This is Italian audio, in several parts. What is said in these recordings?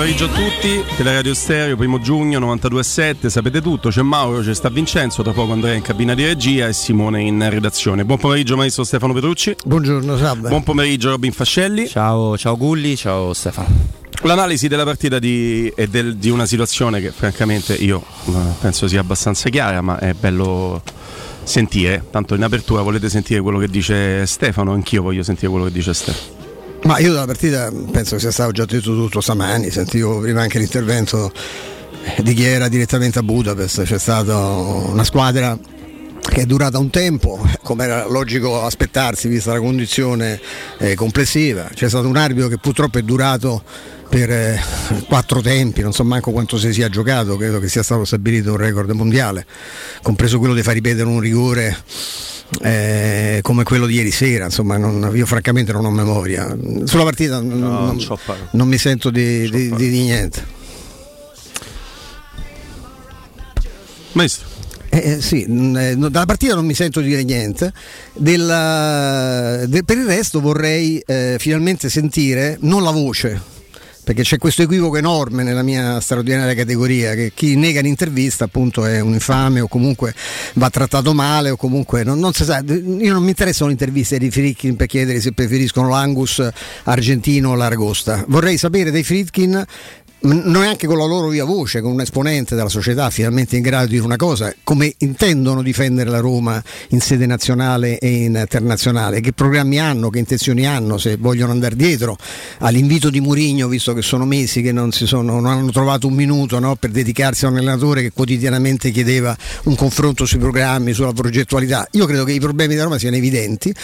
pomeriggio a tutti, Teleradio Stereo, primo giugno 92.7, sapete tutto, c'è Mauro, c'è sta Vincenzo, tra poco Andrea in cabina di regia e Simone in redazione. Buon pomeriggio maestro Stefano Petrucci. Buongiorno Sabba. Buon pomeriggio Robin Fascelli. Ciao, ciao Gulli, ciao Stefano. L'analisi della partita di, e del, di una situazione che francamente io eh, penso sia abbastanza chiara, ma è bello sentire. Tanto in apertura volete sentire quello che dice Stefano, anch'io voglio sentire quello che dice Stefano. Ma io dalla partita penso che sia stato già detto tutto stamani, sentivo prima anche l'intervento di chi era direttamente a Budapest, c'è stata una squadra che è durata un tempo, come era logico aspettarsi vista la condizione eh, complessiva, c'è stato un arbitro che purtroppo è durato per eh, quattro tempi, non so manco quanto si sia giocato, credo che sia stato stabilito un record mondiale, compreso quello di far ripetere un rigore eh, come quello di ieri sera, insomma non, io francamente non ho memoria. Sulla partita no, non, non, non, mi sento di, di, di, di niente. Maestro. Eh, eh sì, eh, dalla partita non mi sento dire niente, Del, de, per il resto vorrei eh, finalmente sentire non la voce, perché c'è questo equivoco enorme nella mia straordinaria categoria che chi nega l'intervista appunto è un infame o comunque va trattato male o comunque non, non si sa, io non mi interessano le interviste dei Fritkin per chiedere se preferiscono l'Angus argentino o l'Argosta. Vorrei sapere dei Fritkin non è anche con la loro via voce, con un esponente della società finalmente in grado di dire una cosa, come intendono difendere la Roma in sede nazionale e internazionale, che programmi hanno, che intenzioni hanno, se vogliono andare dietro all'invito di Murigno, visto che sono mesi che non, sono, non hanno trovato un minuto no, per dedicarsi a un allenatore che quotidianamente chiedeva un confronto sui programmi, sulla progettualità. Io credo che i problemi della Roma siano evidenti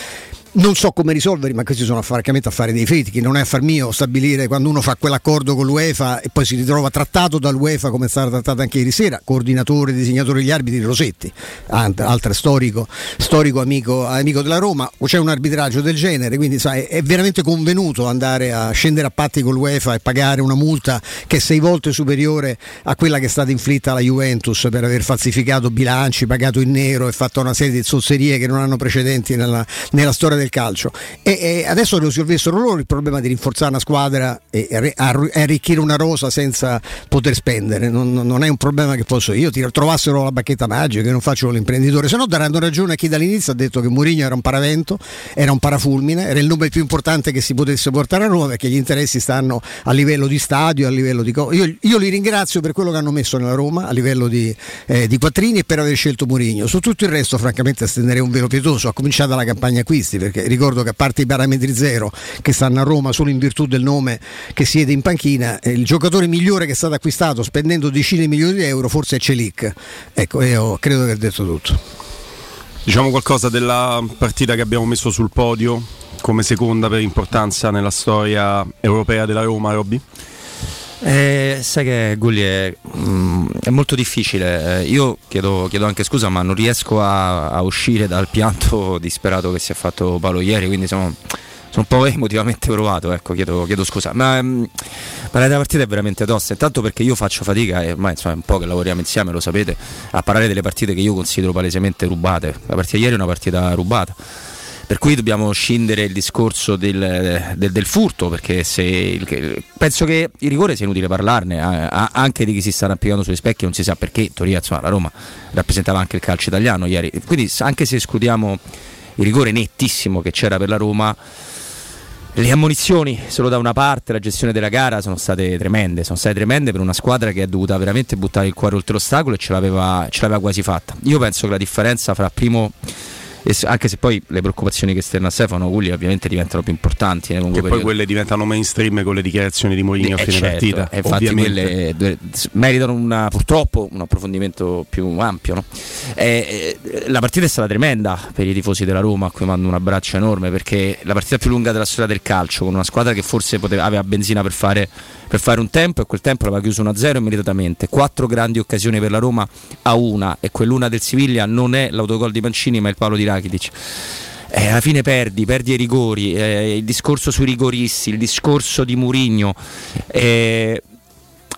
non so come risolverli, ma questi sono francamente affari dei critici, non è affar mio stabilire quando uno fa quell'accordo con l'UEFA e poi si ritrova trattato dall'UEFA come è stato trattato anche ieri sera, coordinatore, disegnatore degli arbitri Rosetti, altro storico, storico amico, amico, della Roma, o c'è un arbitraggio del genere, quindi sai, è veramente convenuto andare a scendere a patti con l'UEFA e pagare una multa che è sei volte superiore a quella che è stata inflitta alla Juventus per aver falsificato bilanci, pagato in nero e fatto una serie di zozzerie che non hanno precedenti nella, nella storia del del calcio. E, e adesso lo risolvessero loro il problema di rinforzare una squadra e arricchire una rosa senza poter spendere. Non, non è un problema che posso io. Ti trovassero la bacchetta magica, che non faccio l'imprenditore, se no daranno ragione a chi dall'inizio ha detto che Mourinho era un paravento, era un parafulmine, era il nome più importante che si potesse portare a Roma perché gli interessi stanno a livello di stadio, a livello di... Io, io li ringrazio per quello che hanno messo nella Roma, a livello di, eh, di quattrini e per aver scelto Mourinho. Su tutto il resto francamente stenderei un velo pietoso, ha cominciato la campagna acquisti perché perché ricordo che a parte i parametri zero che stanno a Roma solo in virtù del nome che siede in panchina, il giocatore migliore che è stato acquistato spendendo decine di milioni di euro forse è Celic. Ecco, io credo che ha detto tutto. Diciamo qualcosa della partita che abbiamo messo sul podio come seconda per importanza nella storia europea della Roma, Robby? Eh, sai che Gulli è, mm, è molto difficile. Eh, io chiedo, chiedo, anche scusa, ma non riesco a, a, uscire dal pianto disperato che si è fatto Paolo ieri, quindi sono, sono un po' emotivamente provato. Ecco, chiedo, chiedo scusa. Ma mm, parlare partita è veramente tosta. Intanto perché io faccio fatica, e ormai insomma, è un po' che lavoriamo insieme, lo sapete, a parlare delle partite che io considero palesemente rubate. La partita ieri è una partita rubata per cui dobbiamo scindere il discorso del, del, del furto, perché il, penso che il rigore sia inutile parlarne, anche di chi si sta applicando sugli specchi, non si sa perché, in teoria insomma, la Roma rappresentava anche il calcio italiano ieri, quindi anche se escludiamo il rigore nettissimo che c'era per la Roma, le ammonizioni solo da una parte, la gestione della gara sono state tremende, sono state tremende per una squadra che è dovuta veramente buttare il cuore oltre l'ostacolo e ce l'aveva, ce l'aveva quasi fatta. Io penso che la differenza fra primo anche se poi le preoccupazioni che esterna Stefano Gulli ovviamente diventano più importanti. Eh, e poi quelle diventano mainstream con le dichiarazioni di Mourinho a fine certo, partita. E infatti quelle meritano una, purtroppo un approfondimento più ampio. No? E, la partita è stata tremenda per i tifosi della Roma, a cui mando un abbraccio enorme perché la partita più lunga della storia del calcio, con una squadra che forse poteva, aveva benzina per fare per fare un tempo e quel tempo l'aveva chiuso 1-0 immediatamente. Quattro grandi occasioni per la Roma a una e quell'una del Siviglia non è l'autogol di Mancini ma il palo di Rakitic. Eh, alla fine perdi, perdi i rigori, eh, il discorso sui rigoristi, il discorso di Murigno. Eh,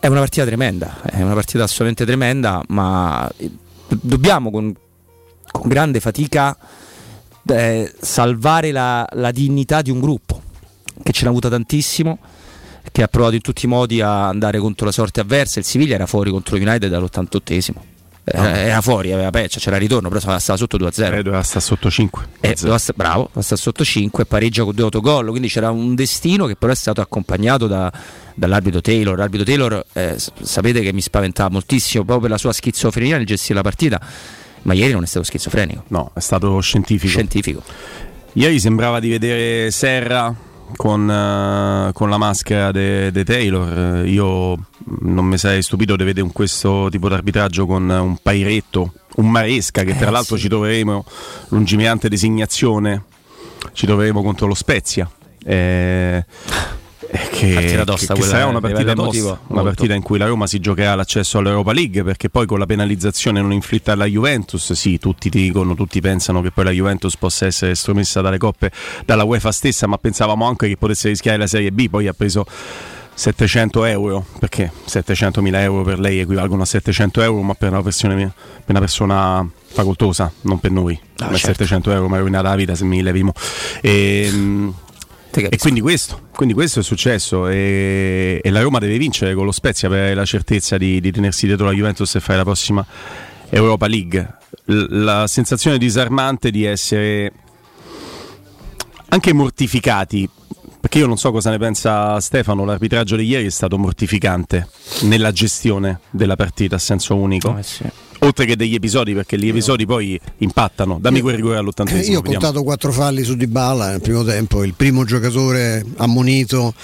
è una partita tremenda, è una partita assolutamente tremenda, ma dobbiamo con, con grande fatica eh, salvare la, la dignità di un gruppo che ce n'ha avuta tantissimo che ha provato in tutti i modi a andare contro la sorte avversa. Il Siviglia era fuori contro l'United dall'88esimo. Era, era fuori, aveva peggio, c'era ritorno, però stava sotto 2-0. Eh, doveva stare sotto 5. Eh, doveva sta- bravo, doveva stare sotto 5, pareggia con due autogol, quindi c'era un destino che però è stato accompagnato da, dall'arbitro Taylor. L'arbitro Taylor, eh, sapete che mi spaventava moltissimo proprio per la sua schizofrenia nel gestire la partita, ma ieri non è stato schizofrenico, No, è stato scientifico. scientifico. Ieri sembrava di vedere Serra con, eh, con la maschera di Taylor. Eh, Io non mi sarei stupito di vedere un- questo tipo di arbitraggio con un Pairetto, un Maresca che tra Eh, l'altro sì. ci troveremo, lungimirante designazione, ci troveremo contro lo Spezia. Eh, eh, che, Partita tosta che- che sarà una partita tosta, una molto. partita in cui la Roma si giocherà l'accesso all'Europa League perché poi con la penalizzazione non inflitta alla Juventus, sì, tutti dicono, tutti pensano che poi la Juventus possa essere estromessa dalle coppe dalla UEFA stessa, ma pensavamo anche che potesse rischiare la Serie B, poi ha preso 700 euro, perché 700 mila euro per lei equivalgono a 700 euro, ma per una, persona, per una persona facoltosa, non per noi. Ah, Ma certo. 700 euro mi ha rovinato la vita se mi levimo. E, Te e quindi questo, quindi questo è successo e, e la Roma deve vincere con lo Spezia per avere la certezza di, di tenersi dietro la Juventus e fare la prossima Europa League. L- la sensazione disarmante di essere anche mortificati, perché io non so cosa ne pensa Stefano, l'arbitraggio di ieri è stato mortificante nella gestione della partita a senso unico, Eh sì. Oltre che degli episodi, perché gli episodi poi impattano. Dammi quel rigore all'ottantesimo. Io ho contato quattro falli su Dybala nel primo tempo, il primo giocatore ammonito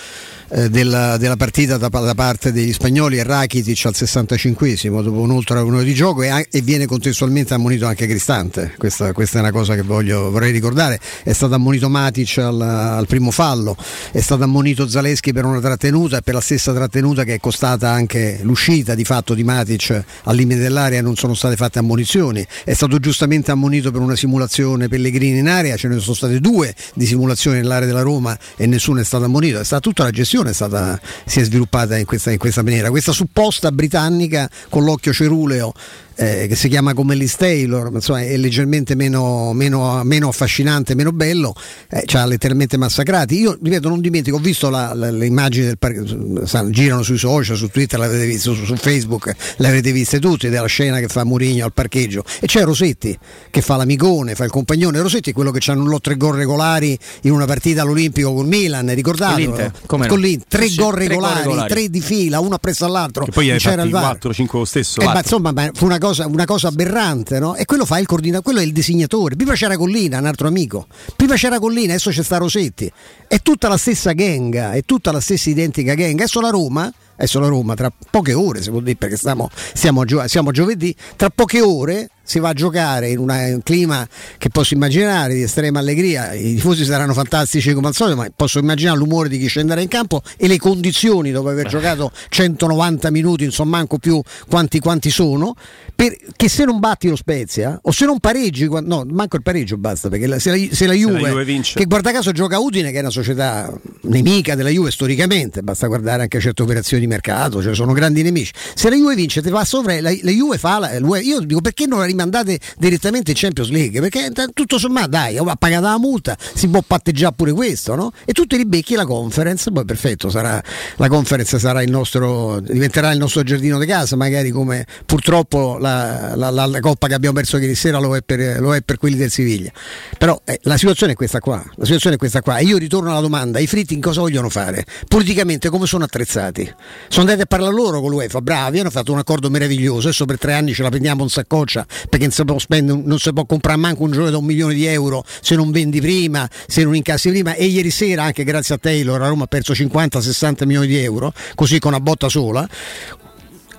eh, della, della partita da, da parte degli spagnoli è Rakitic al 65esimo dopo un'altra un'ora di gioco e, e viene contestualmente ammonito anche Cristante, questa, questa è una cosa che voglio, vorrei ricordare, è stato ammonito Matic al, al primo fallo, è stato ammonito Zaleschi per una trattenuta e per la stessa trattenuta che è costata anche l'uscita di fatto di Matic al limite dell'area non sono state fatte ammonizioni, è stato giustamente ammonito per una simulazione Pellegrini in area, ce ne sono state due di simulazioni nell'area della Roma e nessuno è stato ammonito, è stata tutta la gestione è stata, si è sviluppata in questa, in questa maniera, questa supposta britannica con l'occhio ceruleo eh, che si chiama come Liz Taylor, ma insomma è leggermente meno, meno, meno affascinante, meno bello, eh, ci ha letteralmente massacrati. Io ripeto, non dimentico, ho visto la- la- le immagini del parcheggio, girano sui social, su Twitter l'avete visto, su, su Facebook le avete viste tutte, della scena che fa Murigno al parcheggio. E c'è Rosetti che fa l'amicone, fa il compagnone. Rosetti è quello che hanno un tre gol regolari in una partita all'Olimpico con Milan, ricordate? Con l'Inter, come no? Con l'Inter, tre, Sì, gol tre gol regolari, regolari. tre di fila, uno appresso all'altro. Che poi c'era il VAR. 4-5 lo stesso. Eh, ma insomma, ma fu una cosa, una cosa aberrante, no? E quello fa il coordinatore, quello è il disegnatore. Prima c'era Collina, un altro amico. Prima c'era Collina, adesso c'è sta Rosetti. È tutta la stessa gang, è tutta la stessa identica gang. Adesso la Roma, adesso la Roma, tra poche ore, si può dire, perché stiamo, stiamo, a gio- siamo a giovedì, tra poche ore si va a giocare in una- in un clima che posso immaginare di estrema allegria. I tifosi saranno fantastici come al solito, ma posso immaginare l'umore di chi scenderà in campo e le condizioni dopo aver giocato 190 minuti, insomma, manco più quanti, quanti sono. Perché se non batti lo Spezia o se non pareggi, no, manco il pareggio basta. Perché la- se, la, se la Juve, Juve vince. che guarda caso gioca a Udine, che è una società nemica della Juve storicamente, basta guardare anche certe operazioni di mercato, cioè sono grandi nemici. Se la Juve vince, te va sopra, la, la Juve fa la, io dico perché non la rimandate direttamente in Champions League? Perché t- tutto sommato, dai, ha pagato la multa, si può patteggiare pure questo, no? E tu ti ribecchi la conference, poi perfetto, sarà, la conference sarà il nostro, diventerà il nostro giardino di casa, magari come purtroppo la, la- la- coppa che abbiamo perso ieri sera lo è per, lo è per quelli del Siviglia. Però eh, la situazione è questa qua, la situazione è questa qua. E io ritorno alla domanda, i fritti in cosa vogliono fare? Politicamente come sono attrezzati? Sono andati a parlare loro con l'UEFA, bravi, hanno fatto un accordo meraviglioso, adesso per tre anni ce la prendiamo in saccoccia perché non si può, spendere, non si può comprare manco un giorno da un milione di euro se non vendi prima, se non incassi prima e ieri sera anche grazie a Taylor a Roma ha perso 50-60 milioni di euro, così con una botta sola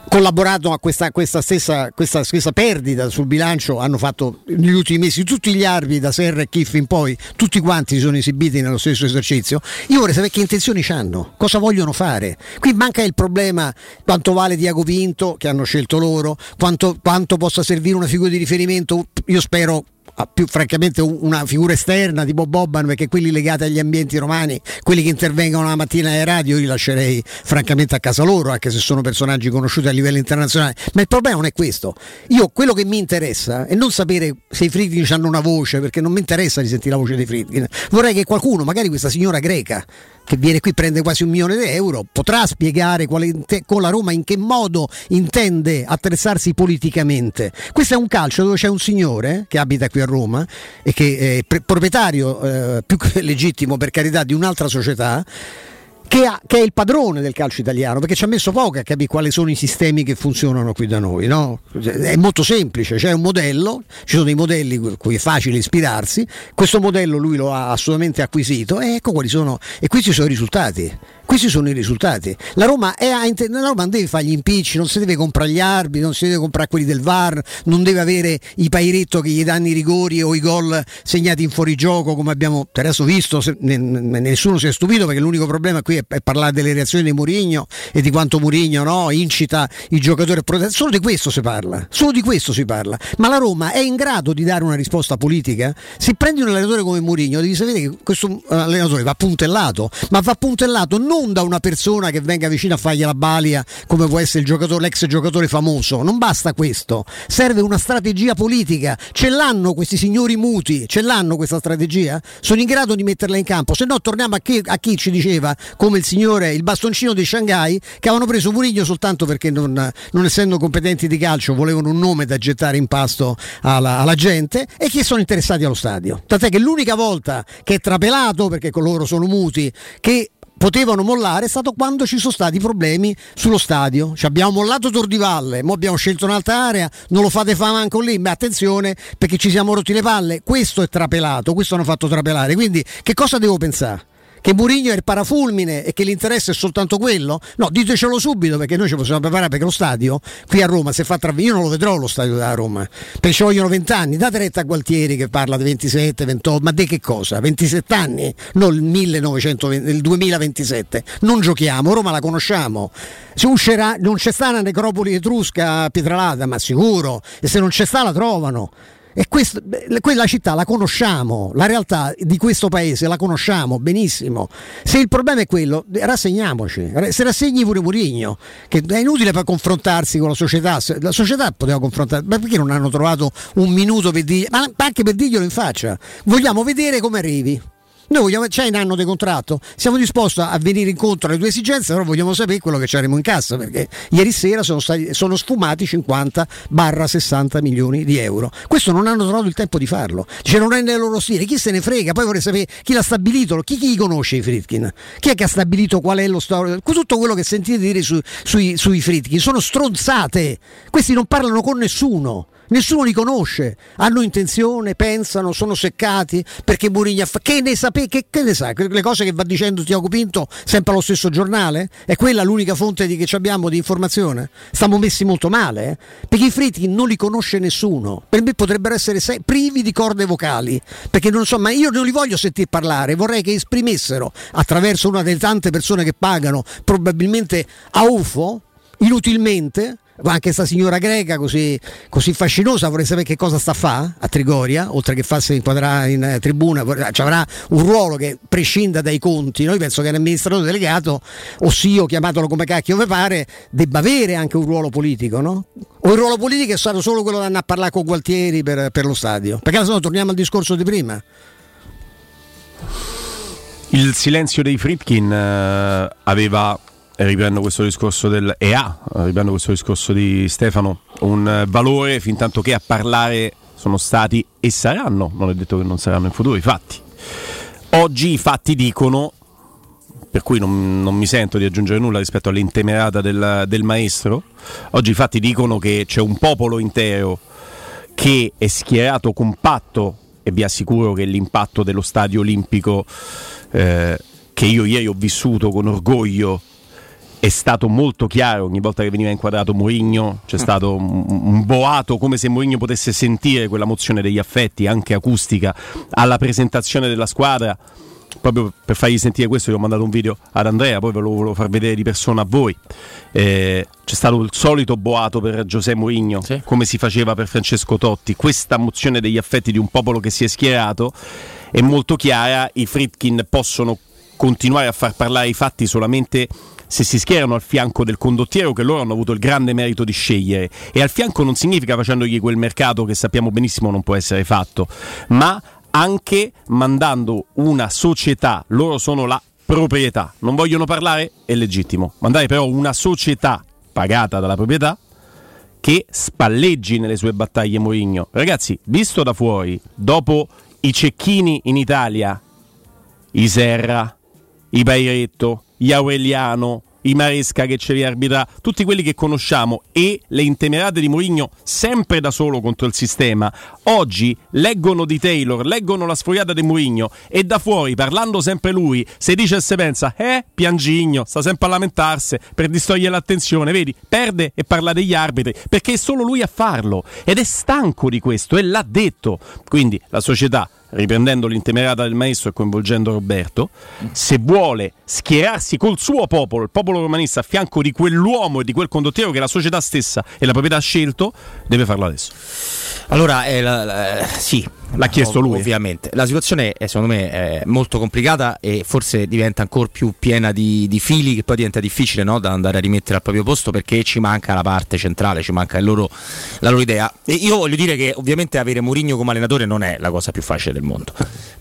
collaborato a questa, questa stessa, questa stessa perdita sul bilancio hanno fatto negli ultimi mesi tutti gli arbitri da Serra e Kiff in poi tutti quanti si sono esibiti nello stesso esercizio. Io vorrei sapere che intenzioni hanno cosa vogliono fare. Qui manca il problema quanto vale Diago Vinto che hanno scelto loro quanto, quanto possa servire una figura di riferimento io spero più francamente un- una figura esterna tipo Bobban perché quelli legati agli ambienti romani quelli che intervengono la mattina alle radio io li lascerei francamente a casa loro anche se sono personaggi conosciuti a livello internazionale. Ma il problema non è questo. Io quello che mi interessa è non sapere se i Friedkin hanno una voce perché non mi interessa di sentire la voce dei Friedkin vorrei che qualcuno magari questa signora greca che viene qui prende quasi un milione di euro, potrà spiegare te- con la Roma in che modo intende attrezzarsi politicamente. Questo è un calcio dove c'è un signore che abita qui a Roma e che è proprietario eh, più che legittimo per carità di un'altra società che, ha, che, è il padrone del calcio italiano, perché ci ha messo poco a capire quali sono i sistemi che funzionano qui da noi. No? È molto semplice, c'è un modello, ci sono dei modelli cui è facile ispirarsi, questo modello lui lo ha assolutamente acquisito e ecco quali sono, e questi sono i risultati. Questi sono i risultati. La Roma, è, la Roma non deve fare gli impicci, non si deve comprare gli arbitri, non si deve comprare quelli del VAR, non deve avere i pairetto che gli danno i rigori o i gol segnati in fuorigioco come abbiamo adesso visto. nessuno si è stupito perché l'unico problema qui è, è parlare delle reazioni di Murigno e di quanto Murigno no, incita i giocatori a proteggere. Solo di questo si parla, solo di questo si parla. Ma la Roma è in grado di dare una risposta politica? Se prendi un allenatore come Murigno devi sapere che questo allenatore va puntellato, ma va puntellato non da una persona che venga vicino a fargli la balia come può essere giocatore, l'ex giocatore famoso. Non basta questo, serve una strategia politica. Ce l'hanno questi signori muti, ce l'hanno questa strategia? Sono in grado di metterla in campo? Se no torniamo a chi, a chi ci diceva, come il signore, il bastoncino di Shanghai, che avevano preso Murigno soltanto perché non, non essendo competenti di calcio volevano un nome da gettare in pasto alla, alla gente e che sono interessati allo stadio. Tant'è che l'unica volta che è trapelato, perché con loro sono muti, che potevano mollare è stato quando ci sono stati problemi sullo stadio. Ci abbiamo mollato Tordivalle, ora abbiamo scelto un'altra area, non lo fate fare manco lì, ma attenzione perché ci siamo rotti le palle. Questo è trapelato, questo hanno fatto trapelare. Quindi che cosa devo pensare? Che Murigno è il parafulmine e che l'interesse è soltanto quello? No, ditecelo subito perché noi ci possiamo preparare perché lo stadio qui a Roma si fa tra io non lo vedrò lo stadio da Roma perché ci vogliono 20 anni date retta a Gualtieri che parla di 27, 28 ma di che cosa? 27 anni? No, il, 1920, il 2027 non giochiamo, Roma la conosciamo se uscirà, non c'è sta una necropoli etrusca a Pietralata ma sicuro e se non c'è sta la trovano e questo, quella città la conosciamo, la realtà di questo paese la conosciamo benissimo. Se il problema è quello, rassegniamoci. Se rassegni pure Murigno, che è inutile per confrontarsi con la società. La società poteva confrontarsi, ma perché non hanno trovato un minuto per dirgli, ma anche per dirglielo in faccia? Vogliamo vedere come arrivi. Noi vogliamo, c'è un anno di contratto, siamo disposti a venire incontro alle tue esigenze, però vogliamo sapere quello che ci avremo in cassa, perché ieri sera sono, stati, sono sfumati 50 barra 60 milioni di euro. Questo non hanno trovato il tempo di farlo. Dice non è nel loro stile, chi se ne frega? Poi vorrei sapere chi l'ha stabilito, chi, chi conosce i Fritkin? Chi è che ha stabilito qual è lo storia? Tutto quello che sentite dire su, sui, sui Fritkin sono stronzate. Questi non parlano con nessuno. Nessuno li conosce, hanno intenzione, pensano, sono seccati perché Mourinho fa... Che ne sapete? Che, che, ne sai? Le cose che va dicendo Tiago Pinto sempre allo stesso giornale? È quella l'unica fonte di, che abbiamo di informazione? Stiamo messi molto male, eh? perché i Fritkin non li conosce nessuno. Per me potrebbero essere se... privi di corde vocali, perché non so, ma io non li voglio sentire parlare, vorrei che esprimessero attraverso una delle tante persone che pagano, probabilmente a UFO, inutilmente anche questa signora greca così, così, fascinosa vorrei sapere che cosa sta a fare a Trigoria oltre che farsi inquadrare in eh, tribuna ci avrà un ruolo che prescinda dai conti. Noi penso che l'amministratore delegato ossia chiamatelo come cacchio vi pare debba avere anche un ruolo politico no? o il ruolo politico è stato solo quello di andare a parlare con Gualtieri per, per lo stadio. Perché se no torniamo al discorso di prima. Il silenzio dei Fritkin eh, aveva riprendo questo discorso del EA, riprendo questo discorso di Stefano, un valore fin tanto che a parlare sono stati e saranno, non è detto che non saranno in futuro, i fatti. Oggi i fatti dicono, per cui non, non mi sento di aggiungere nulla rispetto all'intemerata del, del maestro, oggi i fatti dicono che c'è un popolo intero che è schierato compatto e vi assicuro che l'impatto dello stadio olimpico eh, che io ieri ho vissuto con orgoglio è stato molto chiaro ogni volta che veniva inquadrato Mourinho, c'è stato un, un boato come se Mourinho potesse sentire quella mozione degli affetti anche acustica alla presentazione della squadra. Proprio per fargli sentire questo, io ho mandato un video ad Andrea, poi ve lo volevo far vedere di persona a voi. Eh, c'è stato il solito boato per Giuseppe Mourinho, sì. come si faceva per Francesco Totti. Questa mozione degli affetti di un popolo che si è schierato è molto chiara. I Fritkin possono continuare a far parlare i fatti solamente se si schierano al fianco del condottiero che loro hanno avuto il grande merito di scegliere e al fianco non significa facendogli quel mercato che sappiamo benissimo non può essere fatto, ma anche mandando una società, loro sono la proprietà. Non vogliono parlare? È legittimo. Mandare però una società pagata dalla proprietà che spalleggi nelle sue battaglie Mourinho. Ragazzi, visto da fuori, dopo i cecchini in Italia, i Serra, i Bairetto, gli Aureliano, i Maresca che ce li arbitra, tutti quelli che conosciamo e le intemerate di Mourinho sempre da solo contro il sistema, oggi leggono di Taylor, leggono la sfogliata di Mourinho e da fuori, parlando sempre lui, se dice e se pensa, eh, piangigno, sta sempre a lamentarsi per distogliere l'attenzione, vedi, perde e parla degli arbitri, perché è solo lui a farlo ed è stanco di questo e l'ha detto. Quindi la società riprendendo l'intemerata del maestro e coinvolgendo Roberto, se vuole schierarsi col suo popolo, il popolo romanista, a fianco di quell'uomo e di quel condottiero che la società stessa e la proprietà ha scelto, deve farlo adesso. Allora, eh, la, la, sì, L'ha chiesto lui. Ovviamente. La situazione è secondo me è molto complicata e forse diventa ancora più piena di, di fili che poi diventa difficile no? da andare a rimettere al proprio posto perché ci manca la parte centrale, ci manca loro, la loro idea. E io voglio dire che ovviamente avere Mourinho come allenatore non è la cosa più facile del mondo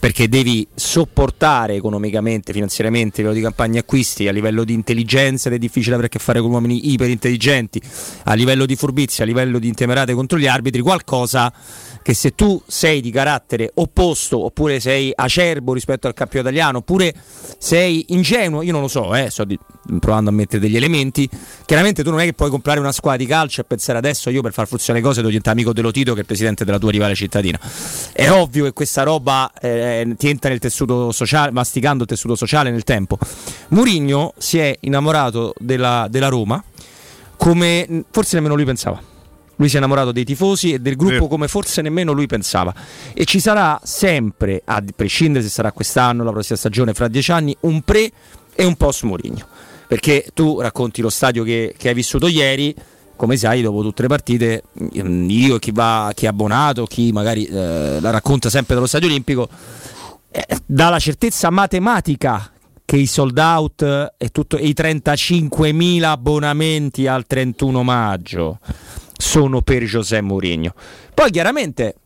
perché devi sopportare economicamente, finanziariamente, a livello di campagne acquisti, a livello di intelligenza ed è difficile avere a che fare con uomini iperintelligenti, a livello di furbizia, a livello di intemerate contro gli arbitri, qualcosa che se tu sei di carattere opposto oppure sei acerbo rispetto al campionato italiano oppure sei ingenuo, io non lo so, eh, sto di, provando a mettere degli elementi, chiaramente tu non è che puoi comprare una squadra di calcio e pensare adesso io per far funzionare le cose devo diventare amico dello Tito che è il presidente della tua rivale cittadina. È ovvio che questa roba eh, ti entra nel tessuto sociale, masticando il tessuto sociale nel tempo. Murigno si è innamorato della, della Roma come forse nemmeno lui pensava lui si è innamorato dei tifosi e del gruppo come forse nemmeno lui pensava. E ci sarà sempre, a prescindere se sarà quest'anno, la prossima stagione, fra dieci anni, un pre e un post Mourinho. Perché tu racconti lo stadio che, che hai vissuto ieri, come sai, dopo tutte le partite, mm, io chi, va, chi è abbonato, chi magari eh, la racconta sempre dallo stadio olimpico, eh, dà la certezza matematica che i sold out e, tutto, e i 35.000 abbonamenti al 31 maggio sono per José Mourinho. Poi chiaramente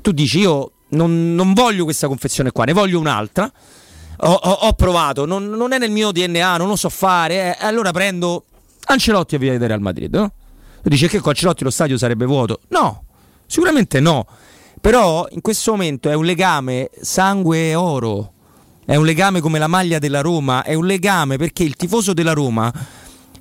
tu dici io non, non, voglio questa confezione qua, ne voglio un'altra. Ho, ho, ho provato, non, non, è nel mio DNA, non lo so fare. Eh, allora prendo Ancelotti a via del Real Madrid. No? Tu che con Ancelotti lo stadio sarebbe vuoto? No, sicuramente no. Però in questo momento è un legame sangue e oro. È un legame come la maglia della Roma. È un legame perché il tifoso della Roma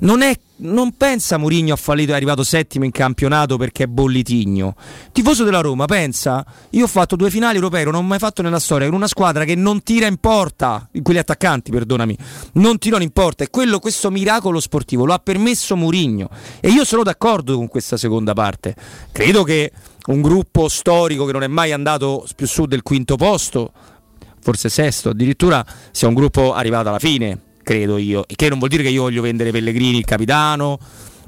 non, è, non pensa Mourinho ha fallito è arrivato settimo in campionato perché è bollitigno. Tifoso della Roma pensa, io ho fatto due finali europee, non ho mai fatto nella storia, con una squadra che non tira in porta, quegli attaccanti, perdonami, non tirano in porta e quello, questo miracolo sportivo lo ha permesso Mourinho e io sono d'accordo con questa seconda parte. Credo che un gruppo storico che non è mai andato più su del quinto posto, forse sesto addirittura, sia un gruppo arrivato alla fine credo io. Che non vuol dire che io voglio vendere Pellegrini il capitano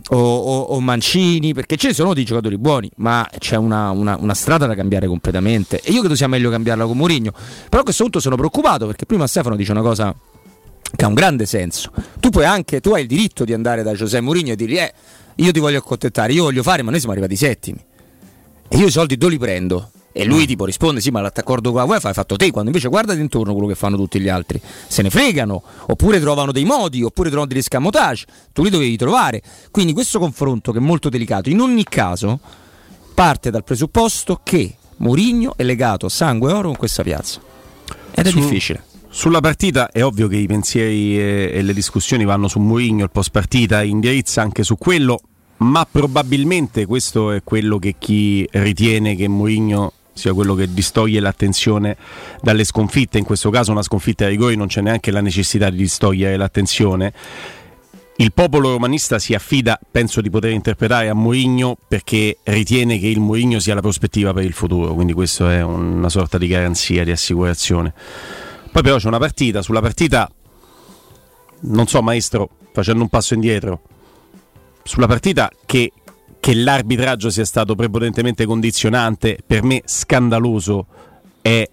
o, o, o Mancini, perché ne sono dei giocatori buoni, ma c'è una, una, una, strada da cambiare completamente. E io credo sia meglio cambiarla con Mourinho. Però a questo punto sono preoccupato perché prima Stefano dice una cosa che ha un grande senso. Tu puoi anche, tu hai il diritto di andare da Giuseppe Mourinho e dirgli, eh, io ti voglio accontentare, io voglio fare, ma noi siamo arrivati settimi. E io i soldi dove li prendo? E lui mm. tipo risponde: Sì, ma l'accordo con la UEFA hai fatto te. Quando invece guardati intorno quello che fanno tutti gli altri. Se ne fregano, oppure trovano dei modi, oppure trovano degli scamotage. Tu li dovevi trovare. Quindi questo confronto, che è molto delicato, in ogni caso parte dal presupposto che Mourinho è legato a sangue e oro con questa piazza. Ed è Su... difficile. Sulla partita è ovvio che i pensieri e, e le discussioni vanno su Mourinho, il post partita indirizza anche su quello, ma probabilmente questo è quello che chi ritiene che Mourinho sia quello che distoglie l'attenzione dalle sconfitte, in questo caso una sconfitta ai rigori non c'è neanche la necessità di distogliere l'attenzione. Il popolo romanista si affida, penso di poter interpretare a Mourinho perché ritiene che il Mourinho sia la prospettiva per il futuro, quindi questo è una sorta di garanzia, di assicurazione. Poi però c'è una partita, sulla partita non so maestro, facendo un passo indietro, sulla partita che che l'arbitraggio sia stato prepotentemente condizionante, per me scandaloso, è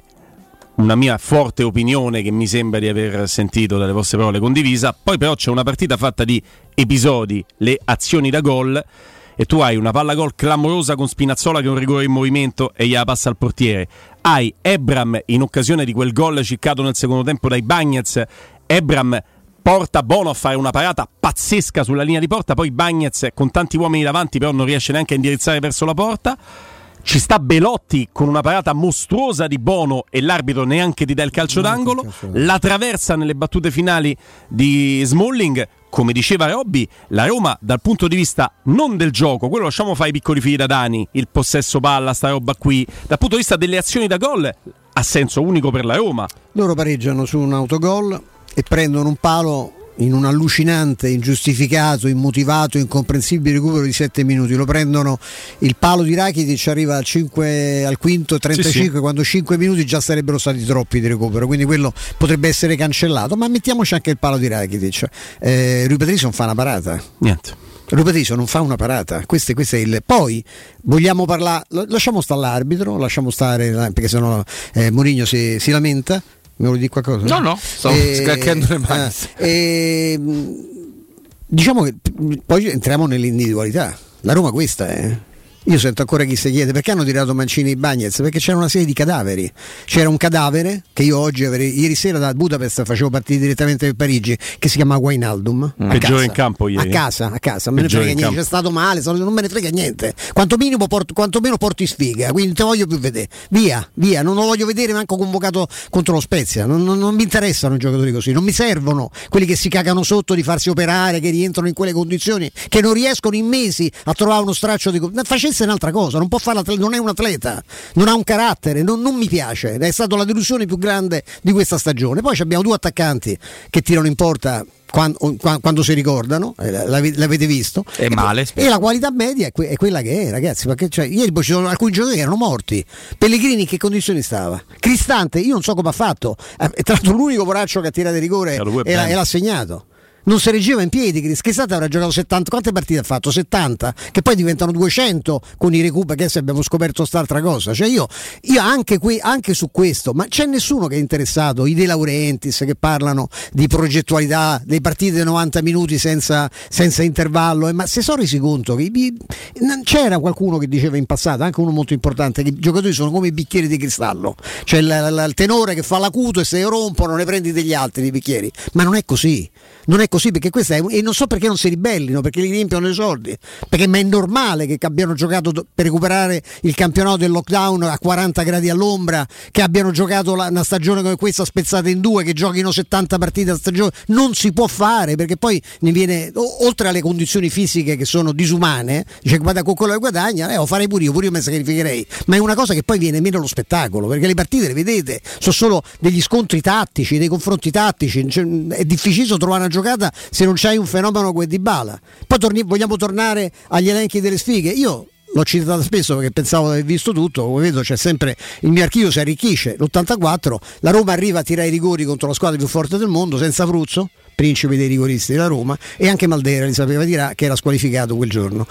una mia forte opinione che mi sembra di aver sentito dalle vostre parole condivisa. Poi però c'è una partita fatta di episodi, le azioni da gol e tu hai una palla gol clamorosa con Spinazzola che è un rigore in movimento e gliela passa al portiere. Hai Ebram in occasione di quel gol ciccato nel secondo tempo dai Bagnets Ebram porta Bono a fare una parata pazzesca sulla linea di porta, poi Bagnez con tanti uomini davanti però non riesce neanche a indirizzare verso la porta. Ci sta Belotti con una parata mostruosa di Bono e l'arbitro neanche ti dà il calcio d'angolo. La traversa nelle battute finali di Smalling. Come diceva Robby, la Roma dal punto di vista non del gioco, quello lasciamo fare i piccoli figli da Dani, il possesso palla, sta roba qui, dal punto di vista delle azioni da gol ha senso unico per la Roma. Loro pareggiano su un autogol e prendono un palo in un allucinante, ingiustificato, immotivato, incomprensibile recupero di 7 minuti. Lo prendono il palo di Rakitic arriva al, 5, al quinto 35 sì, sì. quando 5 minuti già sarebbero stati troppi di recupero, quindi quello potrebbe essere cancellato, ma mettiamoci anche il palo di Rakitic. Eh, Rui Patricio non fa una parata. Niente. Rui Patricio non fa una parata. Questo, questo è il... Poi vogliamo parlare, lasciamo stare l'arbitro, lasciamo stare, perché sennò eh, Mourinho si, si lamenta mi vuoi dire qualcosa? No, no, sto e, scacchiando le mani. Eh, diciamo che poi entriamo nell'individualità. La Roma questa è. Io sento ancora chi si chiede perché hanno tirato Mancini e Bagnez? Perché c'era una serie di cadaveri. C'era un cadavere che io oggi, avrei, ieri sera da Budapest facevo partire direttamente per Parigi, che si chiama Wainaldum. Mm. Peggiore in campo ieri. A casa, a casa. Me ne frega niente, c'è stato male, non me ne frega niente. Quantomeno, porto, quantomeno porti sfiga, quindi te voglio più vedere. Via, via, non lo voglio vedere manco convocato contro lo Spezia. Non, non, non mi interessano i giocatori così, non mi servono quelli che si cagano sotto di farsi operare, che rientrano in quelle condizioni, che non riescono in mesi a trovare uno straccio di... Facesse è un'altra cosa, non non è un atleta, non ha un carattere, non, non mi piace, è stata la delusione più grande di questa stagione. Poi abbiamo due attaccanti che tirano in porta quando, quando, si ricordano, eh, l'avete visto. È male. E, la qualità media è, que- è, quella che è, ragazzi. Perché cioè, ieri ci sono alcuni giocatori che erano morti. Pellegrini in che condizioni stava? Cristante, io non so come ha fatto. Eh, è tra l'altro l'unico poraccio che ha tirato di rigore e e l'ha segnato non si reggeva in piedi. Crischisata avrà giocato 70. Quante partite ha fatto? 70, che poi diventano 200 con i recuperi. Che se abbiamo scoperto quest'altra cosa. Cioè io, io anche, qui, anche, su questo, ma c'è nessuno che è interessato. I De Laurentiis che parlano di progettualità, dei partite di 90 minuti senza, senza intervallo. Eh, ma se sono resi conto che i, c'era qualcuno che diceva in passato, anche uno molto importante, che i giocatori sono come i bicchieri di cristallo. C'è il, il tenore che fa l'acuto e se rompono ne prendi degli altri di bicchieri. Ma non è così. Non è così perché questa è, e non so perché non si ribellino, perché li riempiono i soldi, perché ma è normale che abbiano giocato per recuperare il campionato del lockdown a 40 gradi all'ombra, che abbiano giocato la, una stagione come questa spezzata in due, che giochino 70 partite a stagione, non si può fare perché poi ne viene, oltre alle condizioni fisiche che sono disumane, dice guarda con quello che guadagna, eh, lo farei pure io, pure io mi sacrificherei, ma è una cosa che poi viene meno lo spettacolo, perché le partite le vedete, sono solo degli scontri tattici, dei confronti tattici, cioè, è difficile trovare una giocata se non c'hai un fenomeno come Di Bala. Poi torni, vogliamo tornare agli elenchi delle sfighe. Io l'ho citata spesso perché pensavo di aver visto tutto, come vedo c'è sempre il mio archivio si arricchisce, l'84, la Roma arriva a tirare i rigori contro la squadra più forte del mondo senza Fruzzo, principe dei rigoristi della Roma, e anche Maldera li sapeva dirà che era squalificato quel giorno.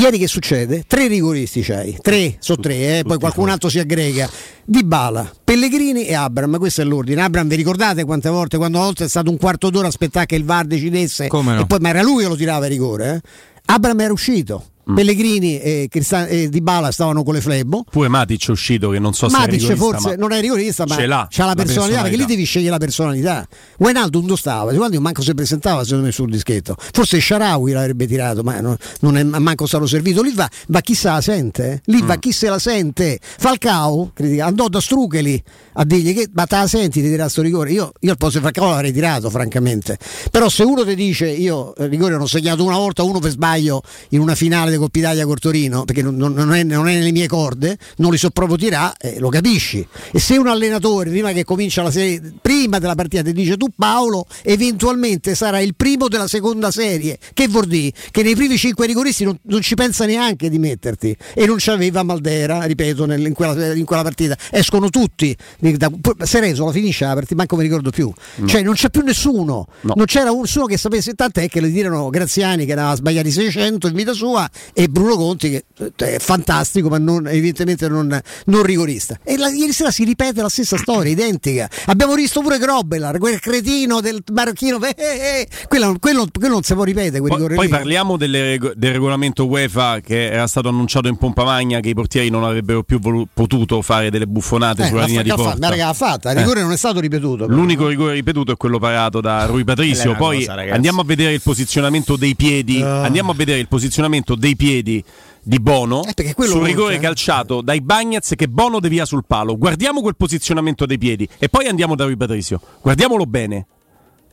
Ieri che succede? Tre rigoristi c'hai, tre, sono tre, eh? poi qualcun altro si aggrega. Di Bala, Pellegrini e Abram, questo è l'ordine. Abram, vi ricordate quante volte, quando a volte è stato un quarto d'ora a aspettare che il VAR decidesse? No? E poi, ma era lui che lo tirava il rigore, eh? Abram era uscito. Mm. Pellegrini e, Cristan- e Di Bala stavano con le flebo. Pure Matic è uscito che non so Matic se è forse ma non è rigorista, ma ce l'ha, c'ha la, la personalità, personalità, perché lì devi scegliere la personalità. Wijnaldum dove stava? Quando manco si presentava secondo me sul dischetto. Forse Sharawi l'avrebbe tirato, ma non, non è manco stato servito. Lì va, va chi se la sente, lì mm. va chi se la sente. Falcao critica, andò da Strucheli a dirgli che ma te la senti di tirare sto rigore. Io, io al posto di Falcao l'avrei tirato, francamente. Però se uno ti dice io il rigore l'ho segnato una volta, uno per sbaglio in una finale Coppa Italia con Torino, perché non, non, è, non, è, nelle mie corde, non li so proprio tirare, eh, lo capisci. E se un allenatore prima che comincia la serie, prima della partita ti dice tu Paolo, eventualmente sarà il primo della seconda serie, che vuol dire? Che nei primi cinque rigoristi non, non ci pensa neanche di metterti. E non c'aveva Maldera, ripeto, nel, in, quella, in, quella, partita. Escono tutti. Da, la finisce la partita, manco mi ricordo più. No. Cioè non c'è più nessuno. No. Non c'era nessuno che sapesse, tant'è che le tirano Graziani che ne aveva sbagliati 600 in vita sua e Bruno Conti che è fantastico ma non, evidentemente non, non rigorista. E la, ieri sera si ripete la stessa storia, identica. Abbiamo visto pure Grobelar, quel cretino del marocchino, eh, eh, eh. Quello, quello, quello, non si può ripetere. Poi, poi parliamo delle, del regolamento UEFA che era stato annunciato in pompa magna che i portieri non avrebbero più volu- potuto fare delle buffonate sulla linea di porta. Ma raga, fatta, il rigore non è stato ripetuto. Però. L'unico rigore ripetuto è quello parato da Rui Patricio. Poi cosa, andiamo a vedere il posizionamento dei piedi. Uh. Andiamo a vedere il posizionamento dei piedi di Bono eh, sul rigore c'è. calciato dai Bagnets che Bono devia sul palo. Guardiamo quel posizionamento dei piedi e poi andiamo da Rui Patricio. Guardiamolo bene.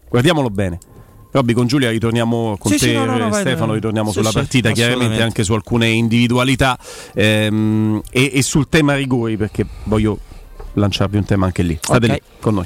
Guardiamolo bene. Robby, con Giulia ritorniamo con sì, te, sì, no, no, Stefano, ritorniamo sì, sulla partita, chiaramente anche su alcune individualità ehm, e, e, sul tema rigori, perché voglio lanciarvi un tema anche lì. State okay. lì con noi.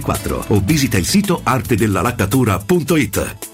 664 o visita il sito artedellalattatura.it.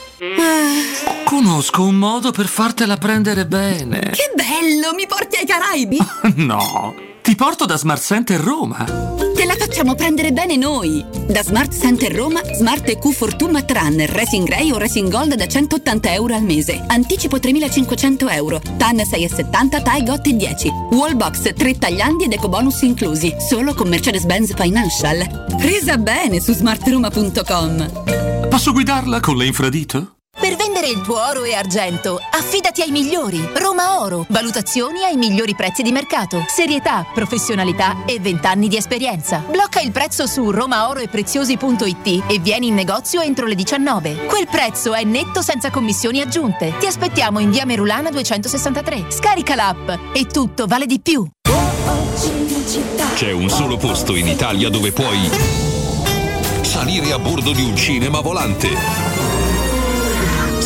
Conosco un modo per fartela prendere bene. Che bello! Mi porti ai Caraibi? no, ti porto da Smart Center Roma. Facciamo prendere bene noi. Da Smart Center Roma, Smart EQ Fortuna Tran, Racing Ray o Racing Gold da 180 euro al mese. Anticipo 3500 euro. TAN 6,70, TAI GOT 10. Wallbox 3 tagliandi ed ecobonus inclusi. Solo con Mercedes-Benz Financial. Presa bene su smartroma.com. Posso guidarla con le infradito? Vendere il tuo oro e argento, affidati ai migliori. Roma Oro. Valutazioni ai migliori prezzi di mercato. Serietà, professionalità e 20 anni di esperienza. Blocca il prezzo su romaoroepreziosi.it e vieni in negozio entro le 19. Quel prezzo è netto senza commissioni aggiunte. Ti aspettiamo in via Merulana 263. Scarica l'app e tutto vale di più. C'è un solo posto in Italia dove puoi salire a bordo di un cinema volante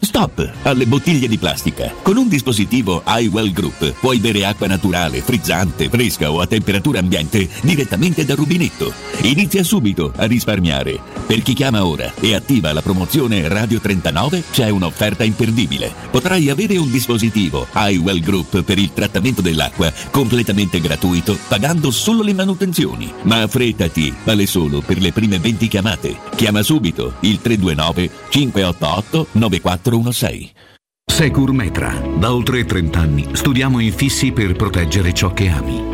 Stop alle bottiglie di plastica. Con un dispositivo iWell Group puoi bere acqua naturale, frizzante, fresca o a temperatura ambiente direttamente dal rubinetto. Inizia subito a risparmiare. Per chi chiama ora e attiva la promozione Radio 39 c'è un'offerta imperdibile. Potrai avere un dispositivo iWell Group per il trattamento dell'acqua completamente gratuito pagando solo le manutenzioni. Ma affrettati, vale solo per le prime 20 chiamate. Chiama subito il 329 588 94 416. Securmetra. Da oltre 30 anni studiamo infissi per proteggere ciò che ami.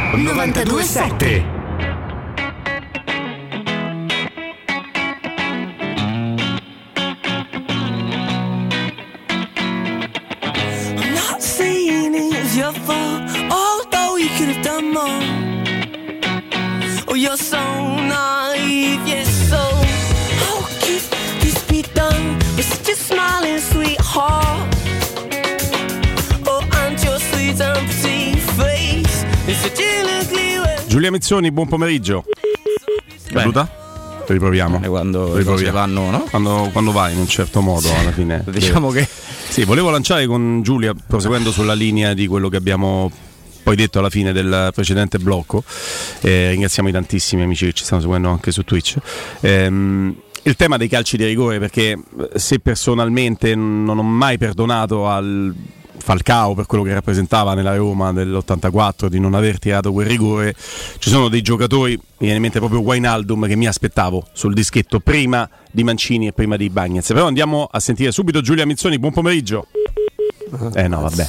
927 I'm not saying it's your fault, although Giulia Mezzoni, buon pomeriggio. Caduta? Riproviamo. Quando Riproviamo. vanno, no? Quando, quando vai in un certo modo alla fine. Diciamo che- Sì, volevo lanciare con Giulia, proseguendo sulla linea di quello che abbiamo poi detto alla fine del precedente blocco. Eh, ringraziamo i tantissimi amici che ci stanno seguendo anche su Twitch. Ehm, il tema dei calci di rigore, perché eh, se personalmente non ho mai perdonato al Falcao per quello che rappresentava nella Roma dell'84 di non aver tirato quel rigore, ci sono dei giocatori, mi viene in mente proprio Wijnaldum che mi aspettavo sul dischetto prima di Mancini e prima di Bagnez. Però andiamo a sentire subito Giulia Mizzoni, buon pomeriggio. Eh no, vabbè.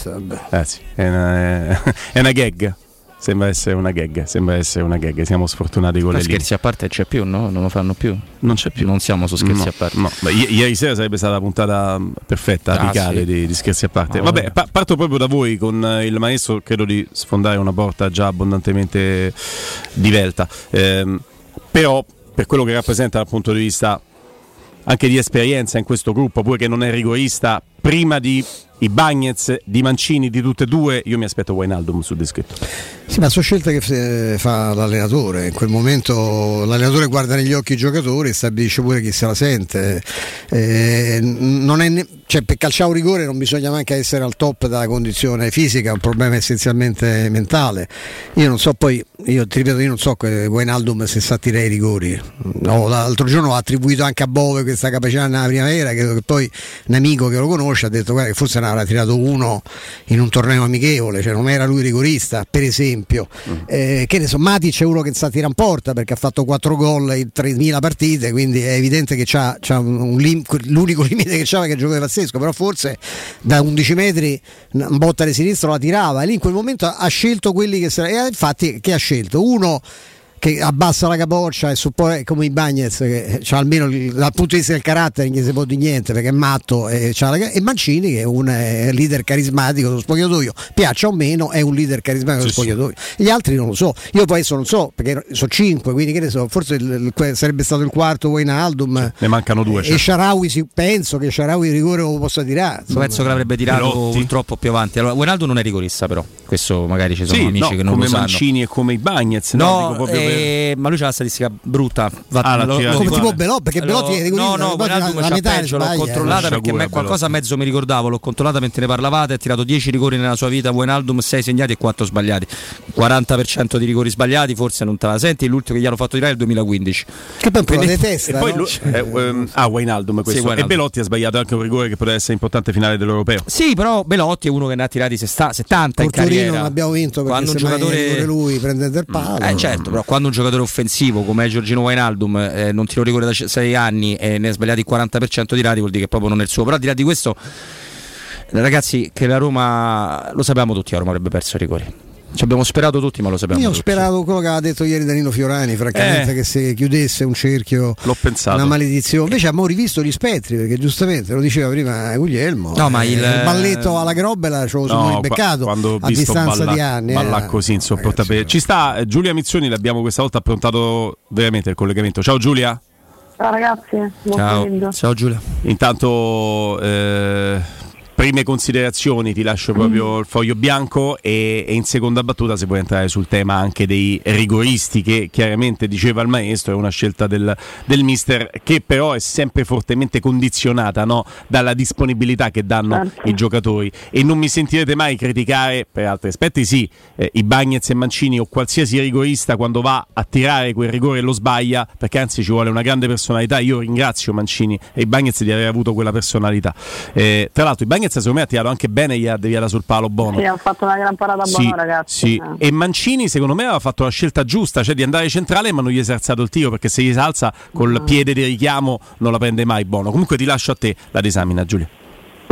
Eh sì, è, una, è una gag. Sembra essere una gag, sembra essere una gag. Siamo sfortunati con Ma le scherzi a parte c'è più, no? Non lo fanno più. Non c'è più. Non siamo su scherzi No, a parte. no. Beh, i- ieri sera sarebbe stata la puntata mm, perfetta, Ah, apicale sì. di, di scherzi a parte. Ah, Vabbè, pa- parto proprio da voi con eh, il maestro, credo di sfondare una porta già abbondantemente divelta. Ehm, però, per quello che rappresenta dal punto di vista anche di esperienza in questo gruppo, pure che non è rigorista, prima di i Bagnez, di Mancini, di tutte e due, io mi aspetto Wijnaldum sul dischetto. Sì, ma sono scelte che eh, fa l'allenatore. In quel momento l'allenatore guarda negli occhi i giocatori e stabilisce pure chi se la sente. Eh, ne- cioè, per calciare un rigore non bisogna neanche essere al top della condizione fisica, è un problema essenzialmente mentale. Io non so poi, io ti ripeto, io non so Wijnaldum se sa tirare i rigori. No, l'altro giorno ho attribuito anche a Bove questa capacità nella primavera, credo che poi un amico che lo conosce ha detto guarda, che forse ne avrà tirato uno in un torneo amichevole, cioè non era lui rigorista, per esempio. Eh, che ne so, Matic è uno che sa tirare in porta perché ha fatto 4 gol in 3.000 partite, quindi è evidente che c'ha, c'ha un lim- l'unico limite che c'aveva che giocava pazzesco, però forse da 11 metri una botta di sinistro la tirava e lì in quel momento ha scelto quelli che se- e infatti che ha scelto? Uno che abbassa la capoccia e suppone come i Bagnez che c'ha almeno il- dal punto di vista del carattere non gli si può di niente perché è matto e, c'ha la- e Mancini che è un eh, leader carismatico dello spogliatoio piaccia o meno è un leader carismatico dello Sì, sì. spogliatoio gli altri non lo so io poi adesso non so perché sono cinque quindi che ne so forse il- il- sarebbe stato il quarto Wijnaldum Ne mancano due. e cioè. Sharawi si- penso che Sharawi il rigore lo possa tirare insomma. Penso che l'avrebbe tirato Perotti. troppo più avanti. Allora, Wijnaldum non è rigorista, però. Questo magari ci sono Sì, amici no, che non come lo sanno. Mancini e come i Bagnez. No, No, dico proprio per- eh, ma lui c'ha la statistica brutta. Va- Ah, lo- lo- come tipo Belotti perché è rigorista No, no, la, metà peggio, l'ho eh. controllata perché me qualcosa mezzo mi ricordavo, l'ho controllata mentre ne parlavate, ha tirato 10 rigori nella sua vita, Wijnaldum 6 segnati e 4 sbagliati. 40% di rigori sbagliati, forse non te la senti, l'ultimo che gli hanno fatto tirare è il 2015. che poi un po' la Quindi- detesta E poi no? lui, eh, ehm, ah, Wijnaldum questo. Wijnaldum. E Belotti ha sbagliato anche un rigore che poteva essere importante finale dell'Europeo. Sì, però Belotti è uno che ne ha tirati sesta- 70 in Portorino carriera. non abbiamo vinto perché Quando un se mai giocatore lui prende del palo Eh certo, però quando un giocatore offensivo come Giorgino Wijnaldum eh, non tira un rigore da 6 anni e ne ha sbagliati il 40% di rati vuol dire che proprio non è il suo. Però al di là di questo, ragazzi, che la Roma lo sapevamo tutti, la Roma avrebbe perso i rigori. Ci abbiamo sperato tutti, ma lo sappiamo. Io ho sperato quello che aveva detto ieri Danilo Fiorani, francamente, Eh. che si chiudesse un cerchio, L'ho pensato. una maledizione. Invece abbiamo rivisto gli spettri, perché giustamente lo diceva prima Guglielmo. No, ma eh, il- balletto alla grobela ce lo sono No, a distanza balla, di anni. balla eh. così insopportabile. Ci sta eh, Giulia Mizzoni, l'abbiamo questa volta approntato veramente il collegamento. Ciao Giulia. Ciao ragazzi, buon pomeriggio. Ciao Giulia. Intanto eh, prime considerazioni, ti lascio proprio il foglio bianco e, e in seconda battuta se puoi entrare sul tema anche dei rigoristi che chiaramente diceva il maestro è una scelta del, del mister che però è sempre fortemente condizionata no? dalla disponibilità che danno i giocatori. E non mi sentirete mai criticare per altri aspetti sì eh, i Bagnets e Mancini o qualsiasi rigorista quando va a tirare quel rigore lo sbaglia perché anzi ci vuole una grande personalità. Io ringrazio Mancini e i Bagnets di aver avuto quella personalità. Eh, tra l'altro i Bagnets secondo me ha tirato anche bene gli ha deviata sul palo Bono Sì, ha fatto una gran parata sì, buona ragazzi. sì. Eh. e Mancini secondo me aveva fatto la scelta giusta, cioè di andare centrale ma non gli è alzato il tiro perché se gli si alza col piede di richiamo non la prende mai Bono. Comunque ti lascio a te la disamina Giulia.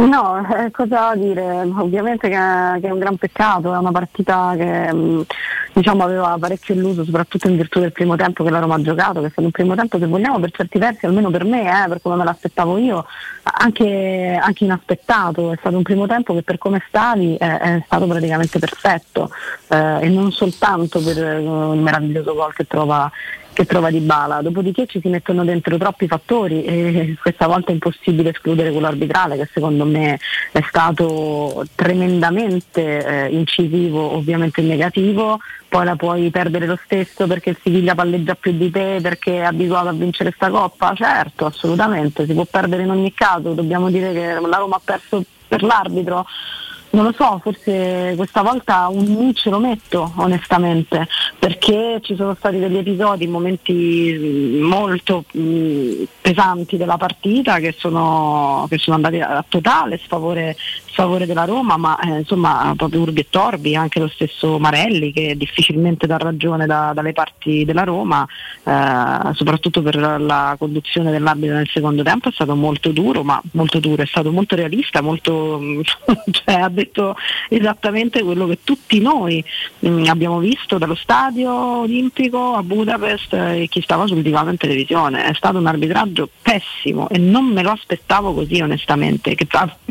No, eh, cosa dire? Ovviamente che, che è un gran peccato, è una partita che mh, diciamo, aveva parecchio illuso, soprattutto in virtù del primo tempo che la Roma ha giocato, che è stato un primo tempo, se vogliamo, per certi versi, almeno per me, eh, per come me l'aspettavo io, anche, anche inaspettato. È stato un primo tempo che per come stavi eh, è stato praticamente perfetto eh, e non soltanto per eh, il meraviglioso gol che trova che trova di bala, dopodiché ci si mettono dentro troppi fattori e questa volta è impossibile escludere quello arbitrale che secondo me è stato tremendamente eh, incisivo, ovviamente negativo, poi la puoi perdere lo stesso perché il Siviglia palleggia più di te, perché è abituato a vincere sta coppa, certo, assolutamente, si può perdere in ogni caso, dobbiamo dire che la Roma ha perso per l'arbitro. Non lo so, forse questa volta un mi ce lo metto onestamente, perché ci sono stati degli episodi, momenti mh, molto mh, pesanti della partita che sono, che sono andati a totale sfavore, sfavore della Roma, ma eh, insomma proprio Urbi e Torbi, anche lo stesso Marelli che difficilmente dà ragione da- dalle parti della Roma, eh, soprattutto per la conduzione dell'arbitro nel secondo tempo è stato molto duro, ma molto duro, è stato molto realista, molto, cioè, detto esattamente quello che tutti noi mh, abbiamo visto dallo stadio olimpico a Budapest e chi stava sul divano in televisione. È stato un arbitraggio pessimo e non me lo aspettavo così onestamente, che,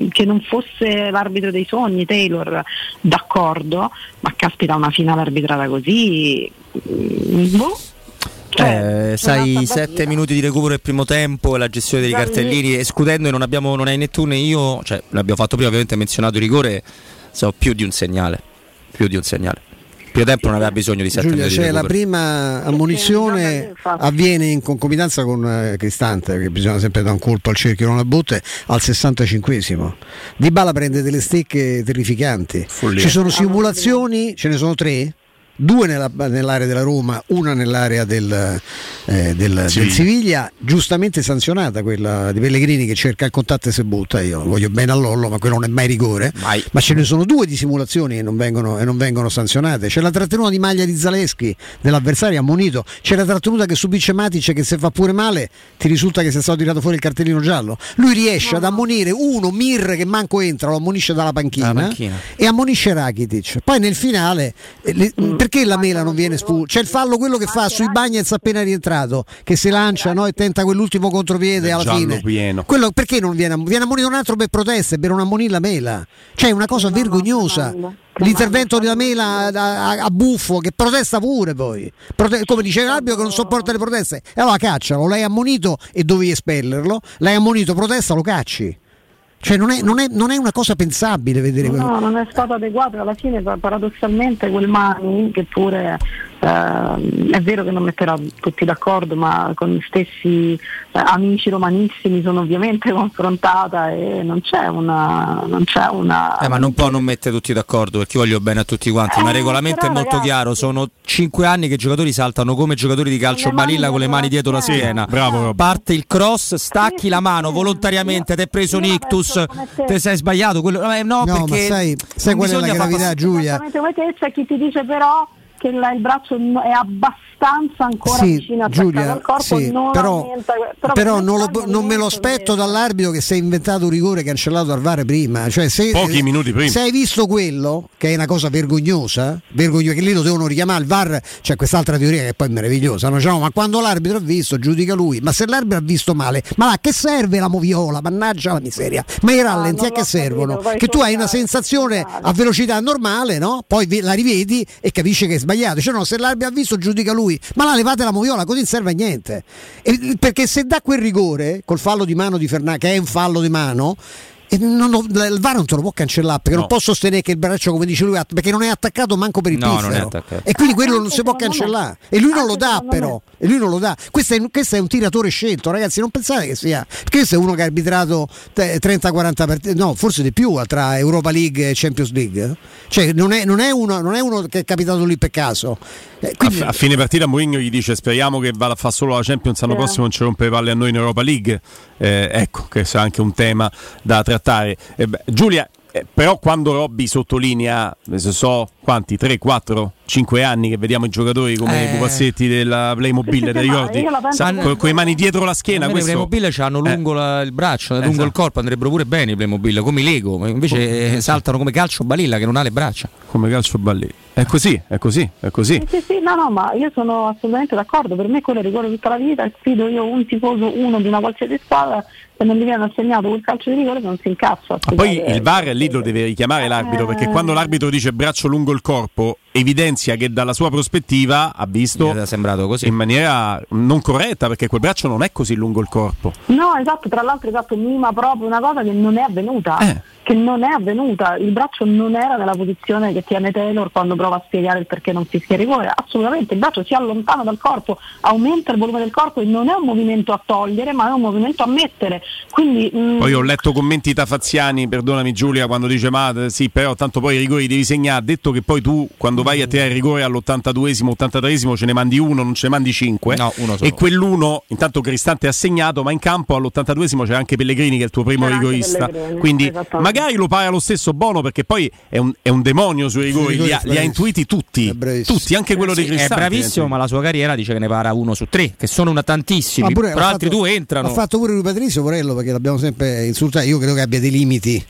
che non fosse l'arbitro dei sogni, Taylor, d'accordo, ma caspita una finale arbitrata così... mh, boh. Eh, sai, un'altra sette minuti di recupero del primo tempo e la gestione dei cartellini, escludendo e non abbiamo, non hai né tu né io, cioè l'abbiamo fatto prima, ovviamente menzionato il rigore, so, più di un segnale, più di un segnale. Primo tempo non aveva bisogno di sette Giulia, minuti di c'è la prima ammonizione avviene in concomitanza con eh, Cristante, perché bisogna sempre dare un colpo al cerchio non a botte, al 65esimo. Di Bala prende delle stecche terrificanti. Follia. Ci sono simulazioni, ce ne sono tre? Due nella- nell'area della Roma, una nell'area del, eh, del- del Siviglia. Giustamente sanzionata quella di Pellegrini che cerca il contatto e se butta. Io voglio bene a Lollo, ma quello non è mai rigore. Ma ce ne sono due di simulazioni e non vengono, e non vengono sanzionate. C'è la trattenuta di maglia di Zaleschi dell'avversario ammonito, c'è la trattenuta che subisce Matic che se fa pure male ti risulta che sia stato tirato fuori il cartellino giallo. Lui riesce ad ammonire uno, Mir che manco entra, lo ammonisce dalla panchina, panchina. e ammonisce Rakitic. Poi nel finale, le- perché la mela non viene espulsa? C'è il fallo quello che fa sui Bagnets appena rientrato, che si lancia no, e tenta quell'ultimo contropiede alla fine. pieno. Quello perché non viene, viene ammonito un altro per proteste, per non ammonire la mela? Cioè è una cosa vergognosa. L'intervento della mela a, a- a buffo che protesta pure poi. Prote- come dice l'arbitro che non sopporta le proteste. E allora caccialo, l'hai ammonito e dovevi espellerlo, l'hai ammonito, protesta, lo cacci. Cioè non è, non è- non è una cosa pensabile vedere quello. No, non è stato adeguato, alla fine pa- paradossalmente quel Mani, che pure ehm, è vero che non metterà tutti d'accordo, ma con gli stessi eh, amici romanissimi sono ovviamente confrontata e non c'è una... Non c'è una Eh, ma non può non mettere tutti d'accordo perché io voglio bene a tutti quanti. ma il regolamento è però, molto ragazzi- chiaro: sono cinque anni che i giocatori saltano come giocatori di calcio balilla con le mani dietro la schiena. bravo, Rob. Parte il cross, stacchi la mano volontariamente, ti hai preso un ictus, ti sei sbagliato. Quello, eh, no, No, ma perché sai, sai qual è la gravità, Giulia? Te c'è chi ti dice però che il braccio è abbastanza ancora Sì, attaccato Giulia, al corpo, sì, non però, aumenta, però, però non, lo- non me lo aspetto dall'arbitro che si è inventato un rigore cancellato dal VAR prima. Cioè, se, Pochi minuti prima. Se hai visto quello, che è una cosa vergognosa, vergognosa che lì lo devono richiamare, il VAR c'è quest'altra teoria che è poi meravigliosa. No? Diciamo, ma quando l'arbitro ha visto, giudica lui. Ma se l'arbitro ha visto male, ma là che serve la moviola? Mannaggia la miseria. Ma i rallenti a che servono? poi che tu hai una sensazione a velocità normale, no? Poi vi- la rivedi e capisci che è sbagliato. Cioè, no, se l'arbitro ha visto, giudica lui. Ma là levate la moviola, così non serve a niente. E- perché se dà quel rigore col fallo di mano di Fernando, che è un fallo di mano. E non il VAR non te lo può cancellare perché No. non può sostenere che il braccio, come dice lui, perché non è attaccato manco per il No, non. E quindi quello non Anche si può me. cancellare. E lui non lo dà, però. E lui non lo dà. Questo è, questo è un tiratore scelto, ragazzi. Non pensate che sia. Perché questo è uno che ha arbitrato te- 30-40 partite, no, forse di più tra Europa League e Champions League. eh. Cioè, non è, non è uno, non è uno che è capitato lì per caso. Eh, quindi- A, a fine partita Mourinho gli dice speriamo che vada a fare solo la Champions l'anno Sì. prossimo non ci rompe le palle a noi in Europa League Eh, ecco che è anche un tema da trattare Eh beh, Giulia eh, però quando Robby sottolinea eh, se so quanti 3, 4, 5 anni che vediamo i giocatori come Eh. i pupazzetti della Playmobil Sì, sì, ti ricordi? con, i mani dietro la schiena i questo... Playmobil hanno lungo la- il braccio, lungo Esatto. il corpo, andrebbero pure bene i Playmobil, come i Lego, invece eh, saltano come calcio balilla che non ha le braccia. come calcio balli è così, è così, è così Sì, sì, sì, no, no, ma io sono assolutamente d'accordo. Per me quello rigore tutta la vita sfido io un tifoso, uno di una qualsiasi squadra, se non gli viene assegnato quel calcio di rigore non si incazza. Ma poi il VAR lì lo deve richiamare l'arbitro perché Eh. quando l'arbitro dice braccio lungo il corpo evidenzia che dalla sua prospettiva ha visto in maniera non corretta perché quel braccio non è così lungo il corpo. No, esatto, tra l'altro esatto, mima proprio una cosa che non è avvenuta. Eh. Che non è avvenuta, il braccio non era nella posizione che tiene Taylor quando prova a spiegare il perché non fischia il rigore. Assolutamente, il braccio si allontana dal corpo, aumenta il volume del corpo e non è un movimento a togliere, ma è un movimento a mettere. Quindi mm, Poi ho letto commenti tafaziani, perdonami Giulia, quando dice ma sì, però tanto poi i rigori devi segnare. Ha detto che poi tu quando vai a tirare il rigore all'82esimo, 83esimo ce ne mandi uno, non ce ne mandi cinque. No, uno solo. E quell'uno, intanto Cristante è assegnato, ma in campo all'82esimo c'è anche Pellegrini che è il tuo primo C'era rigorista. Quindi magari lo para lo stesso Bono perché poi è un, è un demonio sui rigori, rigori li, ha, è li ha intuiti tutti, È tutti, anche quello di Sì, è Cristante. bravissimo, ma la sua carriera dice che ne para uno su tre, che sono una tantissimi, Ma pure però l'ha altri fatto- due entrano. Ha fatto pure lui Patrizio Porello perché l'abbiamo sempre insultato. Io credo che abbia dei limiti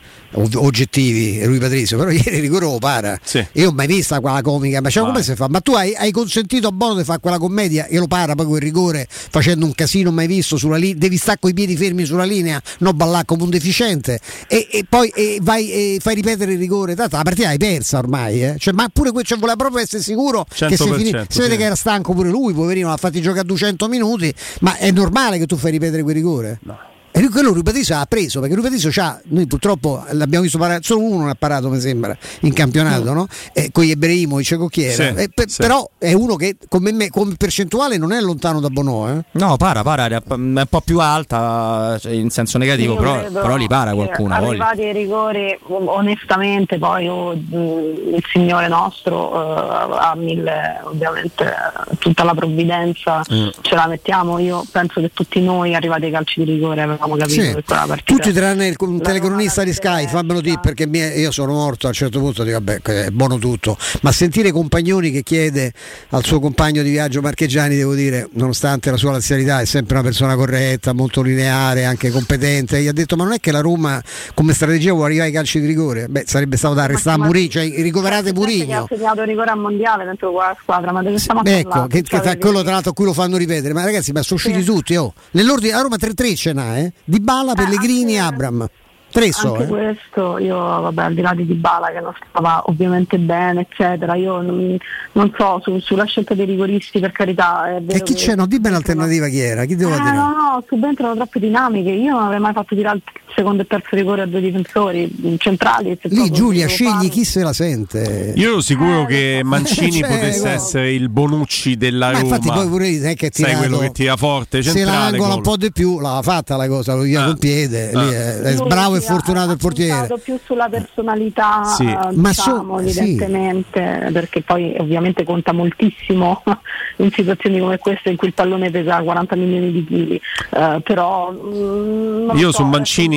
oggettivi lui Patrizio, però ieri il rigore lo para. Sì. Io ho mai vista quella comica, ma, cioè, come si fa? Ma tu hai, hai consentito a Bono di fare quella commedia e lo para poi quel rigore facendo un casino mai visto sulla linea, devi stare coi piedi fermi sulla linea, non ballare come un deficiente e, e poi e vai e fai ripetere il rigore. Tanto la partita hai persa ormai, eh? cioè, ma pure que- cioè, voleva proprio essere sicuro che si, 100%, finì- si vede sì. che era stanco pure lui, poverino, l'ha fatti giocare 200 minuti, ma è normale che tu fai ripetere quel rigore? No. E lui, quello Rupatrizio ha preso perché Rupatrizio c'ha, noi purtroppo l'abbiamo visto parare, solo uno non ha parato mi sembra in campionato, no? E con gli Ebrehimovic Cocchiera. Sì, E per- sì. Però è uno che come, me, come percentuale non è lontano da Bono. Eh? No, para, para, è un po' più alta cioè, in senso negativo, Io però, credo però li para qualcuno. Arrivati ai rigori, onestamente, poi oh, mh, il Signore nostro eh, ha mille, ovviamente, eh, tutta la provvidenza Mm. ce la mettiamo. Io penso che tutti noi, arrivati ai calci di rigore, avevamo capito Sì. che quella partita. Tutti tranne il un La telecronista di Sky, fammelo dire perché mi- io sono morto a un certo punto, dico vabbè è buono tutto, ma sentire Compagnoni che chiede al suo compagno di viaggio Marchegiani, devo dire, nonostante la sua lazialità, è sempre una persona corretta, molto lineare, anche competente, gli ha detto ma non è che la Roma come strategia vuole arrivare ai calci di rigore? Beh sarebbe stato da arrestare ma- Murigno, cioè ricoverate che ha Murigno. segnato il rigore al mondiale dentro quella squadra, ma dove stiamo a Ecco, che, che tra- quello tra l'altro a cui lo fanno ripetere, ma ragazzi, ma sono usciti tutti, oh. Nell'ordine a Roma 3-3 ce n'ha, eh? Di Bala, Pellegrini e Abram. Tre so, Anche eh. questo, io vabbè, al di là di Dybala che non stava ovviamente bene, eccetera, io non, non so su- sulla scelta dei rigoristi per carità. E chi c'è? No, dimmi l'alternativa chi era, chi devo Eh, dire? no, no, subentrano troppe dinamiche. Io non avrei mai fatto tirare il secondo e terzo rigore a due difensori centrali. se Lì Giulia scegli farlo. chi se la sente. Io ero sicuro che Mancini Cioè, potesse guarda. essere il Bonucci della Ma Roma. infatti poi pure è che è Sai tirato- quello che tira forte, Se centrale. l'angola un po' di più l'aveva fatta la cosa, lo via Ah. col piede, Ah. lì è, è bravo e fortunato il portiere. più sulla personalità, Sì. eh, Ma diciamo, so- sì. evidentemente, perché poi ovviamente conta moltissimo in situazioni come queste in cui il pallone pesa 40 milioni di chili. Eh, però mm, Io lo su so,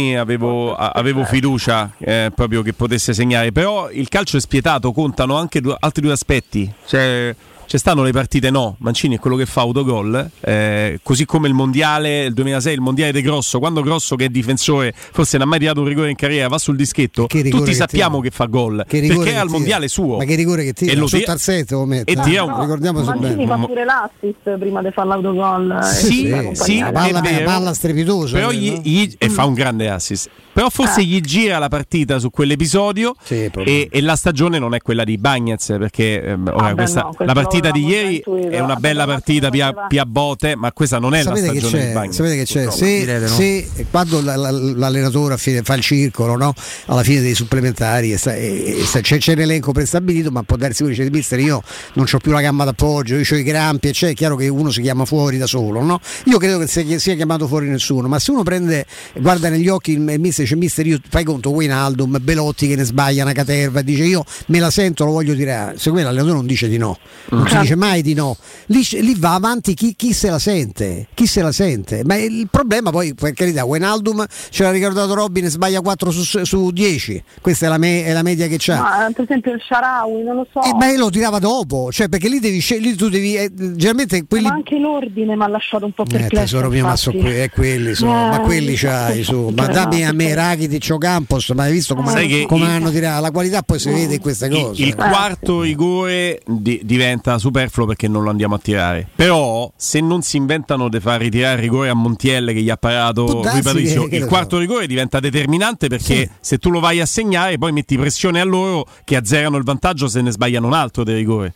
Mancini avevo, avevo fiducia eh, proprio che potesse segnare, però il calcio è spietato, contano anche due- altri due aspetti. Cioè, ci stanno le partite no, Mancini è quello che fa autogol, eh, così come il mondiale, il 2006, il mondiale De Grosso, quando Grosso che è difensore forse non ha mai tirato un rigore in carriera, va sul dischetto, tutti che sappiamo che fa gol, Che perché che è al tira? mondiale suo. Ma che rigore che tira? E lo Sotto tira- al set lo mette. e tira un- Ah, ricordiamoci Mancini fa pure l'assist prima di fare l'autogol. eh, Sì, e sì, compagnia. La palla, è vero. palla strepitosa. Però gli- gli- e fa un grande assist. Però forse Eh. gli gira la partita su quell'episodio e, e la stagione non è quella di Bagnez perché ehm, ora beh, questa- no, la partita di l'avevamo già ieri è una bella partita via, via botte ma questa non è sapete la che stagione di c'è, Bagnez. sapete che c'è? Se, Direte, no? se quando la- la- l'allenatore a fine- fa il circolo no? alla fine dei supplementari e sta- e- e sta- c'è, c'è un elenco prestabilito ma può darsi pure dice mister io non ho più la gamba d'appoggio io ho i crampi e c'è è chiaro che uno si chiama fuori da solo no? io credo che sia, sia chiamato fuori nessuno ma se uno prende guarda negli occhi il, il mister dice mister io fai conto Wijnaldum Belotti che ne sbaglia una caterva e dice io me la sento lo voglio tirare secondo me l'allenatore non dice di no non si Mm. dice mai di no lì, lì va avanti chi, chi se la sente chi se la sente ma il problema poi per carità Wijnaldum ce l'ha ricordato Robin sbaglia 4 su, su 10 questa è la, me- è la media che c'ha Ma, per esempio il Sharawi, non lo so. Eh, ma lo tirava dopo cioè perché lì devi lì tu devi eh, generalmente quelli Ma anche l'ordine mi ha lasciato un po' eh, perplesso. tesoro mio, ma so infatti. que- eh, quelli sono, Eh, ma quelli c'hai su, ma eh, dammi a me Rakitic o Campos, ma hai visto come, che come il- hanno tirato la qualità poi si vede in queste Il, cose. il quarto rigore di- diventa superfluo perché non lo andiamo a tirare. Però, se non si inventano di far ritirare il rigore a Montielle che gli ha parato Patrizio, il quarto rigore diventa determinante perché Sì. se tu lo vai a segnare, poi metti pressione a loro che azzerano il vantaggio se ne sbagliano un altro del rigore.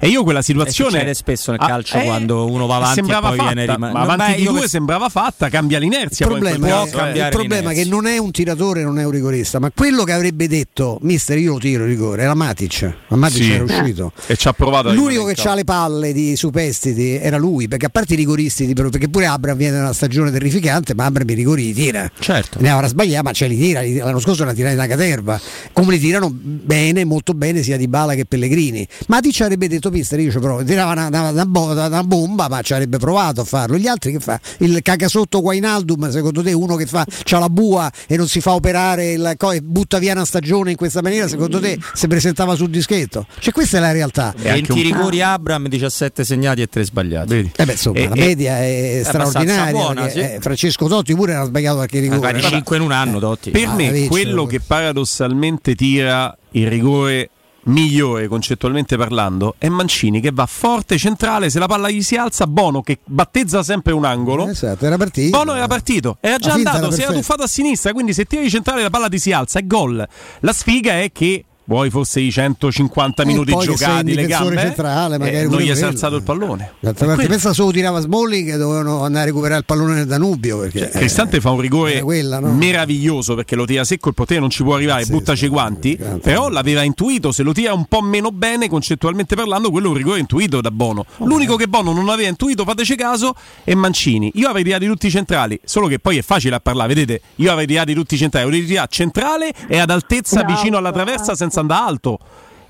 E io quella situazione. succede spesso nel Ah, calcio eh, quando uno va avanti e sembrava poi fatta, viene rima- Ma No, avanti beh, di io due que- sembrava fatta, cambia l'inerzia. Il problema, è, eh. il problema è che non è un tiratore, non è un rigorista, ma quello che avrebbe detto mister io lo tiro il rigore era Matic. Ma Matic Sì. era uscito. E ci ha provato a L'unico che ha le palle di superstiti era lui, perché a parte i rigoristi, perché pure Abram viene da una stagione terrificante, ma Abram i rigori li tira. Certo. Ne avrà sbagliato, ma ce li tira. L'anno scorso ne ha tirati una caterva. Come li tirano bene, molto bene, sia di Bala che Pellegrini. Matic avrebbe detto, mister, io ci provo. Tirava una, una- una una bomba, ma ci avrebbe provato a farlo. Gli altri che fa? Il cagasotto Guainaldum, secondo te, uno che fa c'ha la bua e non si fa operare il e butta via una stagione in questa maniera, secondo te si presentava sul dischetto? Cioè, questa è la realtà. 20 rigori Abram, 17 segnati e 3 sbagliati. Eh beh, insomma, E- la media è abbastanza straordinaria. buona, perché, sì. eh, Francesco Totti pure era sbagliato qualche rigore. Magari 5 in un anno, Totti. Per Ah, me, quello che paradossalmente tira il rigore migliore concettualmente parlando è Mancini che va forte centrale se la palla gli si alza Bono che battezza sempre un angolo. Esatto, era partito. Bono era partito era già andato era si era tuffato a sinistra quindi se tiri centrale la palla ti si alza è gol. La sfiga è che vuoi forse i 150 E minuti giocati le gambe centrale, eh, non gli è quello. alzato il pallone D'altra parte, pensa solo tirava Smalling e dovevano andare a recuperare il pallone nel Danubio. Perché, eh, Cristante fa un rigore quella, no? meraviglioso perché lo tira secco, il potere non ci può arrivare, buttaci i guanti. Però l'aveva intuito, se lo tira un po' meno bene, concettualmente parlando, quello è un rigore intuito da Bono. L'unico che Bono non aveva intuito, fateci caso, è Mancini. Io avrei tirato tutti i centrali, solo che poi è facile a parlare, vedete, io avrei tirato tutti i centrali, avrei tirato centrale e ad altezza Bravo, vicino alla traversa senza andare alto.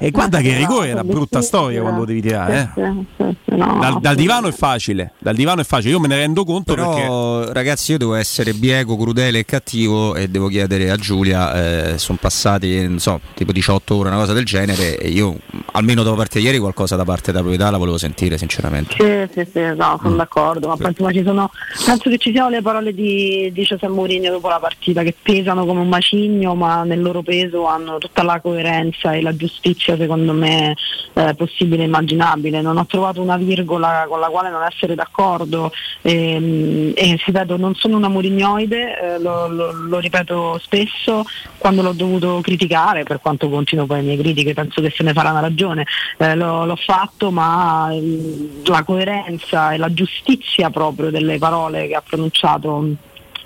E guarda che rigore è una brutta storia quando lo devi tirare. eh. Dal, dal divano è facile, dal divano è facile, io me ne rendo conto perché Però, ragazzi, io devo essere bieco, crudele e cattivo e devo chiedere a Giulia. Eh, sono passati, non so, tipo 18 ore, una cosa del genere. E io, almeno dopo partire ieri, qualcosa da parte della proprietà la volevo sentire, sinceramente. Sì, sì, sì, no, sono d'accordo, ma poi insomma ci sono, penso che ci siano le parole di, di José Mourinho dopo la partita che pesano come un macigno, ma nel loro peso hanno tutta la coerenza e la giustizia secondo me eh, possibile e immaginabile. Non ho trovato una virgola con la quale non essere d'accordo ehm, e, ripeto, non sono una Mourinhoide, eh, lo, lo- lo ripeto spesso, quando l'ho dovuto criticare, per quanto continuo poi le mie critiche, penso che se ne farà una ragione, eh, l'ho, l'ho fatto, ma ehm, la coerenza e la giustizia proprio delle parole che ha pronunciato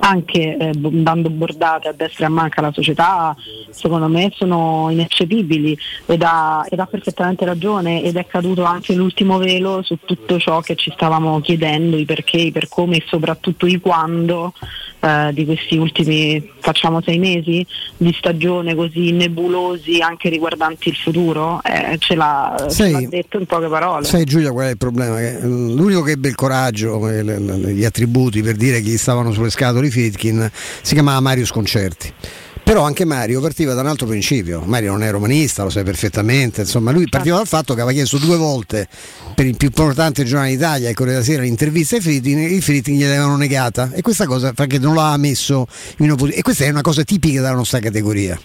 anche eh, dando bordate a destra e a manca alla società, secondo me sono ineccepibili ed ha, ed ha perfettamente ragione ed è caduto anche l'ultimo velo su tutto ciò che ci stavamo chiedendo, i perché, i per come e soprattutto i quando eh, di questi ultimi facciamo sei mesi di stagione così nebulosi anche riguardanti il futuro? Eh, ce, l'ha, ce l'ha detto in poche parole. Sai Giulia qual è il problema? Che l'unico che ebbe il coraggio, gli attributi per dire chi stavano sulle scatole Fitkin si chiamava Mario Sconcerti. Però anche Mario partiva da un altro principio. Mario non è romanista, lo sai perfettamente. Insomma, lui partiva dal fatto che aveva chiesto due volte per il più importante giornale d'Italia, il Corriere della Sera, l'intervista ai Fritin, i Fritin gliel'avevano negata. E questa cosa perché non l'ha messo in opposizione. E questa è una cosa tipica della nostra categoria.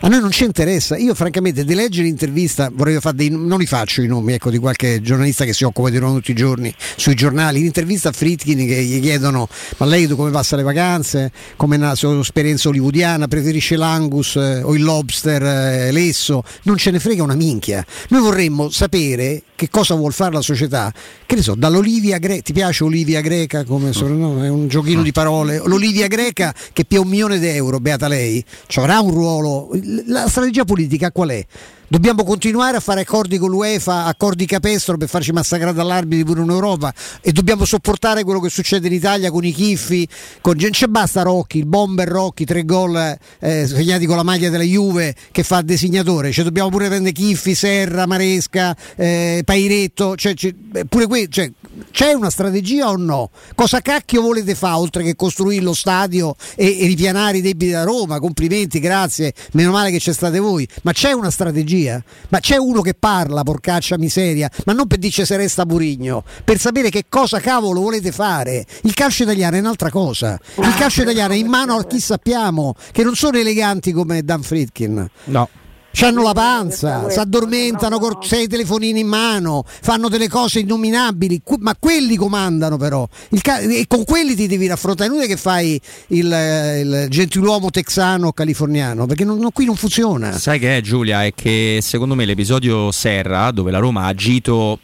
A noi non ci interessa. Io, francamente, di leggere l'intervista, vorrei fare dei. non li faccio i nomi ecco, di qualche giornalista che si occupa di Roma tutti i giorni sui giornali. L'intervista a Fritkin che gli chiedono: Ma lei come passa le vacanze? Come è la sua esperienza hollywoodiana? Preferisce preferisce l'angus eh, o il lobster eh, lesso, non ce ne frega una minchia. Noi vorremmo sapere che cosa vuol fare la società. Che ne so, dall'Olivia greca, ti piace Olivia greca come no, è un giochino di parole. L'Olivia greca che più un milione di euro, beata lei, ci avrà un ruolo. La strategia politica qual è? Dobbiamo continuare a fare accordi con l'UEFA, accordi capestro per farci massacrare dall'arbitro pure in Europa e dobbiamo sopportare quello che succede in Italia con i Chiffi, con c'è basta Rocchi, il bomber Rocchi, tre gol eh, segnati con la maglia della Juve che fa designatore, cioè, dobbiamo pure prendere Chiffi, Serra, Maresca, eh, Pairetto, cioè, c'è, pure que- cioè, c'è una strategia o no? Cosa cacchio volete fare oltre che costruire lo stadio e, e ripianare i debiti da Roma? Complimenti, grazie, meno male che c'è state voi, ma c'è una strategia? Ma c'è uno che parla, porcaccia miseria, ma non per dire se resta Burigno, per sapere che cosa cavolo volete fare. Il calcio italiano è un'altra cosa. Il calcio italiano è in mano a chi sappiamo, che non sono eleganti come Dan Fritkin. No. C'hanno la panza, si addormentano con sei telefonini in mano, fanno delle cose innominabili, ma quelli comandano però. Ca- e con quelli ti devi raffrontare. È inutile che fai il, il gentiluomo texano californiano, perché non, non, qui non funziona. Sai che è Giulia? È che secondo me l'episodio Serra, dove la Roma ha agito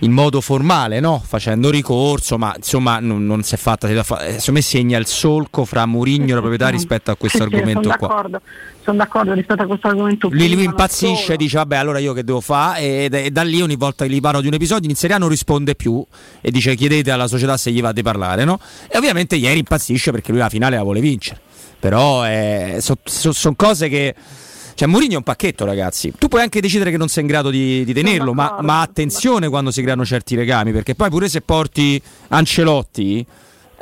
in modo formale, no? facendo ricorso, ma insomma non, non si è fatta. Eh, secondo me segna il solco fra Murigno e la proprietà rispetto a questo sì, argomento sono qua. D'accordo, sono d'accordo rispetto a questo argomento. Lui, lui impazzisce e dice vabbè allora io che devo fare e, e, da lì ogni volta che gli parlo di un episodio in Serie A non risponde più e dice chiedete alla società se gli va di parlare, no? E ovviamente ieri impazzisce perché lui la finale la vuole vincere. Però eh, sono so, so cose che cioè, Mourinho è un pacchetto, ragazzi. Tu puoi anche decidere che non sei in grado di, di tenerlo, ma, ma, attenzione quando si creano certi legami, perché poi pure se porti Ancelotti.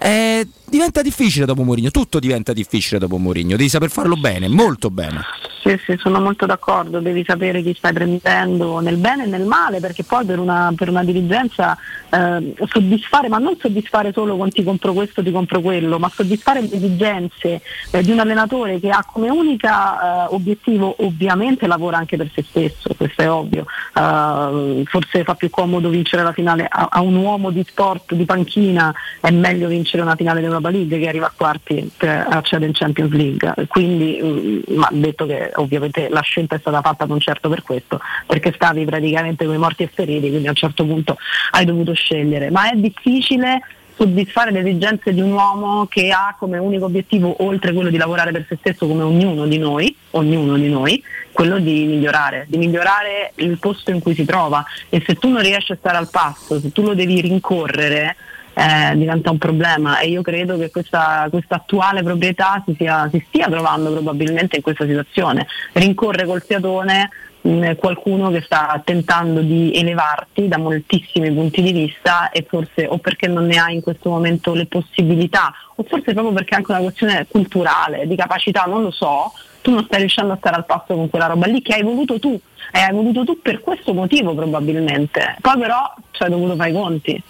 Eh, diventa difficile dopo Mourinho, tutto diventa difficile dopo Mourinho, devi saper farlo bene, molto bene. Sì, sì, sono molto d'accordo, devi sapere chi stai prendendo nel bene e nel male, perché poi per una, per una dirigenza eh, soddisfare, ma non soddisfare solo con ti compro questo, ti compro quello, ma soddisfare le esigenze eh, di un allenatore che ha come unica eh, obiettivo, ovviamente lavora anche per se stesso, questo è ovvio, eh, forse fa più comodo vincere la finale a, a, un uomo di sport, di panchina, è meglio vincere una finale d'Europa League che arriva a quarti per accedere in Champions League, quindi mm, ha detto che ovviamente la scelta è stata fatta non certo per questo, perché stavi praticamente come morti e feriti, quindi a un certo punto hai dovuto scegliere, ma è difficile soddisfare le esigenze di un uomo che ha come unico obiettivo, oltre quello di lavorare per se stesso come ognuno di noi, ognuno di noi, quello di migliorare, di migliorare il posto in cui si trova. E se tu non riesci a stare al passo, se tu lo devi rincorrere, eh, diventa un problema e io credo che questa, questa attuale proprietà si, sia, si, stia trovando probabilmente in questa situazione. Rincorre col fiatone mm, qualcuno che sta tentando di elevarti da moltissimi punti di vista e forse o perché non ne hai in questo momento le possibilità o forse proprio perché è anche una questione culturale, di capacità, non lo so, tu non stai riuscendo a stare al passo con quella roba lì che hai voluto tu e hai voluto tu per questo motivo probabilmente. Poi però ci hai dovuto fare i conti.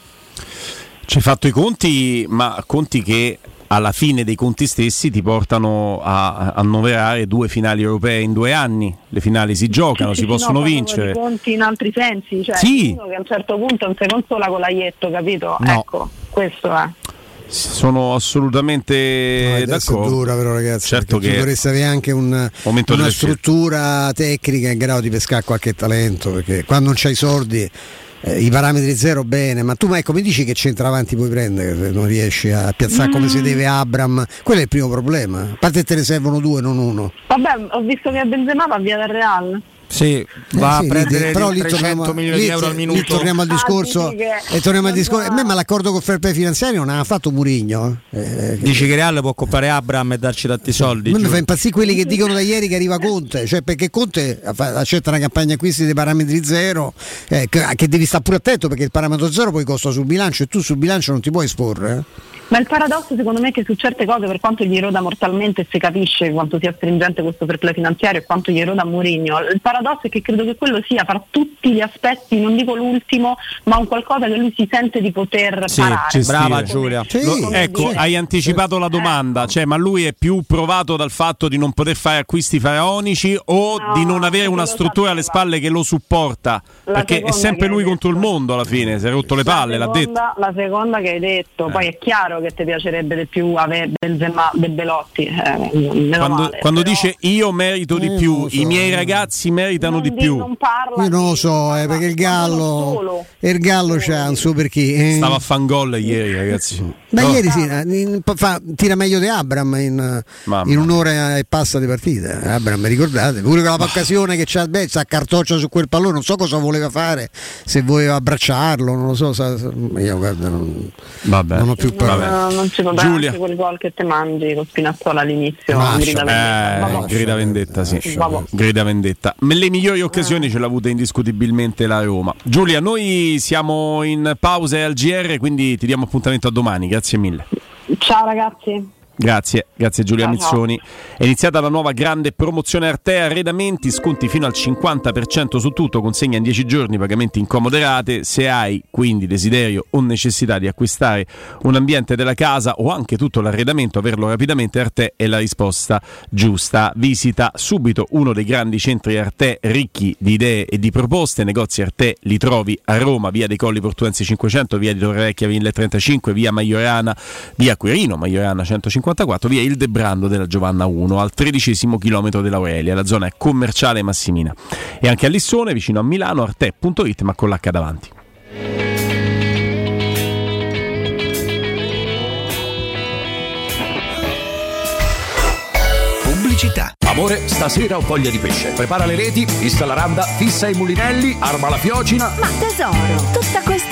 Ci hai fatto i conti, ma conti che alla fine dei conti stessi ti portano a annoverare due finali europee in due anni. Le finali si giocano, sì, si sì, possono no, vincere. conti in altri sensi, cioè sì. che a un certo punto non si consola con l'aietto, capito? No. Ecco, questo è. Sono assolutamente no, d'accordo. È dura, però, ragazzi. Certo che dovresti avere anche un, una struttura tecnica in grado di pescare qualche talento, perché quando non c'hai i soldi eh, i parametri zero bene, ma tu ma ecco, mi dici che centravanti puoi prendere, non riesci a piazzare mm. come si deve Abram, quello è il primo problema, a parte te ne servono due, non uno. Vabbè, ho visto che Benzema va via dal Real. Sì, va Eh sì, a prendere lì- però lì 300 torniamo, milioni lì- di euro al lì minuto. torniamo al discorso Ah, dici che e torniamo al discorso. A me ma l'accordo con fair play finanziario non ha fatto Murigno. Eh, Dici che Real può comprare Abram e darci tanti soldi? a me mi fa impazzire quelli che dicono da ieri che arriva Conte, cioè perché Conte accetta una campagna acquisti dei parametri zero, eh, che, che devi stare pure attento perché il parametro zero poi costa sul bilancio e tu sul bilancio non ti puoi esporre. Eh. Ma il paradosso secondo me è che su certe cose, per quanto gli eroda mortalmente, si capisce quanto sia stringente questo fair play finanziario e quanto gli eroda Mourinho, il paradosso è che credo che quello sia fra tutti gli aspetti, non dico l'ultimo, ma un qualcosa che lui si sente di poter Sì, parare. Brava Giulia. Lo- ecco, hai anticipato la domanda, cioè, ma lui è più provato dal fatto di non poter fare acquisti faraonici o di non avere una struttura alle spalle che lo supporta? La Perché è seconda sempre lui contro il mondo alla fine, si è rotto le palle, la l'ha detto. seconda, la seconda che hai detto, poi è chiaro che ti piacerebbe di più avere Benzema De Belotti, eh, Quando, male, quando però- dice io merito di Eh, più, non so. i miei ragazzi meritano di più. non parla Io non lo so, eh, perché il Gallo, il Gallo c'ha un suo perché. eh. Stava a fan gol ieri, ragazzi. Ma No. ieri sì, in- fa- tira meglio di Abram in, in un'ora e passa di partita. Abram, ricordate, pure con occasione che c'ha, beh, sa cartoccia su quel pallone, non so cosa voleva fare, se voleva abbracciarlo, non lo so. sa- sa- io guarda, non, Vabbè. non ho più parole. No, non ci può dare anche quel gol che te mangi con Spinazzola all'inizio. Lascia, grida vendetta. Eh, grida vendetta, sì. Grida vendetta. Le migliori occasioni ce l'ha avute indiscutibilmente la Roma. Giulia, noi siamo in pausa al GR, quindi ti diamo appuntamento a domani. Grazie mille. Ciao ragazzi. Grazie, grazie Giulia Ciao, Mizzoni. È iniziata la nuova grande promozione Artea Arredamenti, sconti fino al 50% su tutto, consegna in 10 giorni, pagamenti in comode rate. Se hai quindi desiderio o necessità di acquistare un ambiente della casa o anche tutto l'arredamento, averlo rapidamente Arte è la risposta giusta. Visita subito uno dei grandi centri Arte ricchi di idee e di proposte. Negozi Arte li trovi a Roma, via dei Colli Portuensi 500, via di Torrevecchia 1035, via Maiorana, via Querino, Maiorana 154, via Ildebrando della Giovanna 1, al tredicesimo chilometro dell'Aurelia, la zona è commerciale Massimina. E anche a Lissone, vicino a Milano, arte.it, ma con l'H davanti. Pubblicità. Amore, stasera ho voglia di pesce. Prepara le reti, fissa la randa, fissa i mulinelli, arma la fiocina. Ma tesoro, tutta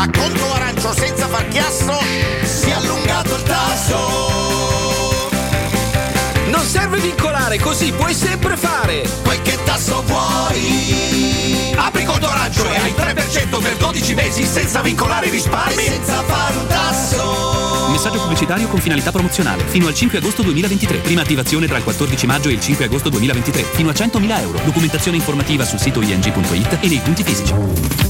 A conto arancio senza far chiasso si è allungato il tasso. Non serve vincolare, così puoi sempre fare. Quel che tasso vuoi. Apri conto arancio e hai 3% per 12 mesi senza vincolare i risparmi. Senza fare un tasso. Messaggio pubblicitario con finalità promozionale. Fino al 5 agosto 2023. Prima attivazione tra il 14 maggio e il 5 agosto 2023. Fino a 100.000 euro. Documentazione informativa sul sito ing.it e nei punti fisici.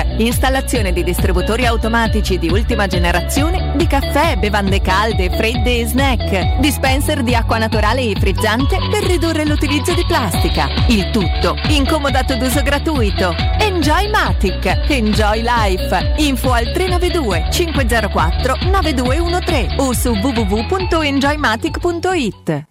Installazione di distributori automatici di ultima generazione di caffè, bevande calde, fredde e snack. Dispenser di acqua naturale e frizzante per ridurre l'utilizzo di plastica. Il tutto incomodato d'uso gratuito. Enjoymatic. Enjoy life. Info al 392 504 9213 o su www.enjoymatic.it.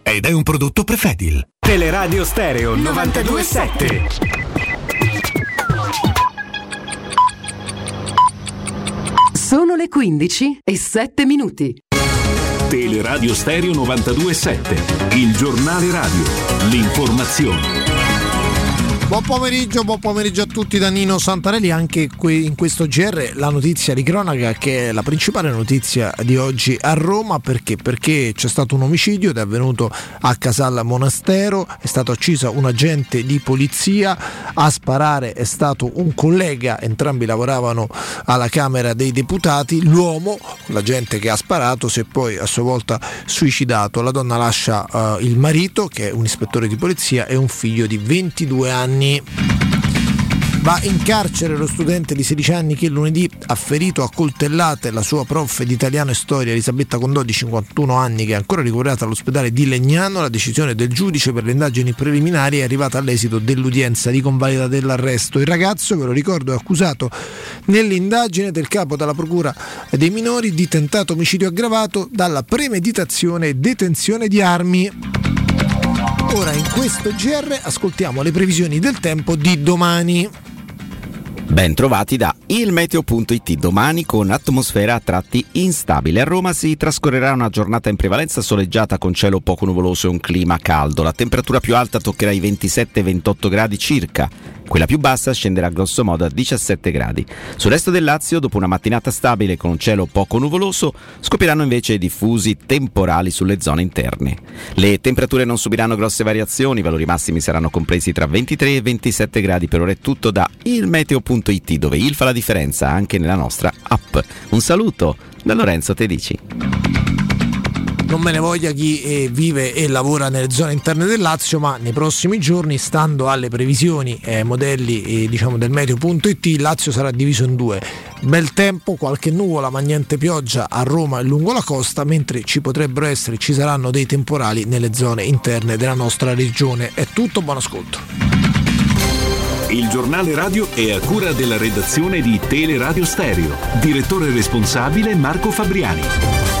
ed è un prodotto Prefedil. Teleradio Stereo 927. Sono le 15 e 7 minuti. Teleradio Stereo 927, il giornale radio, l'informazione. Buon pomeriggio, buon pomeriggio a tutti da Nino Santarelli, anche qui in questo GR la notizia di cronaca che è la principale notizia di oggi a Roma. Perché? Perché c'è stato un omicidio ed è avvenuto a Casal Monastero, è stato ucciso un agente di polizia, a sparare è stato un collega, entrambi lavoravano alla Camera dei Deputati, l'uomo, l'agente che ha sparato, si è poi a sua volta suicidato, la donna lascia eh, il marito che è un ispettore di polizia e un figlio di 22 anni. Va in carcere lo studente di 16 anni che lunedì ha ferito a coltellate la sua prof di italiano e storia Elisabetta Condò di 51 anni che è ancora ricoverata all'ospedale di Legnano. La decisione del giudice per le indagini preliminari è arrivata all'esito dell'udienza di convalida dell'arresto. Il ragazzo, ve lo ricordo, è accusato nell'indagine del capo della procura dei minori di tentato omicidio aggravato dalla premeditazione e detenzione di armi. Ora in questo GR ascoltiamo le previsioni del tempo di domani. Ben trovati da ilmeteo.it domani con atmosfera a tratti instabile. A Roma si trascorrerà una giornata in prevalenza soleggiata con cielo poco nuvoloso e un clima caldo. La temperatura più alta toccherà i 27-28 gradi circa. Quella più bassa scenderà grosso modo a 17 gradi. Sul resto del Lazio, dopo una mattinata stabile con un cielo poco nuvoloso, scopriranno invece diffusi temporali sulle zone interne. Le temperature non subiranno grosse variazioni, i valori massimi saranno compresi tra 23 e 27 gradi. Per ora è tutto da ilmeteo.it dove il fa la differenza anche nella nostra app. Un saluto da Lorenzo Tedici. Non me ne voglia chi eh, vive e lavora nelle zone interne del Lazio, ma nei prossimi giorni, stando alle previsioni e ai modelli eh, diciamo, del meteo.it, il Lazio sarà diviso in due. Bel tempo, qualche nuvola, ma niente pioggia a Roma e lungo la costa, mentre ci potrebbero essere, ci saranno dei temporali nelle zone interne della nostra regione. È tutto, buon ascolto. Il giornale radio è a cura della redazione di Teleradio Stereo. Direttore responsabile Marco Fabriani.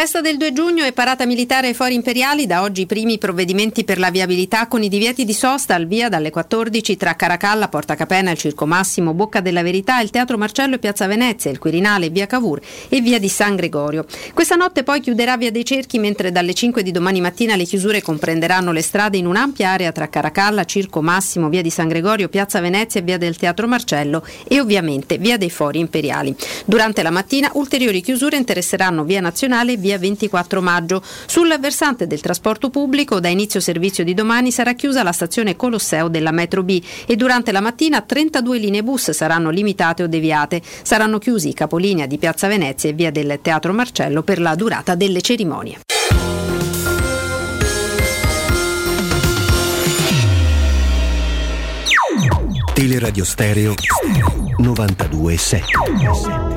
Festa del 2 giugno e parata militare ai fori imperiali, da oggi i primi provvedimenti per la viabilità con i divieti di sosta al via dalle 14 tra Caracalla, Porta Capena, il Circo Massimo, Bocca della Verità, il Teatro Marcello e Piazza Venezia, il Quirinale, via Cavour e via di San Gregorio. Questa notte poi chiuderà via dei Cerchi mentre dalle 5 di domani mattina le chiusure comprenderanno le strade in un'ampia area tra Caracalla, Circo Massimo, via di San Gregorio, Piazza Venezia e via del Teatro Marcello e ovviamente via dei fori imperiali. Durante la mattina ulteriori chiusure interesseranno via Nazionale e via 24 maggio. Sul versante del trasporto pubblico, da inizio servizio di domani sarà chiusa la stazione Colosseo della Metro B e durante la mattina 32 linee bus saranno limitate o deviate. Saranno chiusi i capolinea di Piazza Venezia e via del Teatro Marcello per la durata delle cerimonie. Teleradio Stereo 92.7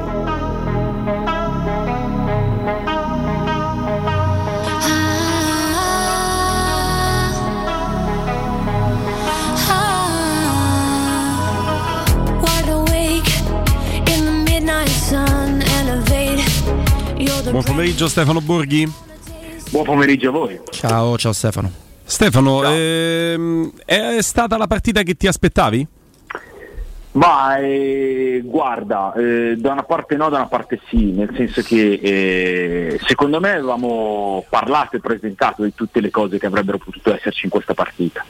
Buon pomeriggio Stefano Borghi. Buon pomeriggio a voi. Ciao, ciao Stefano. Stefano, ehm, è stata la partita che ti aspettavi? Ma eh, guarda, eh, da una parte no, da una parte sì, nel senso che eh, secondo me avevamo parlato e presentato di tutte le cose che avrebbero potuto esserci in questa partita,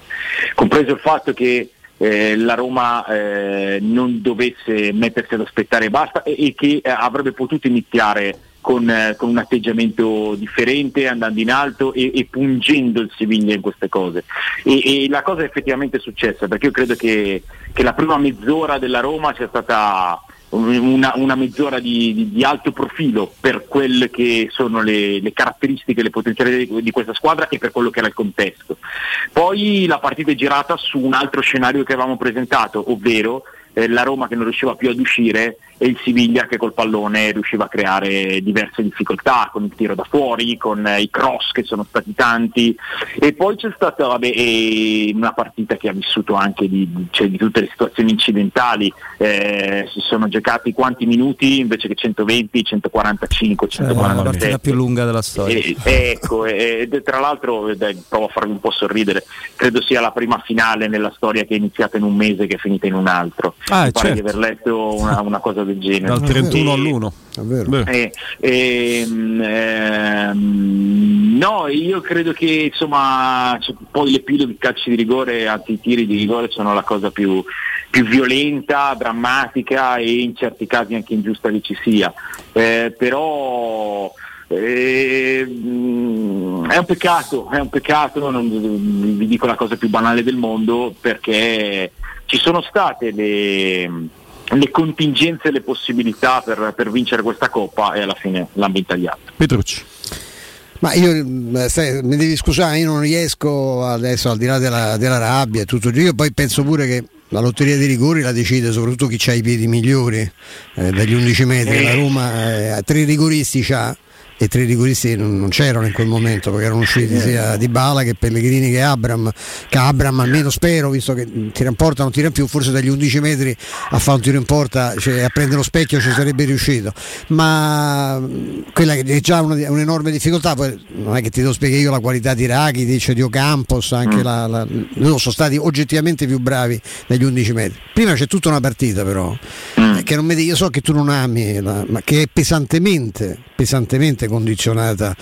compreso il fatto che eh, la Roma eh, non dovesse mettersi ad aspettare e basta e, e che eh, avrebbe potuto iniziare con, eh, con, un atteggiamento differente, andando in alto e, e pungendo il Siviglia in queste cose. E, e, la cosa è effettivamente successa, perché io credo che, che la prima mezz'ora della Roma sia stata una, una mezz'ora di, di, di, alto profilo per quelle che sono le, le caratteristiche, le potenzialità di, di, questa squadra e per quello che era il contesto. Poi la partita è girata su un altro scenario che avevamo presentato, ovvero eh, la Roma che non riusciva più ad uscire e il Siviglia che col pallone riusciva a creare diverse difficoltà con il tiro da fuori, con eh, i cross che sono stati tanti e poi c'è stata vabbè, eh, una partita che ha vissuto anche di, cioè, di tutte le situazioni incidentali, eh, si sono giocati quanti minuti invece che 120, 145, 147. la partita più lunga della storia. E, ecco, e, tra l'altro dai, provo a farvi un po' sorridere, credo sia la prima finale nella storia che è iniziata in un mese e che è finita in un altro. Ah, Mi pare certo. di aver letto una, una cosa del genere. Dal 31 E- all'1. eh, ehm, ehm, no, io credo che insomma c- poi l'epilogo di calci di rigore, anzi i tiri di rigore sono la cosa più, più violenta, drammatica e in certi casi anche ingiusta che ci sia. Eh, però eh, è un peccato, è un peccato, non- vi dico la cosa più banale del mondo perché ci sono state le le contingenze e le possibilità per, per vincere questa coppa e alla fine l'hanno intagliata. Petrucci. Ma io eh, sai, mi devi scusare, io non riesco adesso al di là della, della rabbia e tutto, io poi penso pure che la lotteria dei rigori la decide soprattutto chi ha i piedi migliori eh, dagli 11 metri, la Roma eh, tre rigoristi c'ha e tre rigoristi non, c'erano in quel momento perché erano usciti sia Di Bala che Pellegrini che Abram che Abram almeno spero visto che tira in porta non tira più forse dagli 11 metri a fare un tiro in porta cioè, a prendere lo specchio ci sarebbe riuscito. Ma quella che è già una- un'enorme difficoltà poi non è che ti devo spiegare io la qualità di Rakitic di Ocampos anche Mm. la, la- loro sono stati oggettivamente più bravi dagli 11 metri. Prima c'è tutta una partita però eh, che non mi io so che tu non ami la- ma che è pesantemente pesantemente condizionata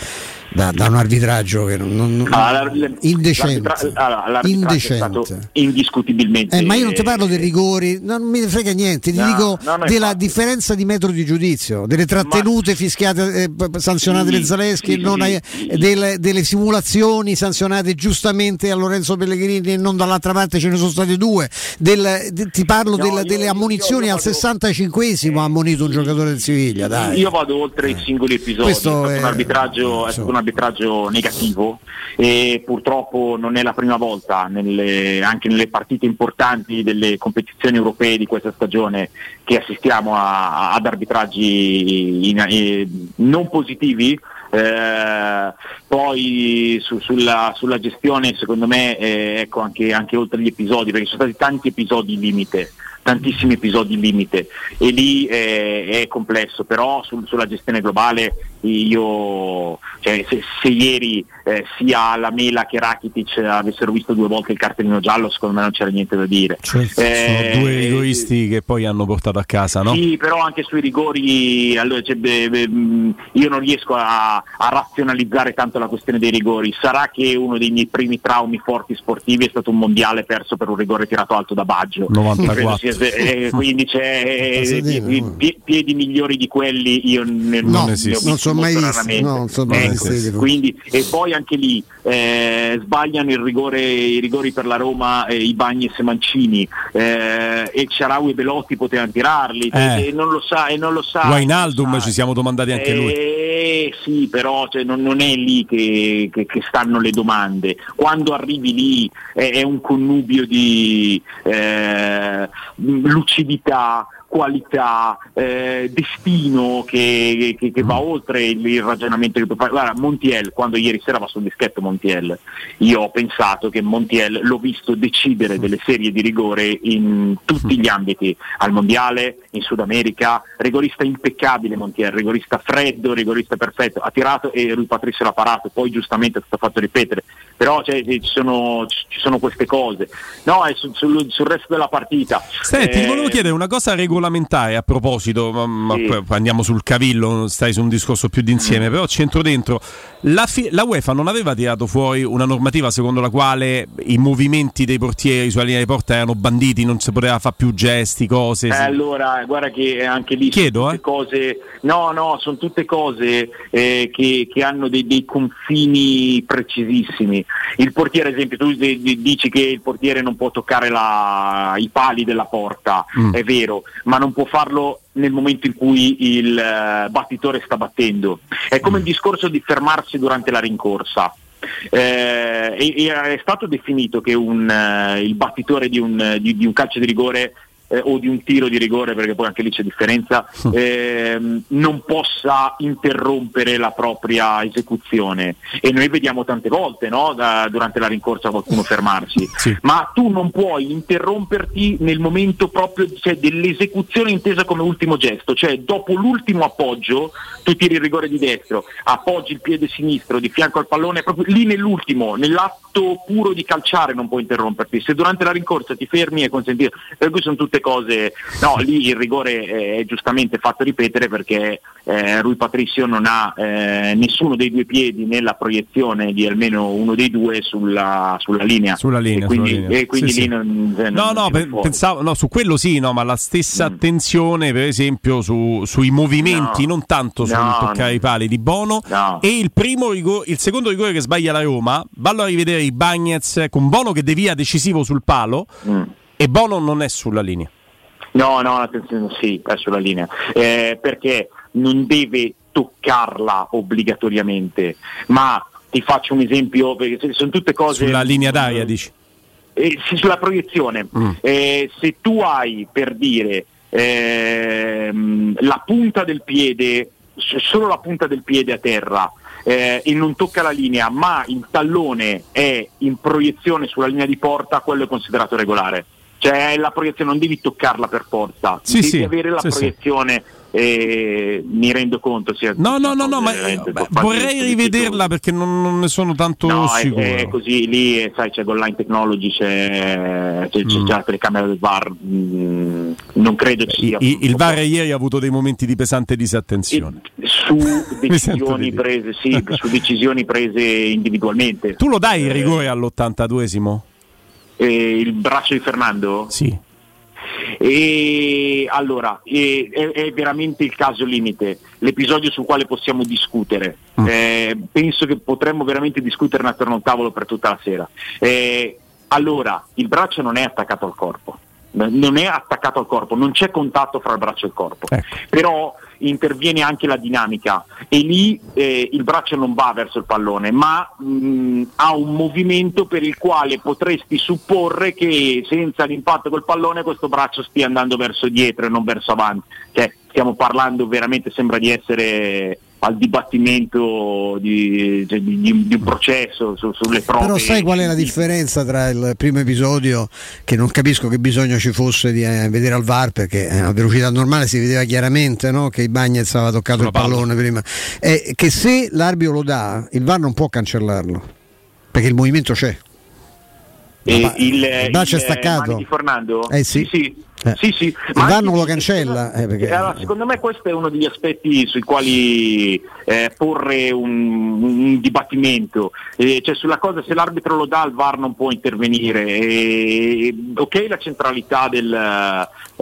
da, da un arbitraggio che non, non- Allora, l- indecente. allora, l'arbitraggio è stato Indecente. indiscutibilmente Eh, ma io non ti parlo dei rigori, non mi frega niente, ti No, dico no, della infatti. differenza di metro di giudizio, delle trattenute fischiate, eh, sanzionate Sì, da Zaleschi, sì, non sì, ai- sì. delle, delle simulazioni sanzionate giustamente a Lorenzo Pellegrini e non dall'altra parte ce ne sono state due, Del- de- ti parlo No, del- io- delle io- ammonizioni io al vado- 65esimo ha ammonito un giocatore del Siviglia, dai. Io vado oltre i singoli episodi, Questo è stato, è- un arbitraggio, un arbitraggio negativo e purtroppo non è la prima volta, nelle- anche nelle partite importanti delle competizioni europee di questa stagione, che assistiamo a- ad arbitraggi in- eh, non positivi. Eh, poi su- sulla, sulla gestione secondo me eh, ecco anche, anche oltre gli episodi perché sono stati tanti episodi limite tantissimi episodi limite. E lì eh, è complesso, però sul- sulla gestione globale io, cioè, se, se ieri eh, sia la Mela che Rakitic avessero visto due volte il cartellino giallo, secondo me non c'era niente da dire. Eh, Sono due rigoristi che poi hanno portato a casa, no? Sì, però anche sui rigori allora, cioè, beh, beh, io non riesco a, a razionalizzare tanto la questione dei rigori. Sarà che uno dei miei primi traumi forti sportivi è stato un mondiale perso per un rigore tirato alto da Baggio. 94. Credo sia- eh, quindi c'è eh, pie- piedi migliori di quelli io ne, No, esistono. visti non sono mai visti, raramente. no, non sono mai Ecco, esistiti. quindi, e poi anche lì eh, sbagliano il rigore, i rigori per la Roma eh, i Bagnes e Mancini eh, e Ciaraui e Belotti potevano tirarli Eh. e non lo sa e non lo sa Wijnaldum ci siamo domandati anche lui. eh, sì, però cioè, non, non è lì che, che- che stanno le domande. Quando arrivi lì è, è un connubio di eh, lucidità, qualità, eh, destino che, che- che va oltre il, ragionamento che puoi fare. Guarda, Montiel, quando ieri sera va sul dischetto Montiel, io ho pensato che Montiel l'ho visto decidere delle serie di rigore in tutti gli ambiti, al mondiale, in Sud America, rigorista impeccabile Montiel, rigorista freddo, rigorista perfetto, ha tirato e Rui Patricio l'ha parato, poi giustamente è stato fatto ripetere, però cioè, ci, sono, ci sono queste cose. No, è sul, sul- sul resto della partita. Senti, ti Eh, volevo chiedere una cosa regolamentare a proposito, ma- ma Sì. andiamo sul cavillo, stai su un discorso più d'insieme, Mm. però c'entro dentro. La, fi- la UEFA non aveva tirato fuori una normativa secondo la quale i movimenti dei portieri sulla linea di porta erano banditi, non si poteva fare più gesti, cose. Eh, sì. allora, guarda che anche lì Chiedo, tutte cose, no, no, sono tutte cose eh, che, che hanno dei, dei confini precisissimi. Il portiere, ad esempio, tu di- di- dici che il portiere non può toccare la- i pali della porta, Mm. è vero, ma non può farlo nel momento in cui il eh, battitore sta battendo. È come il discorso di fermarsi durante la rincorsa. Eh, e è stato definito che un, eh, il battitore di un, di- di un calcio di rigore eh, o di un tiro di rigore, perché poi anche lì c'è differenza, ehm, non possa interrompere la propria esecuzione. E noi vediamo tante volte no, da- durante la rincorsa qualcuno fermarsi, ma tu non puoi interromperti nel momento proprio cioè, dell'esecuzione intesa come ultimo gesto, cioè dopo l'ultimo appoggio tu tiri il rigore di destro, appoggi il piede sinistro di fianco al pallone, proprio lì nell'ultimo, nell'atto puro di calciare non puoi interromperti, se durante la rincorsa ti fermi è consentito, per cui sono tutte cose, no, lì il rigore è giustamente fatto ripetere perché eh, Rui Patricio non ha eh, nessuno dei due piedi nella proiezione di almeno uno dei due sulla, sulla linea. Sulla linea, e quindi, sulla linea. e quindi Sì, lì sì. non, eh, No, non no, pensavo, no, su quello sì, no, ma la stessa Mm. attenzione, per esempio, su- sui movimenti, No. non tanto sul No, toccare i pali di Bono. No. E il, primo il secondo rigore che sbaglia la Roma, vallo a rivedere i Bagnets con Bono che devia decisivo sul palo Mm. e Bono non è sulla linea. No, no, attenzione, sì, è sulla linea, Eh, perché non deve toccarla obbligatoriamente, ma ti faccio un esempio, perché sono tutte cose... Sulla linea d'aria, dici. Eh, sì, sulla proiezione. Mm. Eh, se tu hai, per dire, ehm, la punta del piede, solo la punta del piede a terra, eh, e non tocca la linea, ma il tallone è in proiezione sulla linea di porta, quello è considerato regolare. Cioè la proiezione, non devi toccarla per forza, Sì, devi sì, avere la sì, proiezione. E mi rendo conto. Sia No, no, no, no, ma eh, vorrei rivederla perché non, non ne sono tanto No, sicuro. è, è così, lì eh, sai, c'è Online Technology, c'è, c'è, c'è Mm. già la telecamera del VAR, mm, non credo ci sia I- il VAR ieri ha avuto dei momenti di pesante disattenzione. su sento decisioni di prese, sì, su decisioni prese individualmente. Tu lo dai il rigore all'82esimo? Eh, il braccio di Fernando? Sì. E allora, eh, è, è veramente il caso limite, l'episodio sul quale possiamo discutere. Mm. Eh, penso che potremmo veramente discuterne attorno a un tavolo per tutta la sera. Eh, allora, il braccio non è attaccato al corpo, non è attaccato al corpo, non c'è contatto fra il braccio e il corpo, però interviene anche la dinamica e lì eh, il braccio non va verso il pallone, ma mh, ha un movimento per il quale potresti supporre che senza l'impatto col pallone questo braccio stia andando verso dietro e non verso avanti. Cioè, stiamo parlando veramente, sembra di essere al dibattimento di, cioè, di- di- di un processo su- sulle prove. Però sai qual è la differenza tra il primo episodio, che non capisco che bisogno ci fosse di eh, vedere al VAR perché eh, a velocità normale si vedeva chiaramente no, che Bagnez aveva toccato il pallone prima, è che se l'arbitro lo dà, il VAR non può cancellarlo, perché il movimento c'è. E il, il braccio è il staccato? di Fernando? Eh sì. sì. Eh. Sì, sì. Il Ma non lo cancella. eh, perché- Allora, secondo me questo è uno degli aspetti sui quali eh, porre un, un dibattimento, Eh, cioè sulla cosa se l'arbitro lo dà il VAR non può intervenire, E- ok la centralità del,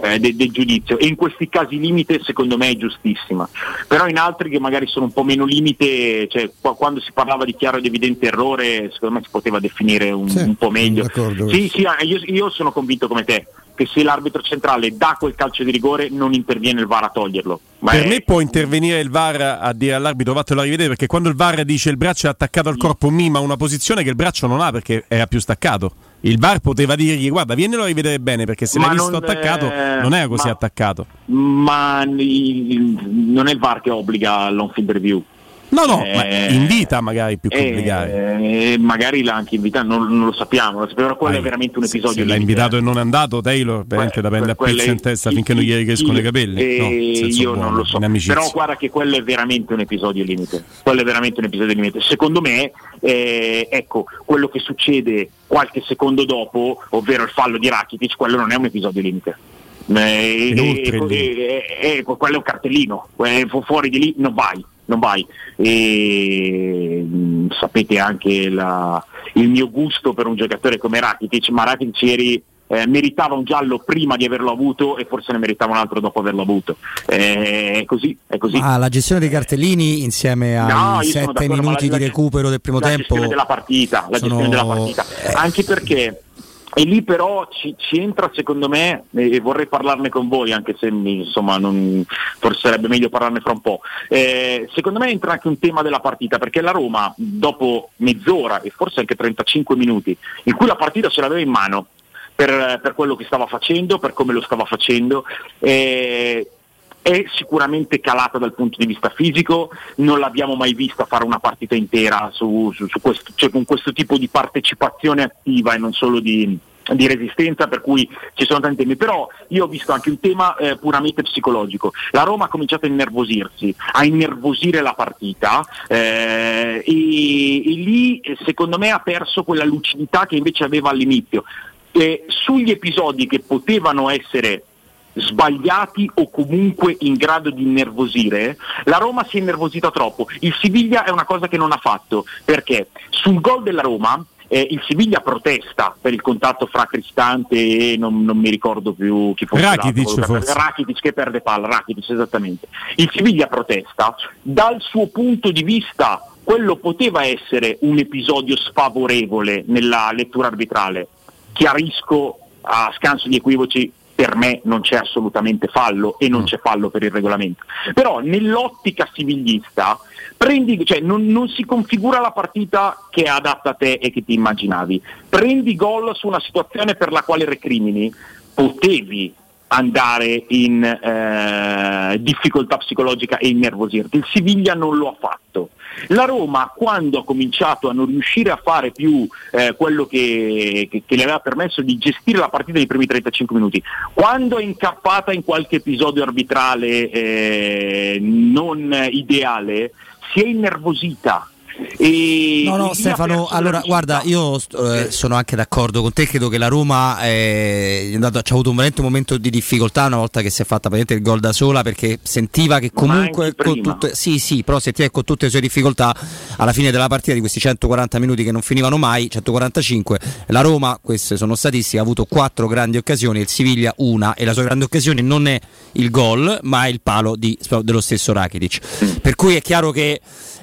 eh, de- del giudizio e in questi casi limite secondo me è giustissima, però in altri che magari sono un po' meno limite, cioè qua- quando si parlava di chiaro ed evidente errore secondo me si poteva definire un, un po' meglio. Sì, sì, ah, io, io sono convinto come te che se l'arbitro centrale dà quel calcio di rigore non interviene il VAR a toglierlo. Ma per è- me può intervenire il VAR a dire all'arbitro vattelo a rivedere perché quando il VAR dice il braccio è attaccato al corpo mima una posizione che il braccio non ha perché era più staccato. Il VAR poteva dirgli guarda vienilo a rivedere bene perché se Ma l'hai visto attaccato eh, non era così ma- attaccato. ma non è il VAR che obbliga l'on-field review. No, no, Eh, ma invita magari più eh, obbligare. eh, magari l'ha anche invitato, non, non lo sappiamo, lo sappiamo, quello è veramente un Se episodio l'ha limite. invitato e non è andato, Taylor veramente da prendere a è- in testa finché non gli crescono i capelli. eh, No, io buono, non lo so, però guarda che quello è veramente un episodio limite. Quello è veramente un episodio limite. Secondo me, eh, ecco, quello che succede qualche secondo dopo, ovvero il fallo di Rakitic, quello non è un episodio limite. Eh, eh, eh, quello è un cartellino, fu- fuori di lì non vai, non vai. E, mh, sapete anche la- il mio gusto per un giocatore come Rakitic, ma Rakitic ieri eh, meritava un giallo prima di averlo avuto e forse ne meritava un altro dopo averlo avuto. Eh, è così, è così. Ah, la gestione dei cartellini insieme No, sette d'accordo, ma minuti la- di recupero del primo la tempo gestione della partita, la sono- gestione della partita. Anche perché e lì però ci, ci entra secondo me, e vorrei parlarne con voi, anche se insomma non, forse sarebbe meglio parlarne fra un po'. Eh, secondo me entra anche un tema della partita, perché la Roma, dopo mezz'ora e forse anche 35 minuti, in cui la partita ce l'aveva in mano per, per quello che stava facendo, per come lo stava facendo, eh, è sicuramente calata dal punto di vista fisico, non l'abbiamo mai vista fare una partita intera su, su- su questo, cioè con questo tipo di partecipazione attiva e non solo di, di resistenza, per cui ci sono tanti temi. Però io ho visto anche un tema eh, puramente psicologico. La Roma ha cominciato a innervosirsi, a innervosire la partita eh, e, e lì eh, secondo me ha perso quella lucidità che invece aveva all'inizio. Eh, sugli episodi che potevano essere sbagliati o comunque in grado di innervosire, la Roma si è innervosita troppo. Il Siviglia è una cosa che non ha fatto, perché sul gol della Roma eh, il Siviglia protesta per il contatto fra Cristante e non, non mi ricordo più chi fosse Rakitic, l'altro, forse. Rakitic che perde palla, Rakitic esattamente. Il Siviglia protesta, dal suo punto di vista quello poteva essere un episodio sfavorevole nella lettura arbitrale. Chiarisco a scanso di equivoci, per me non c'è assolutamente fallo e non c'è fallo per il regolamento. Però nell'ottica civilista prendi, cioè, non, non si configura la partita che è adatta a te e che ti immaginavi. Prendi gol su una situazione per la quale recrimini, potevi andare in eh, difficoltà psicologica e innervosirti. Il Siviglia non lo ha fatto. La Roma, quando ha cominciato a non riuscire a fare più eh, quello che, che, che le aveva permesso di gestire la partita nei primi 35 minuti, quando è incappata in qualche episodio arbitrale eh, non ideale, si è innervosita. E No, no, Stefano, allora guarda, io eh, sono anche d'accordo con te, credo che la Roma eh, andato- c'ha avuto un veramente momento di difficoltà una volta che si è fatta praticamente il gol da sola perché sentiva che comunque con tutte, sì, sì, però sentiva che con tutte le sue difficoltà alla fine della partita di questi 140 minuti che non finivano mai, 145, la Roma, queste sono statistiche, ha avuto quattro grandi occasioni, il Siviglia una e la sua grande occasione non è il gol, ma è il palo di- dello stesso Rakitic. Per cui è chiaro che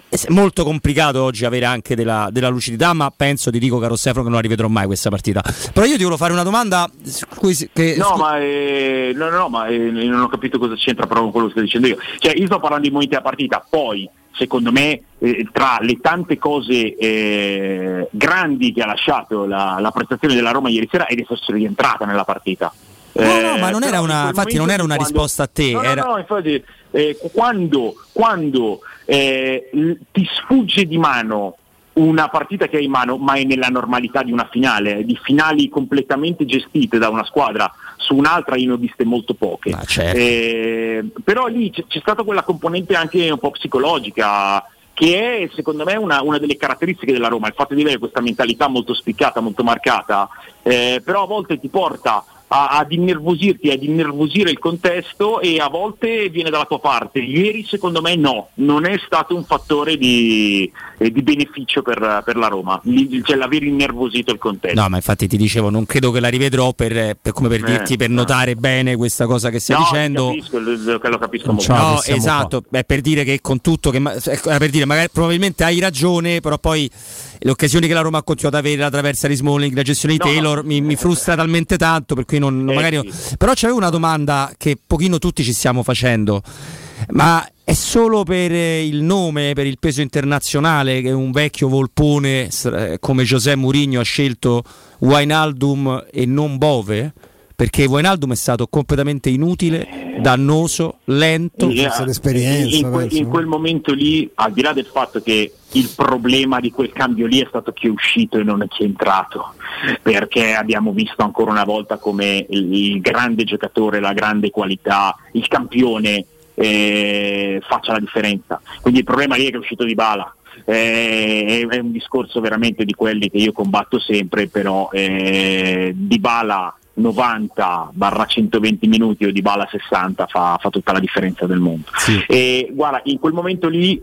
è molto complicato oggi avere anche della, della lucidità, ma penso, ti dico caro Stefano, che non la rivedrò mai questa partita. Però io ti volevo fare una domanda cui che, No, ma, eh, no, no, no, ma eh, non ho capito cosa c'entra però con quello che sto dicendo io. Cioè, io sto parlando di momenti della partita, poi secondo me eh, tra le tante cose eh, grandi che ha lasciato la, la prestazione della Roma ieri sera ed essere rientrata nella partita. No, no, Eh, ma non era una, infatti non era una quando- risposta a te, No, no, era... no, infatti, eh, quando, quando eh, ti sfugge di mano una partita che hai in mano, ma è nella normalità di una finale, di finali completamente gestite da una squadra su un'altra io ne ho viste molto poche. certo. Eh, però lì c'è, c'è stata quella componente anche un po' psicologica che è secondo me una, una delle caratteristiche della Roma, il fatto di avere questa mentalità molto spiccata, molto marcata, eh, però a volte ti porta a- ad innervosirti, ad innervosire il contesto e a volte viene dalla tua parte. Ieri secondo me no, non è stato un fattore di, eh, di beneficio per, per la Roma, Lì- cioè l'aver innervosito il contesto. No, ma infatti ti dicevo, non credo che la rivedrò per, per- come per Eh, dirti, per no. notare bene questa cosa che stai No, dicendo. capisco, lo, lo capisco molto. No, esatto, beh, per dire che con tutto, che, ecco, era per dire, magari probabilmente hai ragione, però poi le occasioni che la Roma ha continuato ad avere, la traversa di Smalling, la gestione di No, Taylor, mi, mi frustra talmente tanto, per cui non, Eh, magari... sì. Però c'avevo una domanda che pochino tutti ci stiamo facendo, ma è solo per eh, il nome, per il peso internazionale che un vecchio volpone eh, come José Mourinho ha scelto Wijnaldum e non Bove? Perché Wijnaldum è stato completamente inutile, dannoso, lento. Yeah. in, que- in quel momento lì, al di là del fatto che il problema di quel cambio lì è stato chi è uscito e non chi è entrato, perché abbiamo visto ancora una volta come il, grande giocatore, la grande qualità, il campione eh, faccia la differenza. Quindi il problema lì è che è uscito di bala. è, è un discorso veramente di quelli che io combatto sempre, però eh, di bala 90 barra 120 minuti o di bala 60 fa, fa tutta la differenza del mondo. E guarda, in quel momento lì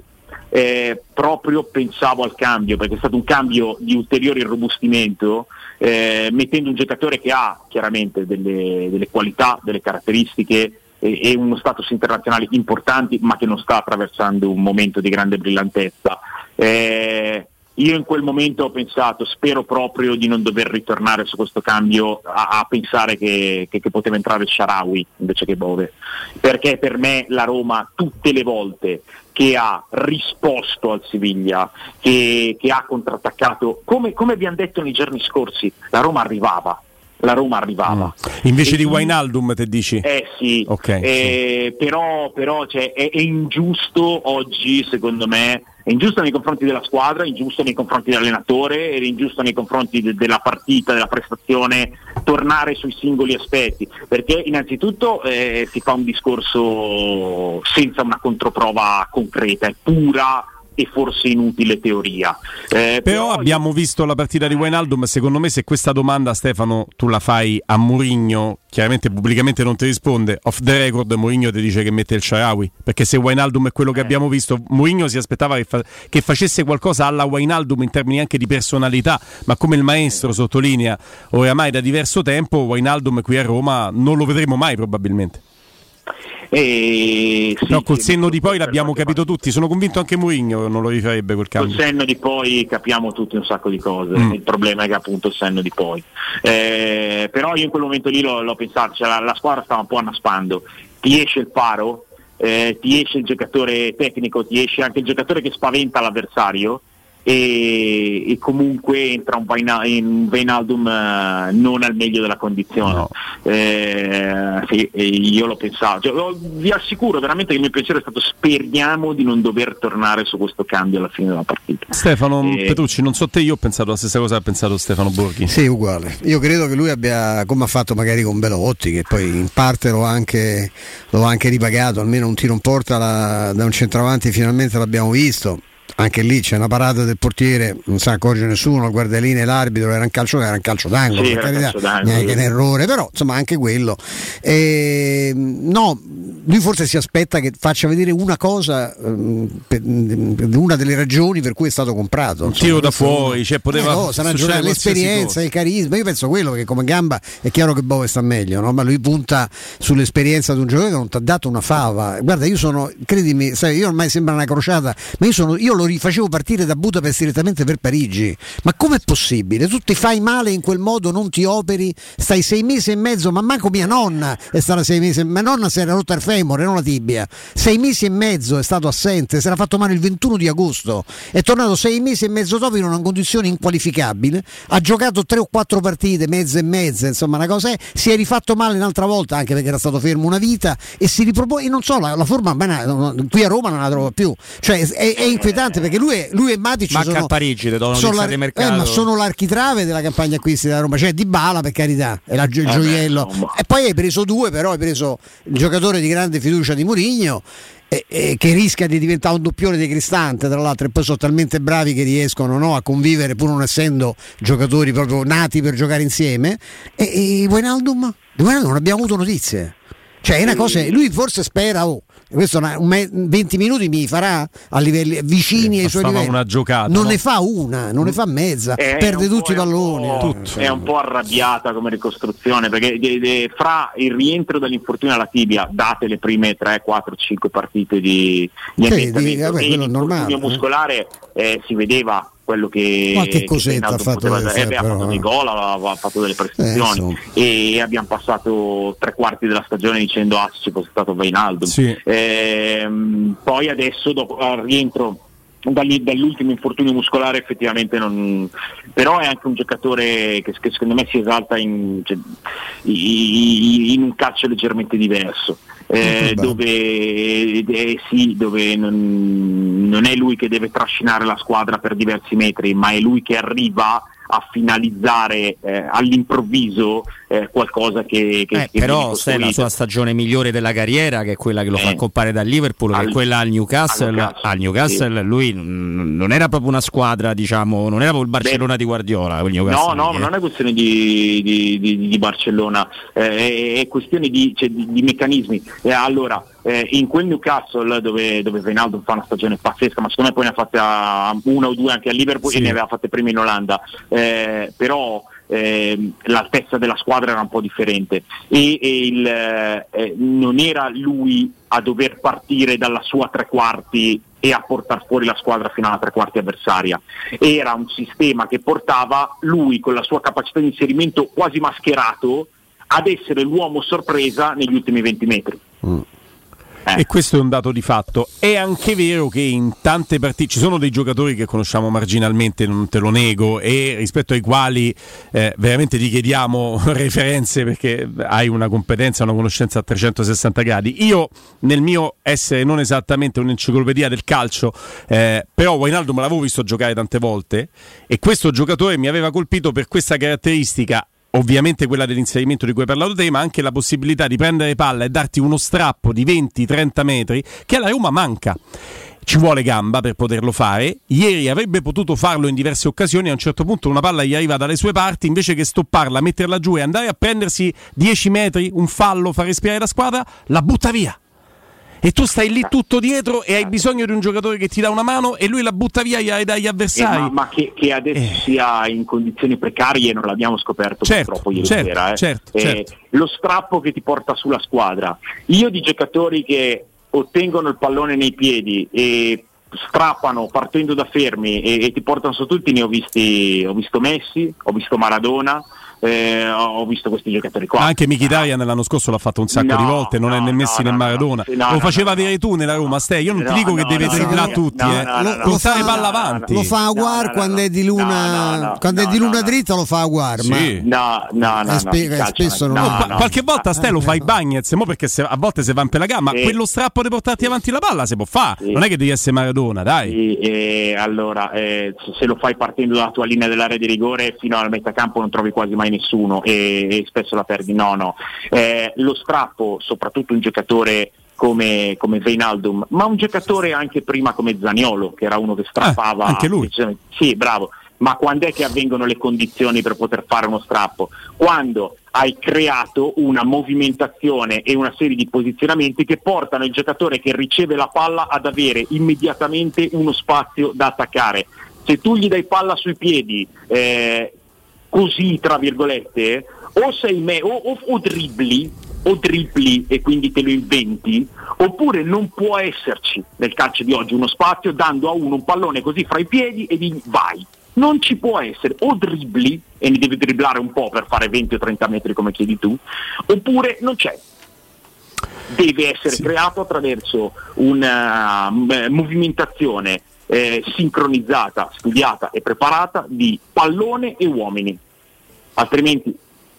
eh, proprio pensavo al cambio, perché è stato un cambio di ulteriore irrobustimento, eh, mettendo un giocatore che ha chiaramente delle, delle qualità, delle caratteristiche e, e uno status internazionale importanti, ma che non sta attraversando un momento di grande brillantezza. Eh, io in quel momento ho pensato, spero proprio di non dover ritornare su questo cambio a, a pensare che, che- che poteva entrare Sharawi invece che Bove, perché per me la Roma tutte le volte che ha risposto al Siviglia, che, che ha contrattaccato, come, come abbiamo detto nei giorni scorsi, la Roma arrivava. La Roma arrivava. Invece E di Wijnaldum te dici? eh sì, Ok, eh, però, però cioè, è, è ingiusto oggi, secondo me, è ingiusto nei confronti della squadra, è ingiusto nei confronti dell'allenatore, è ingiusto nei confronti de- della partita, della prestazione, tornare sui singoli aspetti, perché innanzitutto eh, si fa un discorso senza una controprova concreta, è pura e forse inutile teoria. Eh, Però abbiamo visto la partita di Wijnaldum, secondo me se questa domanda Stefano tu la fai a Mourinho, chiaramente pubblicamente non ti risponde, off the record Mourinho ti dice che mette il Sharawi, perché se Wijnaldum è quello che abbiamo visto, Mourinho si aspettava che, fa- che facesse qualcosa alla Wijnaldum in termini anche di personalità, ma come il maestro sottolinea oramai da diverso tempo, Wijnaldum qui a Roma non lo vedremo mai probabilmente. E sì, Però col senno di poi l'abbiamo capito tutti, sono convinto anche Mourinho non lo rifarebbe quel Col cambio. senno di poi capiamo tutti un sacco di cose, Mm. il problema è che appunto il senno di poi. Eh, però io in quel momento lì l'ho, l'ho pensato, cioè, la, la squadra stava un po' annaspando, ti esce il paro, eh, ti esce il giocatore tecnico, ti esce anche il giocatore che spaventa l'avversario e, e comunque entra un Vaina- in Vainaldum eh, non al meglio della condizione. Eh, sì, e io lo pensavo. Cioè, vi assicuro veramente che il mio pensiero è stato speriamo di non dover tornare su questo cambio alla fine della partita. Stefano Eh, Petrucci, non so te, io ho pensato la stessa cosa che ha pensato Stefano Borghi. Sì, uguale. Io credo che lui abbia, come ha fatto magari con Belotti, che poi in parte lo ha anche, lo ha anche ripagato, almeno un tiro in porta la- da un centravanti finalmente l'abbiamo visto. Anche lì c'è una parata del portiere, non ne accorge nessuno, il guardaline, l'arbitro, era un calcio, era un calcio d'angolo, Sì, per carità, neanche un errore, però insomma anche quello. E, no, lui forse si aspetta che faccia vedere una cosa, ehm, per- una delle ragioni per cui è stato comprato. Un Insomma, tiro da fuori, cioè poteva eh, no, sarà giocare l'esperienza, il carisma. Io penso quello che come gamba è chiaro che Bove sta meglio, no? ma lui punta sull'esperienza di un giocatore che non ti ha dato una fava. Guarda, io sono, credimi, sai, io ormai sembra una crociata, ma io, sono, io lo rifacevo partire da Budapest direttamente per Parigi. Ma com'è possibile? Tu ti fai male in quel modo, non ti operi, stai sei mesi e mezzo, ma manco mia nonna è stata sei mesi, mia nonna si era rotta il femore, non la tibia. Sei mesi e mezzo è stato assente, si era fatto male il 21 di agosto, è tornato sei mesi e mezzo dopo in una condizione inqualificabile, ha giocato tre o quattro partite, mezze e mezze, insomma una cosa è, si è rifatto male un'altra volta anche perché era stato fermo una vita e si ripropone, non so, la, la forma qui a Roma non la trova più, cioè è, è inquietante perché lui, è- lui e Matic Manca sono, a Parigi, sono notizia la- di eh, mercato. ma sono l'architrave della campagna acquisti da Roma, cioè Di Bala per carità, è la, gio- il Eh beh, gioiello. insomma. e poi hai preso due, però hai preso il giocatore di grande fiducia di Murigno. e- e che rischia di diventare un doppione di Cristante, tra l'altro, e poi sono talmente bravi che riescono no, a convivere pur non essendo giocatori proprio nati per giocare insieme. E, e Wijnaldum? Di Wijnaldum non abbiamo avuto notizie. Cioè, è una cosa, lui forse spera, oh, questo una- un me- 20 minuti mi farà a livelli vicini ai suoi livelli. una giocata, Non no? ne fa una, non ne fa mezza, È perde tutti i è un palloni. po'- tutto. È un po' arrabbiata come ricostruzione perché de- de- fra il rientro dall'infortunio alla tibia, date le prime 3, 4, 5 partite di, di Sì, ambientamento, di- vabbè, e è normale, eh. muscolare eh, si vedeva quello che Qualche che cosetta Wijnaldum ha fatto poteva- vedere, eh, beh, ha fatto dei eh. gol, aveva ha fatto delle prestazioni insomma. e abbiamo passato tre quarti della stagione dicendo ah se ci fosse stato Wijnaldum Sì. Ehm, poi adesso dopo al rientro dall'ultimo infortunio muscolare effettivamente non però è anche un giocatore che, che secondo me si esalta in, cioè, in un calcio leggermente diverso eh, dove, eh, sì, dove non, non è lui che deve trascinare la squadra per diversi metri ma è lui che arriva a finalizzare eh, all'improvviso eh, qualcosa che, che, Eh, che però se è la sua stagione migliore della carriera, che è quella che lo fa Eh. compare dal Liverpool, che Al- è quella al Newcastle, al Newcastle, al Newcastle lui mm, non era proprio una squadra, diciamo, non era proprio il Barcellona di Guardiola. No, no, eh. non è questione di, di- di- di Barcellona, eh, è, è questione di, cioè, meccanismi. Allora, eh, in quel Newcastle dove, dove Wijnaldum fa una stagione pazzesca, ma secondo me poi ne ha fatte una o due anche a Liverpool Sì. e ne aveva fatte prima in Olanda, eh, però ehm, l'altezza della squadra era un po' differente e, e il, eh, eh, non era lui a dover partire dalla sua tre quarti e a portare fuori la squadra fino alla tre quarti avversaria. Era un sistema che portava lui con la sua capacità di inserimento quasi mascherato ad essere l'uomo sorpresa negli ultimi 20 metri. E questo è un dato di fatto. È anche vero che in tante partite ci sono dei giocatori che conosciamo marginalmente, non te lo nego, e rispetto ai quali eh, veramente ti chiediamo referenze perché hai una competenza, una conoscenza a 360 gradi. Io, nel mio essere non esattamente un'enciclopedia del calcio, eh, però Wijnaldum l'avevo visto giocare tante volte e questo giocatore mi aveva colpito per questa caratteristica ovviamente quella dell'inserimento di cui hai parlato te, ma anche la possibilità di prendere palla e darti uno strappo di 20-30 metri che alla Roma manca. Ci vuole gamba per poterlo fare. Ieri avrebbe potuto farlo in diverse occasioni. A un certo punto una palla gli arriva dalle sue parti, invece che stopparla, metterla giù e andare a prendersi 10 metri, un fallo, far respirare la squadra, la butta via. E tu stai lì tutto dietro e hai bisogno di un giocatore che ti dà una mano e lui la butta via e dagli Eh, avversari. ma, ma che, che adesso sia in condizioni precarie non l'abbiamo scoperto Certo, purtroppo ieri certo, sera. eh. certo, Eh, certo. Lo strappo che ti porta sulla squadra. Io di giocatori che ottengono il pallone nei piedi e strappano partendo da fermi e, e ti portano su tutti ne ho visti ho visto Messi, ho visto Maradona eh, ho visto questi giocatori qua. Anche Mkhitaryan l'anno scorso l'ha fatto un sacco No, di volte, non è né Messi né Maradona. no, Lo no, faceva avere tu nella Roma, Ste. Io non ti No, dico che no, deve no, dribblare no, tutti, no, eh. no, no, no. Portare fa- palla avanti. Lo fa Aguar quando è di luna, quando è di luna dritta lo fa Aguar, ma. No, no, no, Eh, no, eh, spesso non- no, No, Qua- no. Qualche volta Ste lo fa i Bagnets, mo perché a volte se va in per la gamma, Sì. quello strappo di portarti avanti la palla si può fare. Non è che devi essere Maradona, dai. Sì, e allora, eh, se- se lo fai partendo dalla tua linea dell'area di rigore fino al metacampo non trovi quasi mai nessuno e, e spesso la perdi. No, no. Eh, lo strappo, soprattutto un giocatore come, come Veinaldum, ma un giocatore anche prima come Zaniolo, che era uno che strappava. Ah, anche lui. Sì, bravo. Ma quando è che avvengono le condizioni per poter fare uno strappo? Quando hai creato una movimentazione e una serie di posizionamenti che portano il giocatore che riceve la palla ad avere immediatamente uno spazio da attaccare. Se tu gli dai palla sui piedi eh, così, tra virgolette, o, sei me- o, o- o dribbli o dribbli e quindi te lo inventi, oppure non può esserci nel calcio di oggi uno spazio dando a uno un pallone così fra i piedi e digli vai. Non ci può essere, o dribbli e ne devi dribblare un po' per fare 20 o 30 metri come chiedi tu, oppure non c'è. Deve essere creato attraverso una m- movimentazione eh, sincronizzata, studiata e preparata di pallone e uomini, altrimenti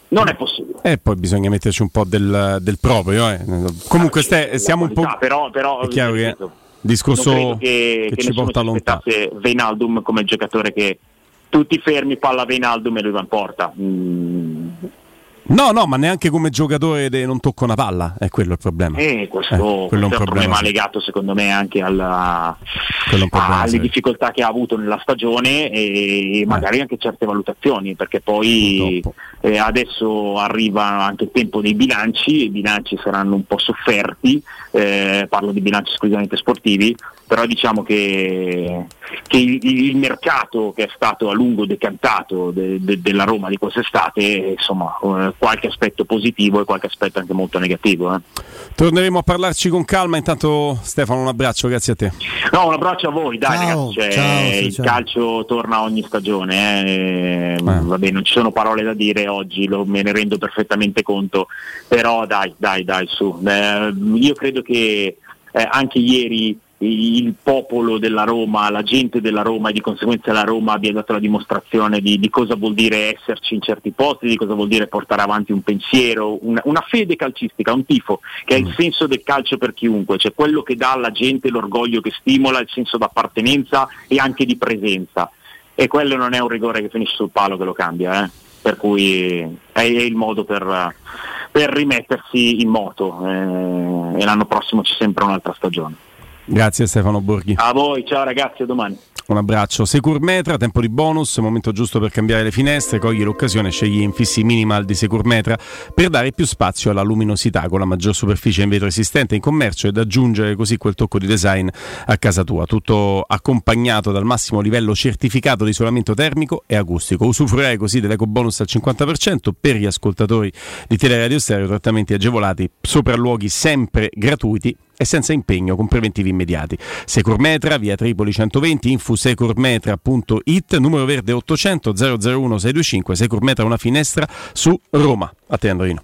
non è possibile. E poi bisogna metterci un po' del, del proprio. eh. Comunque, Ste, siamo un po'. qualità, però- però, è chiaro che il discorso che, che che ci porta lontano. Veinaldum come giocatore che tutti fermi, palla Veinaldum e lui va in porta. Mm, No, no, ma neanche come giocatore de- non tocca una palla, è quello il problema. E questo, Eh, questo è un problema, sì. legato secondo me anche alla- problema, alle sì. difficoltà che ha avuto nella stagione Eh. e magari anche certe valutazioni, perché poi eh, adesso arriva anche il tempo dei bilanci, i bilanci saranno un po' sofferti, eh, parlo di bilanci esclusivamente sportivi, però diciamo che, che il, il mercato che è stato a lungo decantato de- de- della Roma di quest'estate, insomma, eh, qualche aspetto positivo e qualche aspetto anche molto negativo. eh. Torneremo a parlarci con calma. Intanto, Stefano, un abbraccio, grazie a te. No, un abbraccio a voi, dai Ciao, ragazzi, cioè, ciao, sì, il ciao. calcio torna ogni stagione, eh, vabbè non ci sono parole da dire oggi, lo- me ne rendo perfettamente conto, però dai, dai, dai, su, Eh, io credo che eh, anche ieri il popolo della Roma, la gente della Roma e di conseguenza la Roma abbia dato la dimostrazione di, di cosa vuol dire esserci in certi posti, di cosa vuol dire portare avanti un pensiero, una, una fede calcistica, un tifo, che è il senso del calcio per chiunque, cioè quello che dà alla gente l'orgoglio che stimola, il senso d'appartenenza e anche di presenza. E quello non è un rigore che finisce sul palo che lo cambia, eh. per cui è, è il modo per, per rimettersi in moto eh, e l'anno prossimo c'è sempre un'altra stagione. Grazie Stefano Borghi. A voi, ciao ragazzi, a domani. Un abbraccio. Secur Metra, tempo di bonus, momento giusto per cambiare le finestre, cogli l'occasione, scegli infissi minimal di Secur Metra per dare più spazio alla luminosità con la maggior superficie in vetro esistente in commercio ed aggiungere così quel tocco di design a casa tua. Tutto accompagnato dal massimo livello certificato di isolamento termico e acustico. Usufruirai così dell'eco bonus al 50% per gli ascoltatori di Teleradio Stereo, trattamenti agevolati, sopralluoghi sempre gratuiti e senza impegno con preventivi immediati. Securmetra, via Tripoli 120, infusecurmetra.it, numero verde 800 001 625, Securmetra una finestra su Roma. A te Andrino.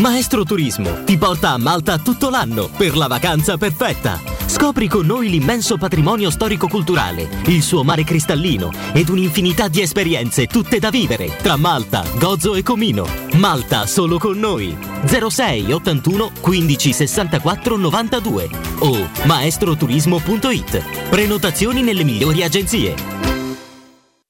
Maestro Turismo ti porta a Malta tutto l'anno per la vacanza perfetta. Scopri con noi l'immenso patrimonio storico-culturale, il suo mare cristallino ed un'infinità di esperienze tutte da vivere tra Malta, Gozo e Comino. Malta solo con noi. 06 81 15 64 92 o maestroturismo.it. Prenotazioni nelle migliori agenzie.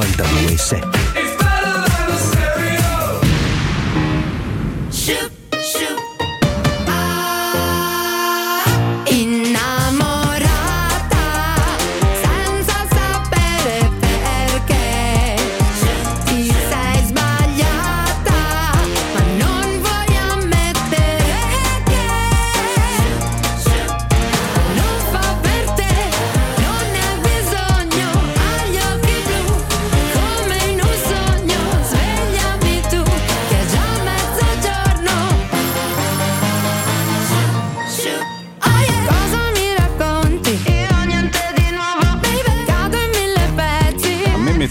92.7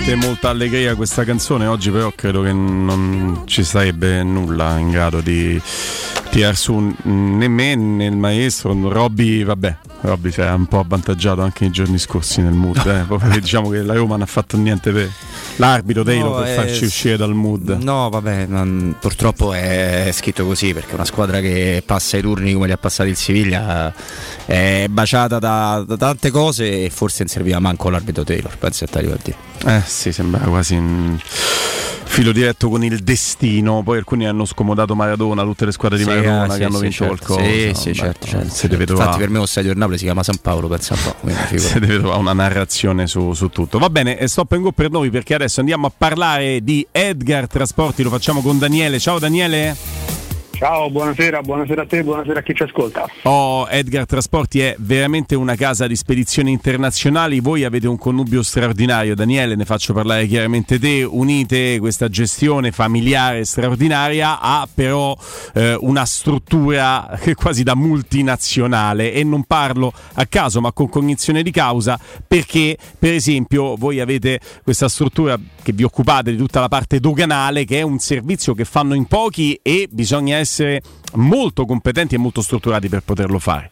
trasmette molta allegria questa canzone, oggi però credo che non ci sarebbe nulla in grado di tirar su né me né il maestro. Robby, vabbè, Robby si è un po' avvantaggiato anche nei giorni scorsi nel mood. Eh. Proprio diciamo che la Roma non ha fatto niente per l'arbitro Taylor No, per eh, farci uscire dal mood. No, vabbè, non- purtroppo è scritto così perché una squadra che passa i turni come li ha passati il Siviglia è baciata da, da tante cose e forse non serviva manco l'arbitro Taylor, penso che ti arrivo a dire. Eh sì, sembra quasi un filo diretto con il destino. Poi alcuni hanno scomodato Maradona, tutte le squadre di Sì, Maradona ah, che sì, hanno sì, vinto certo. qualcosa. Sì, sì, certo, certo, si deve Infatti per me lo stadio del Napoli si chiama San Paolo, pensa un po'. si deve trovare una narrazione su, su tutto. Va bene, stop and go per noi perché adesso andiamo a parlare di Edgar Trasporti, lo facciamo con Daniele. Ciao Daniele. Ciao, buonasera, buonasera a te, buonasera a chi ci ascolta. Oh, Edgar Trasporti è veramente una casa di spedizioni internazionali. Voi avete un connubio straordinario. Daniele, ne faccio parlare chiaramente te. Unite questa gestione familiare straordinaria a però eh, una struttura che quasi da multinazionale. E non parlo a caso, ma con cognizione di causa, perché per esempio voi avete questa struttura che vi occupate di tutta la parte doganale, che è un servizio che fanno in pochi e bisogna essere molto competenti e molto strutturati per poterlo fare.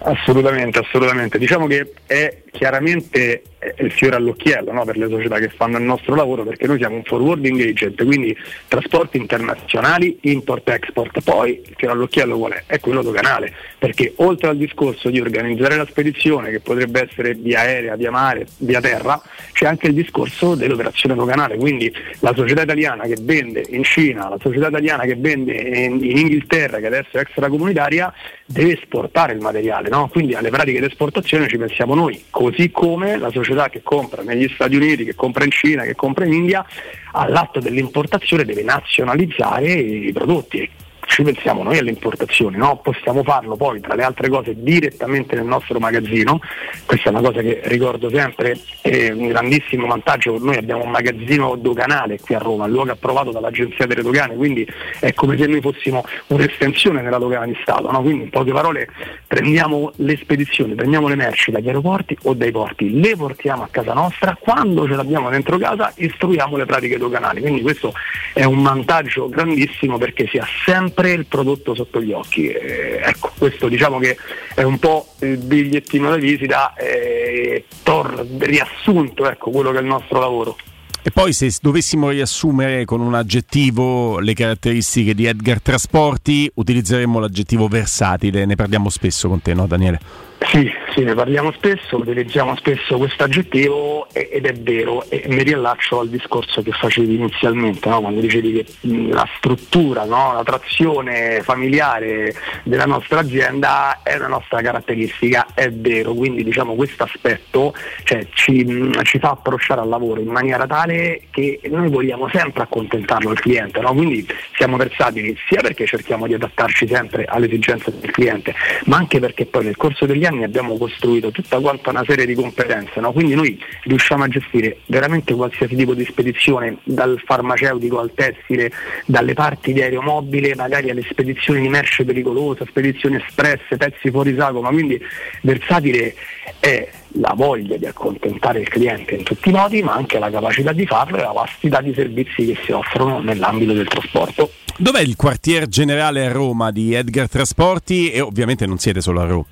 Assolutamente, assolutamente. Diciamo che è chiaramente eh, il fiore all'occhiello no, per le società che fanno il nostro lavoro perché noi siamo un forwarding agent, quindi trasporti internazionali, import-export. Poi il fiore all'occhiello qual è? È quello doganale, perché oltre al discorso di organizzare la spedizione che potrebbe essere via aerea, via mare, via terra, c'è anche il discorso dell'operazione doganale, quindi la società italiana che vende in Cina, la società italiana che vende in, in Inghilterra, che adesso è extracomunitaria, deve esportare il materiale, no? quindi alle pratiche di esportazione ci pensiamo noi, così come la società che compra negli Stati Uniti, che compra in Cina, che compra in India, all'atto dell'importazione deve nazionalizzare i prodotti. Ci pensiamo noi alle importazioni, no? possiamo farlo poi tra le altre cose direttamente nel nostro magazzino, questa è una cosa che ricordo sempre, è un grandissimo vantaggio, noi abbiamo un magazzino doganale qui a Roma, il luogo approvato dall'Agenzia delle Dogane, quindi è come se noi fossimo un'estensione della dogana di Stato, no? quindi in poche parole prendiamo le spedizioni, prendiamo le merci dagli aeroporti o dai porti, le portiamo a casa nostra, quando ce l'abbiamo dentro casa istruiamo le pratiche doganali, quindi questo è un vantaggio grandissimo perché si ha sempre il prodotto sotto gli occhi. Eh, ecco, questo diciamo che è un po' il bigliettino da visita, eh, tor- riassunto ecco, quello che è il nostro lavoro. E poi se dovessimo riassumere con un aggettivo le caratteristiche di Edgar Trasporti, utilizzeremmo l'aggettivo versatile, ne parliamo spesso con te, no Daniele? Sì, sì, ne parliamo spesso, utilizziamo spesso questo aggettivo ed è vero e mi riallaccio al discorso che facevi inizialmente, no? quando dicevi che la struttura, no? la trazione familiare della nostra azienda è una nostra caratteristica, è vero, quindi diciamo questo aspetto cioè, ci, ci fa approcciare al lavoro in maniera tale che noi vogliamo sempre accontentarlo al cliente, no? quindi siamo versatili sia perché cerchiamo di adattarci sempre alle esigenze del cliente, ma anche perché poi nel corso degli anni abbiamo costruito tutta quanta una serie di competenze, no? quindi noi riusciamo a gestire veramente qualsiasi tipo di spedizione, dal farmaceutico al tessile, dalle parti di aeromobile, magari alle spedizioni di merce pericolosa, spedizioni espresse, pezzi fuori sagoma, quindi versatile è la voglia di accontentare il cliente in tutti i modi, ma anche la capacità di farlo e la vastità di servizi che si offrono nell'ambito del trasporto. Dov'è il quartier generale a Roma di Edgar Trasporti? E ovviamente non siete solo a Roma.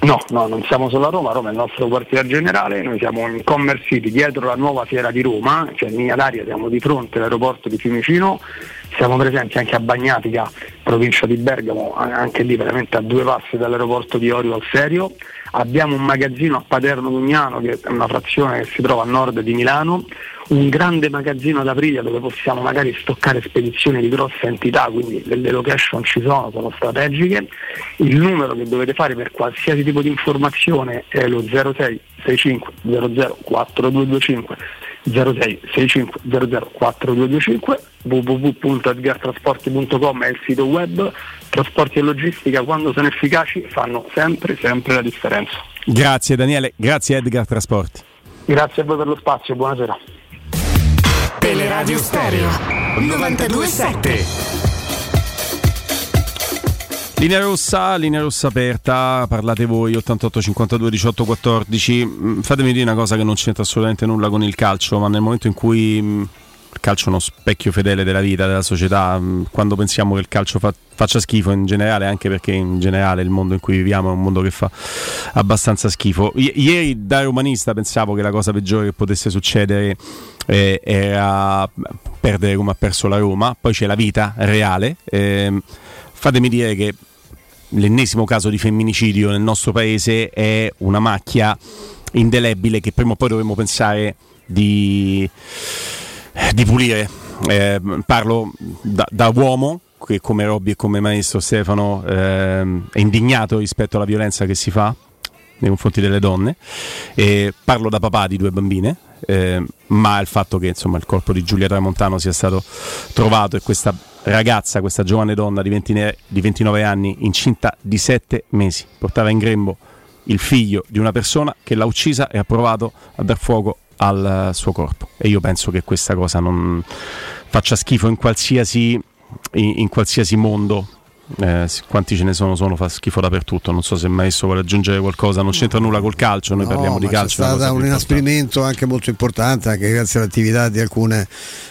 No, no, non siamo solo a Roma, Roma è il nostro quartier generale, noi siamo in Commerce City, dietro la nuova fiera di Roma, cioè in linea d'aria siamo di fronte all'aeroporto di Fiumicino, siamo presenti anche a Bagnatica, provincia di Bergamo, anche lì veramente a due passi dall'aeroporto di Orio al Serio, abbiamo un magazzino a Paterno Dugnano che è una frazione che si trova a nord di Milano, un grande magazzino ad Aprilia dove possiamo magari stoccare spedizioni di grossa entità, quindi le, le location ci sono, sono strategiche. Il numero che dovete fare per qualsiasi tipo di informazione è lo 06 65 00 4225 06 65 00 4225 www.edgartrasporti.com è il sito web. Trasporti e logistica quando sono efficaci fanno sempre sempre la differenza. Grazie Daniele, grazie Edgar Trasporti. grazie a voi per lo spazio. Buonasera. Teleradio Stereo 927 Linea rossa, linea rossa aperta, parlate voi 88 52 18 14. Mm, Fatemi dire una cosa che non c'entra assolutamente nulla con il calcio, ma nel momento in cui mm, il calcio è uno specchio fedele della vita, della società, mm, quando pensiamo che il calcio fa- faccia schifo in generale, anche perché in generale il mondo in cui viviamo è un mondo che fa abbastanza schifo. I- ieri da romanista pensavo che la cosa peggiore che potesse succedere eh, era perdere come ha perso la Roma, poi c'è la vita reale. ehm, fatemi dire che l'ennesimo caso di femminicidio nel nostro paese è una macchia indelebile che prima o poi dovremmo pensare di, di pulire. Eh, parlo da, da uomo che come Robby e come maestro Stefano ehm, è indignato rispetto alla violenza che si fa nei confronti delle donne. E parlo da papà di due bambine, eh, ma il fatto che insomma, il corpo di Giulia Tramontano sia stato trovato e questa ragazza, questa giovane donna di, 20 di 29 anni, incinta di 7 mesi, portava in grembo il figlio di una persona che l'ha uccisa e ha provato a dar fuoco al suo corpo. E io penso che questa cosa non faccia schifo in qualsiasi, in, in qualsiasi mondo. Eh, quanti ce ne sono, sono fa schifo dappertutto. Non so se il maestro vuole aggiungere qualcosa, non c'entra nulla col calcio. Noi No, parliamo di calcio. È stato un inasprimento anche molto importante, anche grazie all'attività di alcune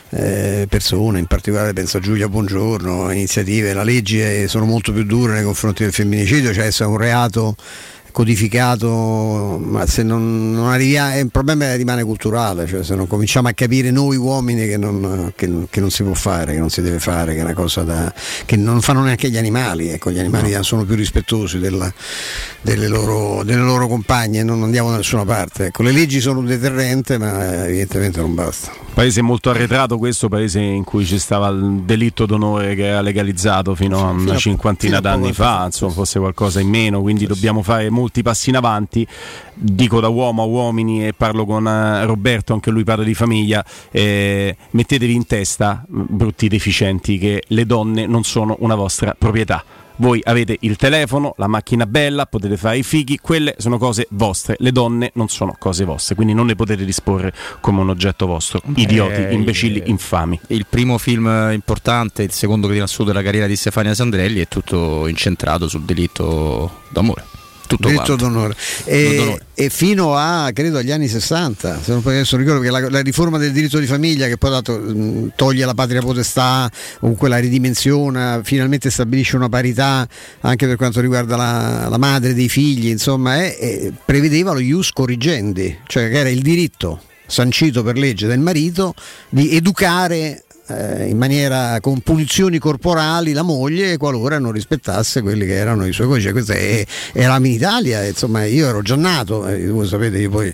eh, persone, in particolare penso a Giulia Buongiorno, iniziative, la legge eh, sono molto più dure nei confronti del femminicidio, cioè è un reato codificato, ma se non, non arriviamo, il problema rimane culturale, cioè se non cominciamo a capire noi uomini che non, che- che non si può fare, che non si deve fare, che è una cosa da, che non fanno neanche gli animali, ecco, gli animali sono più rispettosi della- delle, loro, delle loro compagne, non andiamo da nessuna parte. Ecco, le leggi sono un deterrente, ma eh, evidentemente non basta. Paese molto arretrato questo, paese in cui ci stava il delitto d'onore che era legalizzato fino a una a- cinquantina fino a d'anni poco fa, insomma fosse qualcosa in meno, quindi dobbiamo fare molti passi in avanti, dico da uomo a uomini e parlo con eh, Roberto, anche lui parla di famiglia, eh, mettetevi in testa, mh, brutti deficienti, che le donne non sono una vostra proprietà. Voi avete il telefono, la macchina bella, potete fare i fighi, quelle sono cose vostre, le donne non sono cose vostre, quindi non le potete disporre come un oggetto vostro. Idioti, Eh, imbecilli, eh, infami. Il primo film importante, il secondo che in assoluto della carriera di Stefania Sandrelli è tutto incentrato sul delitto d'amore. Tutto diritto d'onore. E, e fino a credo agli anni 60, se non adesso ricordo che la, la riforma del diritto di famiglia che poi dato, mh, toglie la patria potestà, comunque la ridimensiona, finalmente stabilisce una parità anche per quanto riguarda la, la madre dei figli, insomma, è- è- prevedeva lo ius corrigendi, cioè che era il diritto sancito per legge del marito di educare eh, in maniera con punizioni corporali la moglie qualora non rispettasse quelli che erano i suoi codici. Questa è, eravamo in Italia, insomma io ero già nato, eh, voi sapete io poi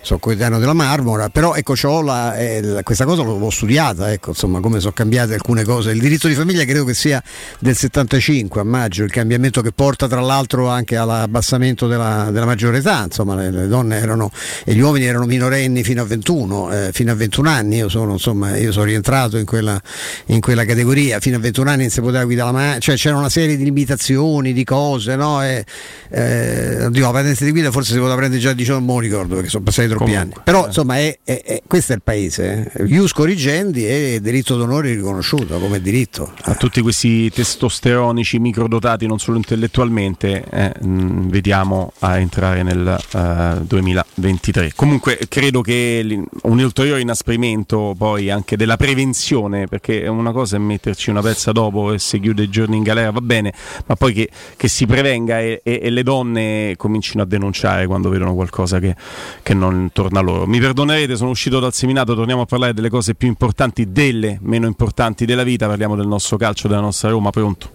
sono coetaneo della Marmora, però ecco la- eh, la- questa cosa l'ho, l'ho studiata, ecco insomma come sono cambiate alcune cose. Il diritto di famiglia credo che sia del 75 a maggio, il cambiamento che porta tra l'altro anche all'abbassamento della, della maggiore età, insomma le, le donne erano e gli uomini erano minorenni fino a 21, eh, fino a 21 anni, io sono, insomma, io sono rientrato in quella, in quella categoria, fino a 21 anni non si poteva guidare la macchina, cioè c'era una serie di limitazioni, di cose, no? E, eh, oddio, la patente di guida forse si poteva prendere già a 18, non mi ricordo perché sono passati troppi Comunque, anni. Però insomma è, è- è- questo è il paese, eh. Ius corrigendi e diritto d'onore riconosciuto come diritto. A tutti questi testosteronici microdotati, non solo intellettualmente, eh, mh, vediamo a entrare nel eh, 2023. Comunque credo che un ulteriore inasprimento poi anche della prevenzione, perché una cosa è metterci una pezza dopo e si chiude i giorni in galera, va bene, ma poi che, che si prevenga e, e- e le donne comincino a denunciare quando vedono qualcosa che, che non torna loro. Mi perdonerete, sono uscito dal seminato, torniamo a parlare delle cose più importanti, delle meno importanti della vita, parliamo del nostro calcio, della nostra Roma, pronto?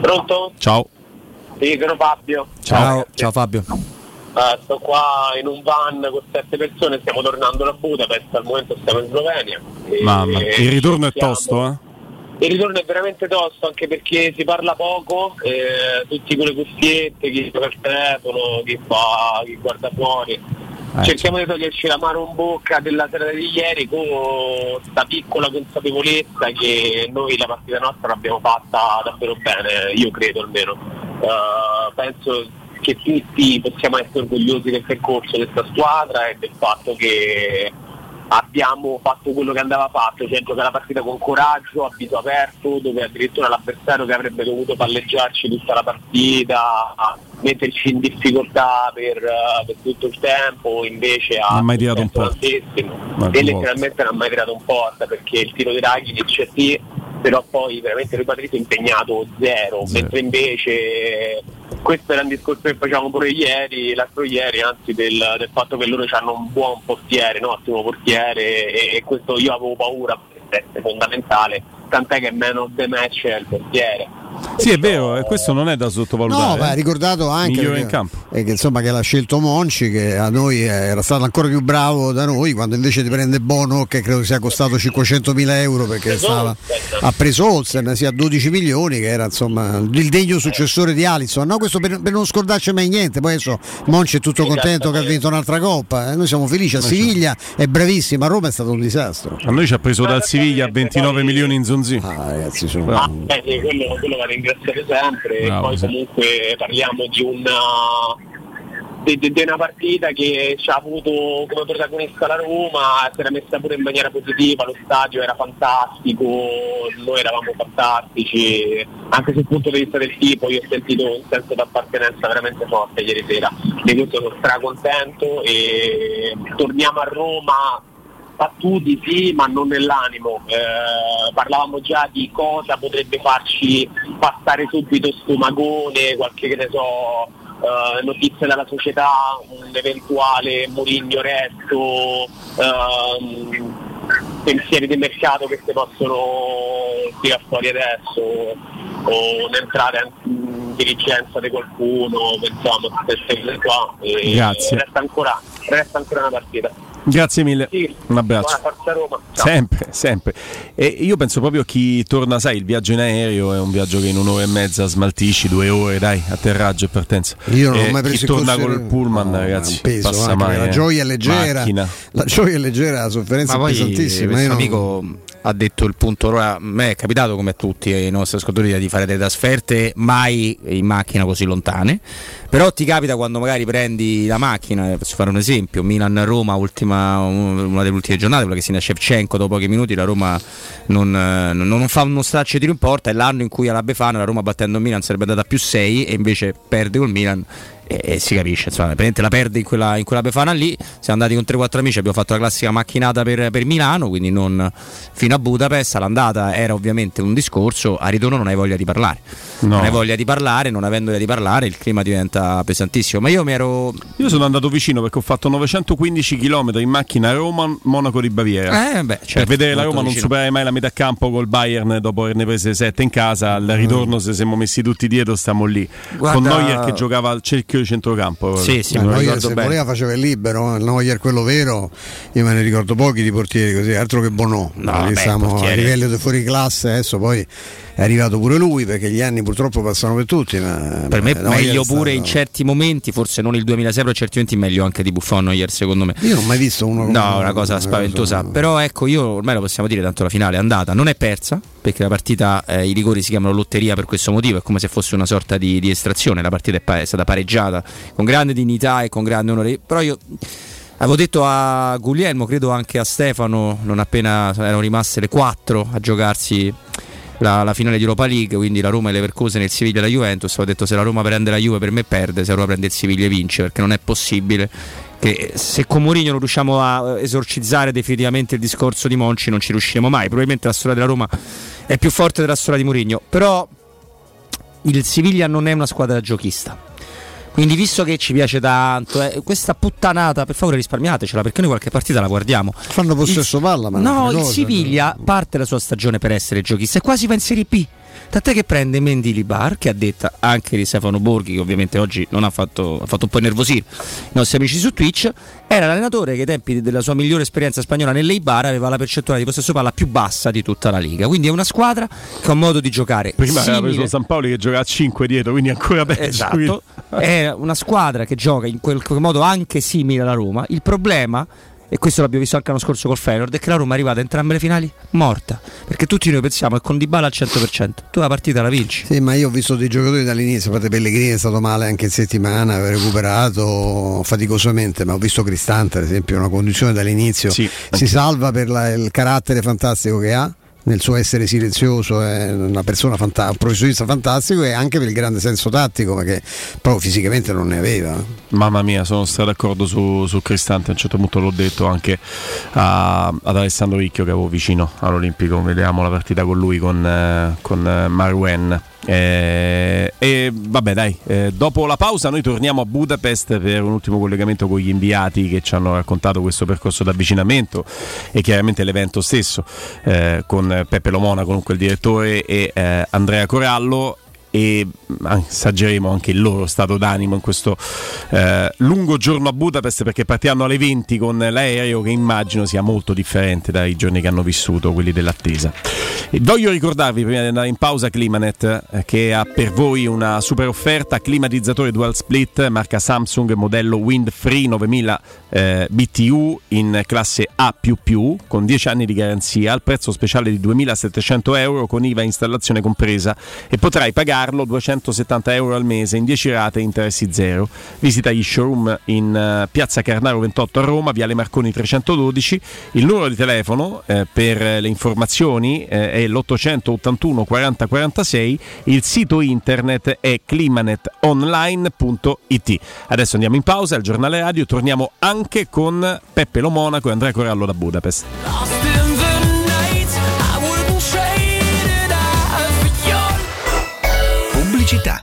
Pronto? Ciao. Sì, sono Fabio. Ciao, ciao Fabio. Eh, sto qua in un van con sette persone, stiamo tornando da Budapest, al momento stiamo in Slovenia. Mamma, il ritorno è tosto, eh? Il ritorno è veramente tosto anche perché si parla poco, eh, tutti con le cuffiette, chi gioca al telefono, chi fa, chi guarda fuori. Eh, Cerchiamo di toglierci la mano in bocca della sera di ieri con questa piccola consapevolezza che noi la partita nostra l'abbiamo fatta davvero bene, io credo almeno. Eh, penso che tutti possiamo essere orgogliosi del percorso di questa squadra e del fatto che abbiamo fatto quello che andava fatto, cioè giocare la partita con coraggio, a viso aperto, dove addirittura l'avversario che avrebbe dovuto palleggiarci tutta la partita, metterci in difficoltà per, eh, per tutto il tempo, invece ha mai tirato un. Ma e letteralmente non ha mai tirato un porta perché il tiro di Rakitic sì, però poi veramente Rui Patricio è impegnato zero, Zero. mentre invece questo era un discorso che facevamo pure ieri, l'altro ieri, anzi del, del fatto che loro hanno un buon portiere, no? ottimo portiere e, e questo io avevo paura perché è fondamentale, tant'è che man of the match è il portiere. Sì, è vero, e questo non è da sottovalutare. No, ma ha eh. ricordato anche perché- in campo. eh, che, insomma, che l'ha scelto Monci, che a noi era stato ancora più bravo da noi, quando invece di prende Bono, che credo sia costato 500 mila euro perché stava, ha preso Olsen sia a 12 milioni, che era insomma il degno successore di Alisson. No, questo per, per non scordarci mai niente. Poi adesso Monci è tutto contento che ha vinto un'altra coppa. eh, Noi siamo felici. A Siviglia è bravissimo, a Roma è stato un disastro. A noi ci ha preso dal Siviglia 29 milioni in Zonzi. Ah, ragazzi, sono. Ah, eh, sì, quello, quello va ringraziare sempre e Bravo, poi sì. comunque parliamo di una di, di- di una partita che ci ha avuto come protagonista la Roma, si era messa pure in maniera positiva, lo stadio era fantastico, noi eravamo fantastici, anche sul punto di vista del tipo io ho sentito un senso d'appartenenza veramente forte ieri sera, di questo sono stracontento e torniamo a Roma battuti sì, ma non nell'animo. Eh, parlavamo già di cosa potrebbe farci passare subito stomagone, qualche che ne so, eh, notizie dalla società, un eventuale Mourinho resto, ehm, pensieri di mercato che si possono tirare fuori adesso o un'entrata in dirigenza di qualcuno, pensiamo queste cose qua. Grazie. Resta ancora, resta ancora una partita. Grazie mille. Sì, Un abbraccio. Buona forza Roma. Ciao. Sempre, sempre. E io penso proprio a chi torna, sai, il viaggio in aereo è un viaggio che in un'ora e mezza smaltisci, due ore, dai, atterraggio e partenza. Io non E ho mai preso Chi torna considera- col pullman, No, ragazzi, peso, passa anche mai. la eh. gioia è leggera, Macchina. la gioia è leggera, la sofferenza Ma è poi pesantissima. questo Io non- amico ha detto il punto. Ora, a me è capitato come a tutti i nostri ascoltatori di fare delle trasferte mai in macchina così lontane. Però ti capita quando magari prendi la macchina, eh, posso fare un esempio, Milan-Roma, ultima, una delle ultime giornate, quella che si nasce Shevchenko dopo pochi minuti, la Roma non, eh, non- non fa uno straccio di tiro è l'anno in cui alla Befana la Roma battendo il Milan sarebbe andata più 6 e invece perde col Milan e, e si capisce, insomma, la perde in quella, in quella Befana lì, siamo andati con 3-4 amici, abbiamo fatto la classica macchinata per, per Milano, quindi non fino a Budapest, all'andata era ovviamente un discorso, a ritorno non hai voglia di parlare, No. non hai voglia di parlare, non avendo voglia di parlare il clima diventa pesantissimo, ma io mi ero... Io sono andato vicino perché ho fatto 915 km in macchina a Roma, Monaco di Baviera. Eh, beh, per certo, vedere la Roma non vicino. superare mai la metà campo col Bayern dopo averne prese 7 in casa. Al ritorno, se siamo messi tutti dietro, stiamo lì. Guarda- Con Neuer che giocava al cerchio di centrocampo. Sì, sì, Ma me lo Neuer, se bene. voleva faceva il libero, il Neuer quello vero, io me ne ricordo pochi di portieri così, altro che Bonò, No, siamo portiere- a livello di fuori classe, adesso poi è arrivato pure lui perché gli anni purtroppo passano per tutti. Ma Per me Neuer meglio stato- pure in certi momenti, forse non il 2006, però in certi momenti meglio anche di Buffon ieri secondo me. Io non ho mai visto uno No, una cosa una spaventosa. cosa- Però ecco, io ormai lo possiamo dire, tanto la finale è andata, non è persa, perché la partita, eh, i rigori si chiamano lotteria per questo motivo, è come se fosse una sorta di, di estrazione, la partita è, pa- è stata pareggiata con grande dignità e con grande onore. Però io avevo detto a Guglielmo, credo anche a Stefano, non appena erano rimaste le 4 a giocarsi la, la finale di Europa League, quindi la Roma e Leverkusen e il Siviglia e la Juventus. Ho detto se la Roma prende la Juve per me perde, se la Roma prende il Siviglia vince, perché non è possibile che se con Mourinho non riusciamo a esorcizzare definitivamente il discorso di Monci non ci riusciremo mai. Probabilmente la storia della Roma è più forte della storia di Mourinho, però il Siviglia non è una squadra giochista. Quindi, visto che ci piace tanto, eh, questa puttanata, per favore risparmiatecela perché noi qualche partita la guardiamo. Fanno possesso palla, ma No, il Siviglia parte la sua stagione per essere giochista e quasi va in Serie B. Tant'è che prende Mendy Libar, che ha detta anche di Stefano Borghi, che ovviamente oggi non ha fatto, ha fatto un po' innervosire i nostri amici su Twitch. Era l'allenatore che ai tempi della sua migliore esperienza spagnola nell'Eibar aveva la percentuale di possesso palla più bassa di tutta la Liga. Quindi è una squadra che ha un modo di giocare Prima aveva simile- preso San Paoli che gioca a 5 dietro, quindi ancora peggio. Esatto, è una squadra che gioca in quel modo anche simile alla Roma. Il problema, e questo l'abbiamo visto anche l'anno scorso col Feyenoord, è che la Roma è arrivata a entrambe le finali morta, perché tutti noi pensiamo che con Dybala al 100%, tu la partita la vinci. Sì, ma io ho visto dei giocatori dall'inizio, fate Pellegrini è stato male anche in settimana, aveva recuperato faticosamente, ma ho visto Cristante ad esempio, una condizione dall'inizio, si salva per la- il carattere fantastico che ha nel suo essere silenzioso, è una persona fanta- un professionista fantastico e anche per il grande senso tattico, perché proprio fisicamente non ne aveva. Mamma mia, sono stato d'accordo su, su Cristante. A un certo punto l'ho detto anche a- ad Alessandro Ricchio che avevo vicino all'Olimpico. Vediamo la partita con lui, con, eh, con eh, Marwen. Eh, e vabbè, dai, eh, dopo la pausa noi torniamo a Budapest per un ultimo collegamento con gli inviati che ci hanno raccontato questo percorso d'avvicinamento e chiaramente l'evento stesso eh, con Peppe Lomona, comunque il direttore, e eh, Andrea Corallo e ah, assaggeremo anche il loro stato d'animo in questo eh, lungo giorno a Budapest perché partiranno alle 20 con l'aereo che immagino sia molto differente dai giorni che hanno vissuto, quelli dell'attesa. E voglio ricordarvi prima di andare in pausa Climanet eh, che ha per voi una super offerta climatizzatore dual split marca Samsung modello Wind Free 9000 eh, BTU in classe A++ con 10 anni di garanzia al prezzo speciale di 2700 euro con IVA installazione compresa e potrai pagarlo 270 euro al mese in 10 rate e interessi zero. Visita gli showroom in eh, Piazza Carnaro 28 a Roma, Viale Marconi 312. Il numero di telefono eh, per le informazioni eh, è l'881 40 46. Il sito internet è climanetonline.it. Adesso andiamo in pausa al giornale radio. Torniamo anche con Peppe Lo Monaco e Andrea Corallo da Budapest. Pubblicità.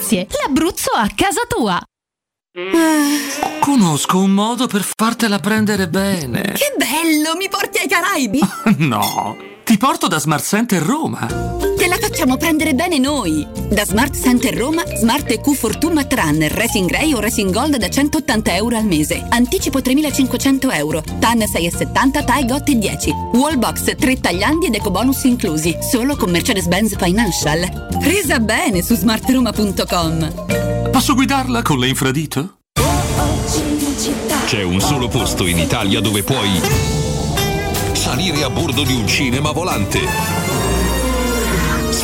l'Abruzzo a casa tua. Conosco un modo per fartela prendere bene. Che bello, mi porti ai Caraibi? No, ti porto da Smart Center Roma. Te la facciamo prendere bene noi. Da Smart Center Roma, Smart EQ Fortuna Tran, Racing Grey o Racing Gold da 180 euro al mese. Anticipo 3.500 euro. TAN 6,70, TAI GOT 10. Wallbox 3 tagliandi ed ecobonus inclusi. Solo con Mercedes-Benz Financial. Presa bene su smartroma.com. Posso guidarla con le infradito? C'è un solo posto in Italia dove puoi salire a bordo di un cinema volante,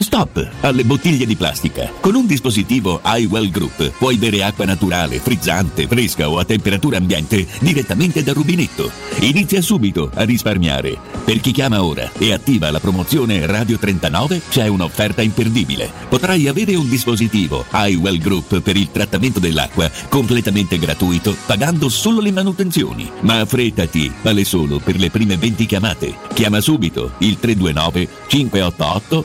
Stop alle bottiglie di plastica. Con un dispositivo iWell Group puoi bere acqua naturale, frizzante, fresca o a temperatura ambiente direttamente dal rubinetto. Inizia subito a risparmiare. Per chi chiama ora e attiva la promozione Radio 39 c'è un'offerta imperdibile. Potrai avere un dispositivo iWell Group per il trattamento dell'acqua completamente gratuito pagando solo le manutenzioni. Ma affrettati, vale solo per le prime 20 chiamate. Chiama subito il 329 588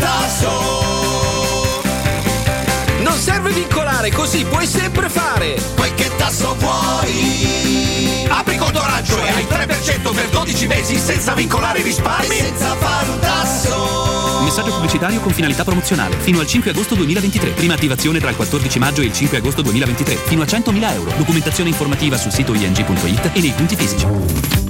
tasso. Non serve vincolare, così puoi sempre fare. Poi che tasso vuoi? Apri conto arancio e hai il 3% per 12 mesi senza vincolare i risparmi. E senza fare un tasso. Messaggio pubblicitario con finalità promozionale. Fino al 5 agosto 2023. Prima attivazione tra il 14 maggio e il 5 agosto 2023. Fino a 100.000 euro. Documentazione informativa sul sito ing.it e nei punti fisici.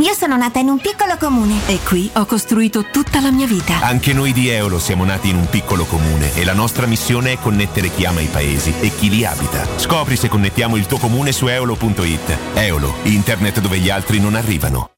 Io sono nata in un piccolo comune. E qui ho costruito tutta la mia vita. Anche noi di Eolo siamo nati in un piccolo comune e la nostra missione è connettere chi ama i paesi e chi li abita. Scopri se connettiamo il tuo comune su eolo.it. Eolo, internet dove gli altri non arrivano.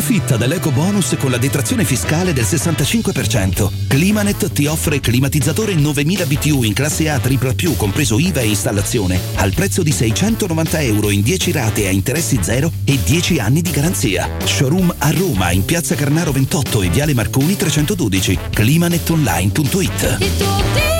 Approfitta dell'eco bonus con la detrazione fiscale del 65%. Climanet ti offre climatizzatore 9000 BTU in classe A più, compreso IVA e installazione, al prezzo di 690 euro in 10 rate a interessi zero e 10 anni di garanzia. Showroom a Roma, in piazza Carnaro 28 e viale Marconi 312. climanetonline.it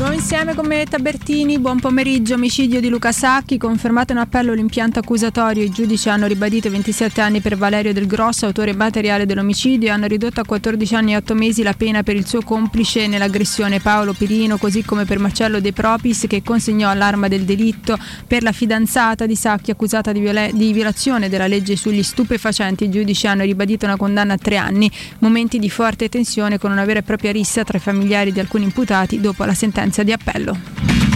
nuovo insieme con me Tabertini, buon pomeriggio, omicidio di Luca Sacchi, confermato in appello l'impianto accusatorio, i giudici hanno ribadito 27 anni per Valerio Del Grosso, autore materiale dell'omicidio, e hanno ridotto a 14 anni e 8 mesi la pena per il suo complice nell'aggressione. Paolo Pirino, così come per Marcello De Propis che consegnò l'arma del delitto per la fidanzata di Sacchi accusata di, viola- di violazione della legge sugli stupefacenti, i giudici hanno ribadito una condanna a tre anni, momenti di forte tensione con una vera e propria rissa tra i familiari di alcuni imputati dopo la sentenza di appello.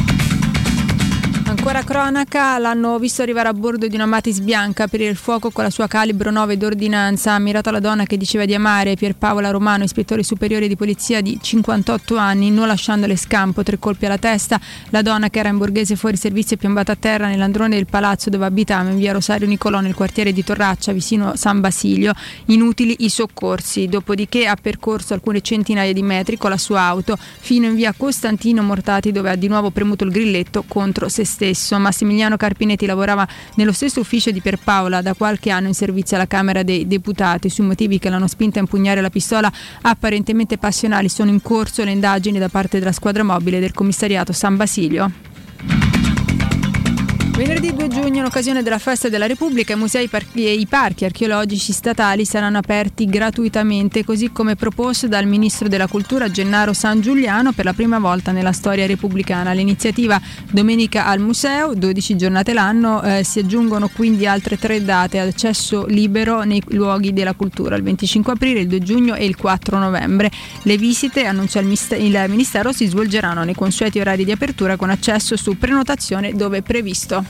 Ancora cronaca, l'hanno visto arrivare a bordo di una Matis bianca, aprire il fuoco con la sua calibro 9 d'ordinanza, ha mirato la donna che diceva di amare, Pierpaola Romano, ispettore superiore di polizia di 58 anni, non lasciandole scampo, tre colpi alla testa, la donna che era in borghese fuori servizio è piombata a terra nell'androne del palazzo dove abitava in via Rosario Nicolò nel quartiere di Torraccia vicino San Basilio, inutili i soccorsi, dopodiché ha percorso alcune centinaia di metri con la sua auto fino in via Costantino Mortati dove ha di nuovo premuto il grilletto contro se stesso. Massimiliano Carpinetti lavorava nello stesso ufficio di Pierpaola da qualche anno in servizio alla Camera dei Deputati. Sui motivi che l'hanno spinta a impugnare la pistola apparentemente passionali sono in corso le indagini da parte della squadra mobile del commissariato San Basilio. Venerdì 2 giugno, in occasione della festa della Repubblica, i musei e i parchi archeologici statali saranno aperti gratuitamente, così come proposto dal ministro della Cultura Gennaro San Giuliano per la prima volta nella storia repubblicana. L'iniziativa Domenica al Museo, 12 giornate l'anno, eh, si aggiungono quindi altre tre date ad accesso libero nei luoghi della cultura, il 25 aprile, il 2 giugno e il 4 novembre. Le visite, annuncia il, il Ministero, si svolgeranno nei consueti orari di apertura con accesso su prenotazione dove previsto.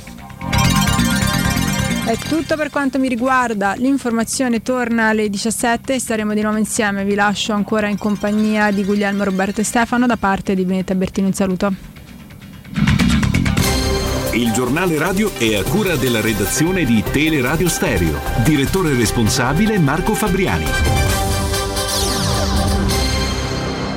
È tutto per quanto mi riguarda, l'informazione torna alle 17 staremo di nuovo insieme, vi lascio ancora in compagnia di Guglielmo Roberto e Stefano da parte di Benetta Bertino, un saluto. Il giornale radio è a cura della redazione di Teleradio Stereo, direttore responsabile Marco Fabriani.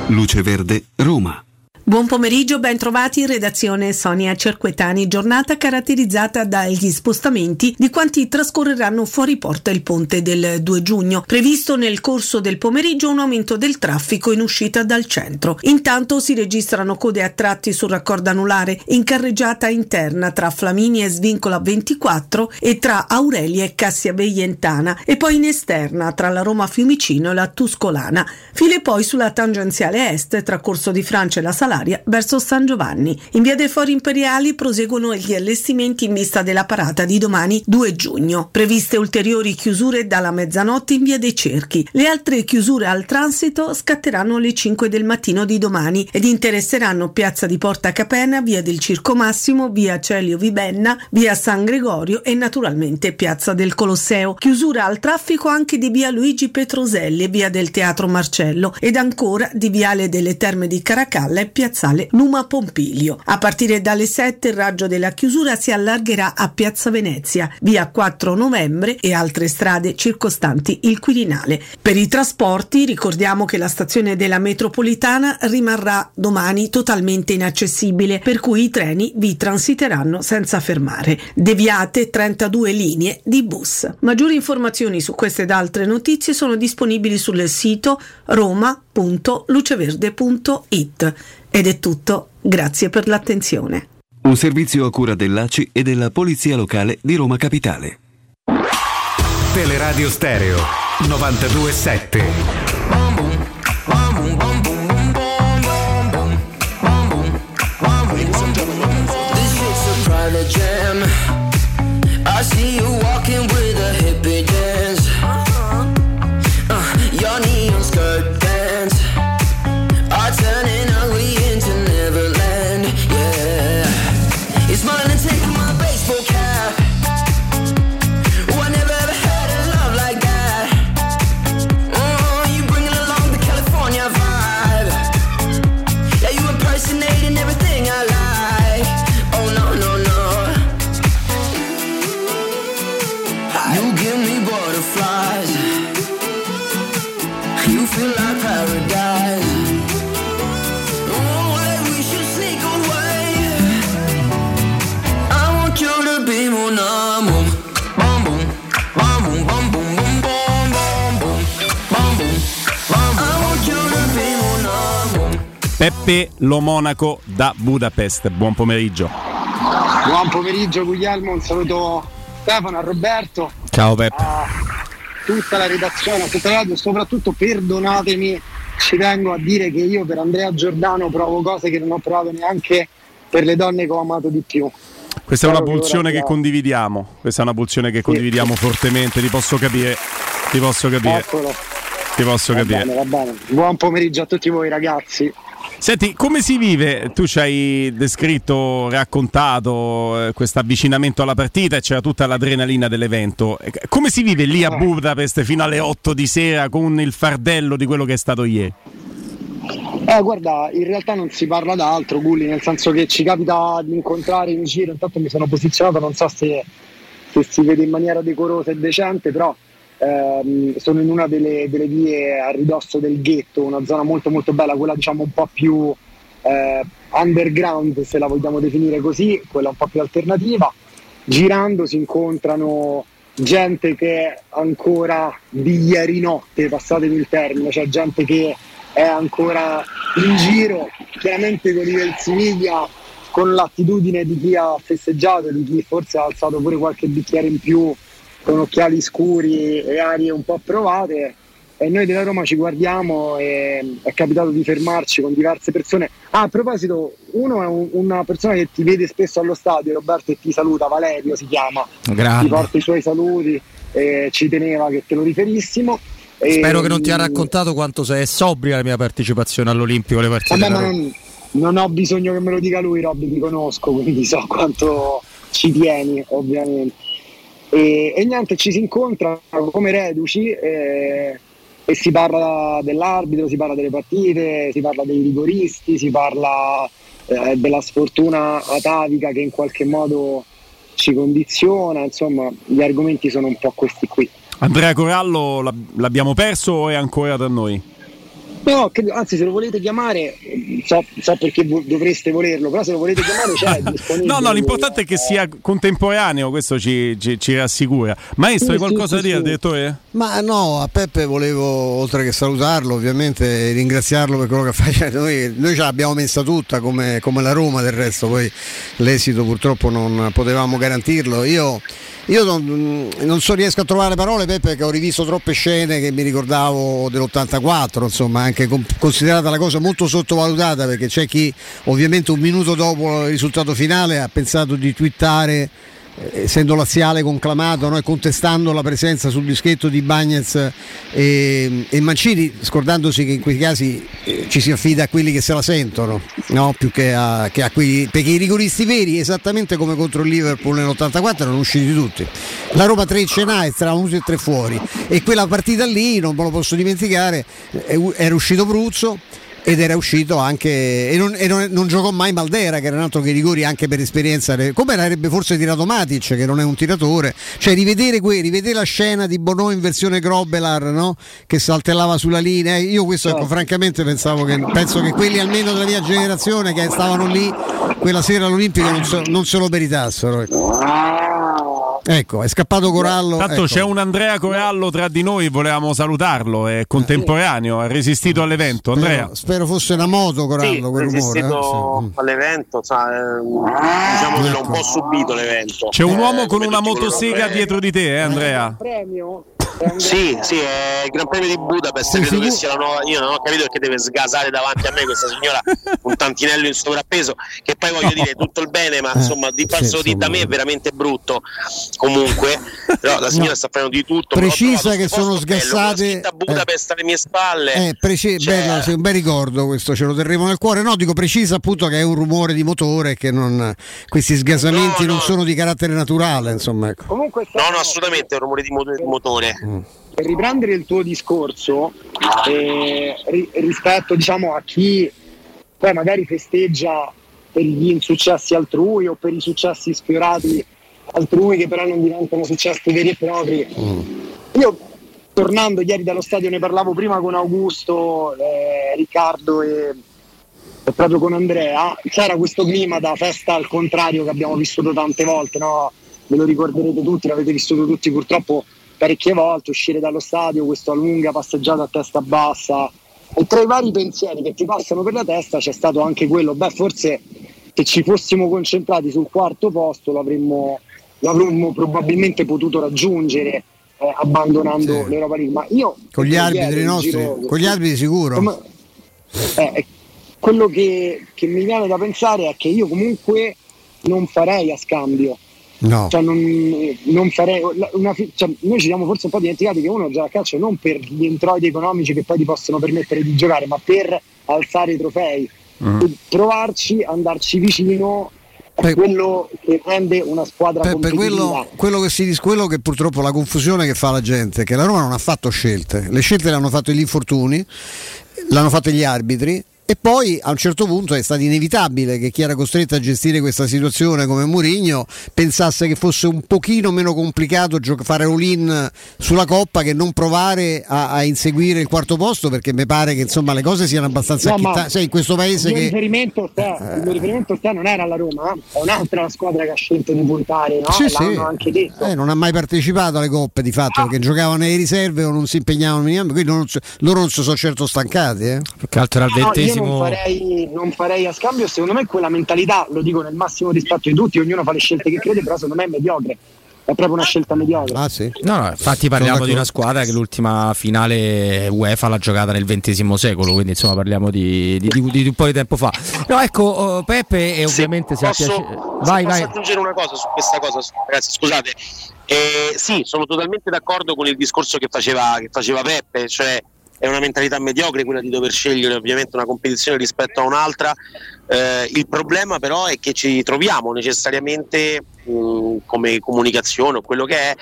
Luce Verde, Roma. Buon pomeriggio, ben trovati in redazione Sonia Cerquetani, giornata caratterizzata dagli spostamenti di quanti trascorreranno fuori porta il ponte del 2 giugno. Previsto nel corso del pomeriggio un aumento del traffico in uscita dal centro. Intanto si registrano code a tratti sul raccordo anulare in carreggiata interna tra Flaminia e Svincola 24 e tra Aurelia e Cassia Veientana e poi in esterna tra la Roma Fiumicino e la Tuscolana. File poi sulla tangenziale est tra Corso di Francia e la Salata verso San Giovanni. In via dei Fori Imperiali proseguono gli allestimenti in vista della parata di domani 2 giugno. Previste ulteriori chiusure dalla mezzanotte in via dei Cerchi. Le altre chiusure al transito scatteranno alle 5 del mattino di domani ed interesseranno piazza di Porta Capena, via del Circo Massimo, via Celio Vibenna, via San Gregorio e naturalmente piazza del Colosseo. Chiusura al traffico anche di via Luigi Petroselli e via del Teatro Marcello ed ancora di viale delle Terme di Caracalla e piazza piazzale Numa Pompilio. A partire dalle 7 il raggio della chiusura si allargherà a Piazza Venezia, via 4 novembre e altre strade circostanti il Quirinale. Per i trasporti ricordiamo che la stazione della metropolitana rimarrà domani totalmente inaccessibile, per cui i treni vi transiteranno senza fermare. Deviate 32 linee di bus. Maggiori informazioni su queste ed altre notizie sono disponibili sul sito roma.luceverde.it. Ed è tutto, grazie per l'attenzione. Un servizio a cura dell'ACI e della Polizia Locale di Roma Capitale. Teleradio Stereo 927. I see you walking Peppe Lo Monaco da Budapest. Buon pomeriggio. Buon pomeriggio Guglielmo, un saluto a Stefano, a Roberto, Ciao Peppe. a tutta la redazione, a tutta la radio, soprattutto perdonatemi, ci tengo a dire che io per Andrea Giordano provo cose che non ho provato neanche per le donne che ho amato di più. Questa è una pulsione che condividiamo. Questa è una pulsione che condividiamo fortemente. Ti posso capire. Ti posso capire. Eccolo. Ti posso Va capire. bene, va bene. Buon pomeriggio a tutti voi ragazzi. Senti, come si vive? Tu ci hai descritto, raccontato eh, questo avvicinamento alla partita e c'era tutta l'adrenalina dell'evento. Come si vive lì a Budapest fino alle 8 di sera con il fardello di quello che è stato ieri? Eh, guarda, in realtà non si parla d'altro, Gulli, nel senso che ci capita di incontrare in giro, intanto mi sono posizionato, non so se, se si vede in maniera decorosa e decente, però ehm, sono in una delle, delle vie a ridosso del ghetto, una zona molto molto bella, quella diciamo un po' più eh, underground, se la vogliamo definire così, quella un po' più alternativa. Girando si incontrano gente che è ancora di ieri notte, passatemi il termine, cioè gente che è ancora in giro, chiaramente con i Versimilia con l'attitudine di chi ha festeggiato, di chi forse ha alzato pure qualche bicchiere in più con occhiali scuri e arie un po' provate. E noi della Roma ci guardiamo e è capitato di fermarci con diverse persone. Ah, a proposito, uno è un- una persona che ti vede spesso allo stadio, Roberto, e ti saluta, Valerio si chiama. Grande. Ti porta i suoi saluti, e ci teneva che te lo riferissimo. E- Spero che non ti ha raccontato quanto sei sobria la mia partecipazione all'Olimpico, le partite. Vabbè, della ma non, non ho bisogno che me lo dica lui, Robby, ti conosco, quindi so quanto ci tieni, ovviamente. E, e niente, ci si incontra come reduci e, e si parla dell'arbitro, si parla delle partite, si parla dei rigoristi, si parla eh, della sfortuna atavica che in qualche modo ci condiziona, insomma, gli argomenti sono un po' questi qui. Andrea Corallo l'ab- l'abbiamo perso o è ancora da noi? No, anzi, se lo volete chiamare, so, so perché vo- dovreste volerlo, però se lo volete chiamare c'è. No, no, l'importante è che sia contemporaneo, questo ci, ci- ci rassicura. Maestro, hai Sì, qualcosa sì, da sì, dire, sì. direttore? Ma no, a Peppe volevo, oltre che salutarlo, ovviamente ringraziarlo per quello che fa. Cioè, Noi, noi ce l'abbiamo messa tutta come, come la Roma del resto, poi l'esito purtroppo non potevamo garantirlo. Io, io non, non so, riesco a trovare parole, Peppe, che ho rivisto troppe scene che mi ricordavo dell'84, insomma, anche con- considerata la cosa molto sottovalutata, perché c'è chi ovviamente un minuto dopo il risultato finale ha pensato di twittare eh, essendo laziale conclamato no, e contestando la presenza sul dischetto di Bagnez e, e Mancini, scordandosi che in quei casi eh, ci si affida a quelli che se la sentono, no? più che a, che a quelli, perché i rigoristi veri, esattamente come contro il Liverpool nell'84, erano usciti tutti. La Roma 3 ce n'ha e erano venuti e tre fuori. E quella partita lì, non me lo posso dimenticare, eh, era uscito Bruzzo ed era uscito anche e non, e non- non giocò mai Maldera che era un altro che i rigori anche per esperienza come l'avrebbe forse tirato Matic che non è un tiratore cioè rivedere, que- rivedere la scena di Bono in versione Grobelar no? che saltellava sulla linea Eh, io questo ecco, francamente pensavo che penso che quelli almeno della mia generazione che stavano lì quella sera all'Olimpico non, se- non se lo meritassero ecco. Ecco, è scappato Corallo Tanto ecco. c'è un Andrea Corallo tra di noi, volevamo salutarlo, è contemporaneo, ha resistito all'evento. Andrea. Spero, spero fosse una moto Corallo quel rumore eh? resistito all'evento, sa, eh, diciamo che l'ho un po' subito l'evento. C'è un uomo Eh, con una motosega dietro di te, eh, Andrea? Premio? Sì, sì, è il Gran Premio di Budapest, credo che sia la nuova. Io non ho capito perché deve sgasare davanti a me questa signora un tantinello in sovrappeso. Che poi voglio dire tutto il bene, ma insomma, di falso di da me è veramente brutto. Comunque, però la signora No. sta facendo di tutto. Precisa che sono posto bello, sgassate- scritta Budapest alle mie spalle. Eh, preci- Cioè- bello, sì, un bel ricordo questo, ce lo terremo nel cuore. No, dico precisa appunto che è un rumore di motore, che non, questi sgasamenti non sono di carattere naturale, insomma. Ecco. Comunque, No, no, assolutamente è un rumore di mo- di motore. Per riprendere il tuo discorso eh, ri- rispetto diciamo a chi poi magari festeggia per gli insuccessi altrui o per i successi sfiorati altrui che però non diventano successi veri e propri. Io tornando ieri dallo stadio ne parlavo prima con Augusto eh, Riccardo e, e proprio con Andrea. C'era questo clima da festa al contrario che abbiamo vissuto tante volte no? ve lo ricorderete tutti l'avete vissuto tutti purtroppo parecchie volte uscire dallo stadio questa lunga passeggiata a testa bassa. E tra i vari pensieri che ti passano per la testa c'è stato anche quello beh forse se ci fossimo concentrati sul quarto posto l'avremmo, l'avremmo probabilmente potuto raggiungere eh, abbandonando l'Europa League. Ma io Con gli arbitri nostri, giro- con gli arbitri sicuro. come- eh, eh, quello che, che mi viene da pensare è che io comunque non farei a scambio No. cioè non, non farei una cioè, noi ci siamo forse un po' dimenticati che uno gioca a calcio non per gli introiti economici che poi ti possono permettere di giocare ma per alzare i trofei Mm. Provarci andarci vicino a quello che rende una squadra Per, per quello, quello che si dice, quello che purtroppo la confusione che fa la gente, è che la Roma non ha fatto scelte, le scelte le hanno fatte gli infortuni, l'hanno fatte gli arbitri e poi a un certo punto è stato inevitabile che chi era costretto a gestire questa situazione come Mourinho pensasse che fosse un pochino meno complicato fare all-in sulla Coppa che non provare a, a inseguire il quarto posto perché mi pare che insomma le cose siano abbastanza No, acchittate. Sai, in questo paese il mio che... riferimento, sta- il mio riferimento sta non era la Roma eh, è un'altra squadra che ha scelto di puntare no? Sì, sì. anche detto Eh, non ha mai partecipato alle coppe di fatto perché giocavano nelle riserve o non si impegnavano minimamente, quindi non loro non si sono certo stancati. Eh. Più che altro era il ventesimo ventesimo. non farei, non farei a scambio, secondo me quella mentalità, lo dico nel massimo rispetto di tutti, ognuno fa le scelte che crede, però secondo me è mediocre. È proprio una scelta mediocre. Ah sì? No, no, infatti parliamo di una squadra che l'ultima finale UEFA l'ha giocata nel XX secolo, quindi insomma parliamo di, di- di- di un po' di tempo fa. No, ecco, oh, Peppe e ovviamente se, posso, piace- se Vai, posso vai. aggiungere una cosa su questa cosa, ragazzi, scusate. Eh, sì, sono totalmente d'accordo con il discorso che faceva, che faceva Peppe, cioè è una mentalità mediocre quella di dover scegliere ovviamente una competizione rispetto a un'altra. Eh, il problema però è che ci troviamo necessariamente mh, come comunicazione o quello che è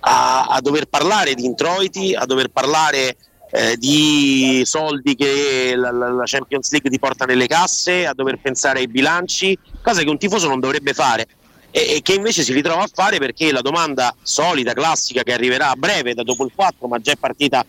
a, a dover parlare di introiti, a dover parlare eh, di soldi che la, la- Champions League ti porta nelle casse, a dover pensare ai bilanci, cosa che un tifoso non dovrebbe fare e, e che invece si ritrova a fare perché la domanda solita, classica che arriverà a breve, da dopo il 4, ma già è partita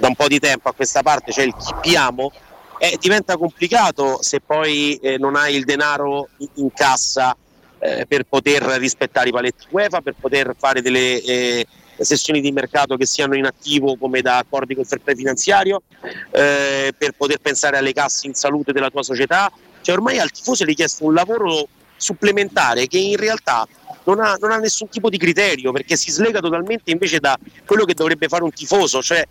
da un po' di tempo a questa parte, cioè il chippiamo, eh, diventa complicato se poi eh, non hai il denaro in, cassa eh, per poter rispettare i paletti UEFA, per poter fare delle eh, sessioni di mercato che siano in attivo come da accordi col fair play finanziario, eh, per poter pensare alle casse in salute della tua società. Cioè ormai al tifoso è richiesto un lavoro supplementare che in realtà non ha, non ha nessun tipo di criterio perché si slega totalmente invece da quello che dovrebbe fare un tifoso, cioè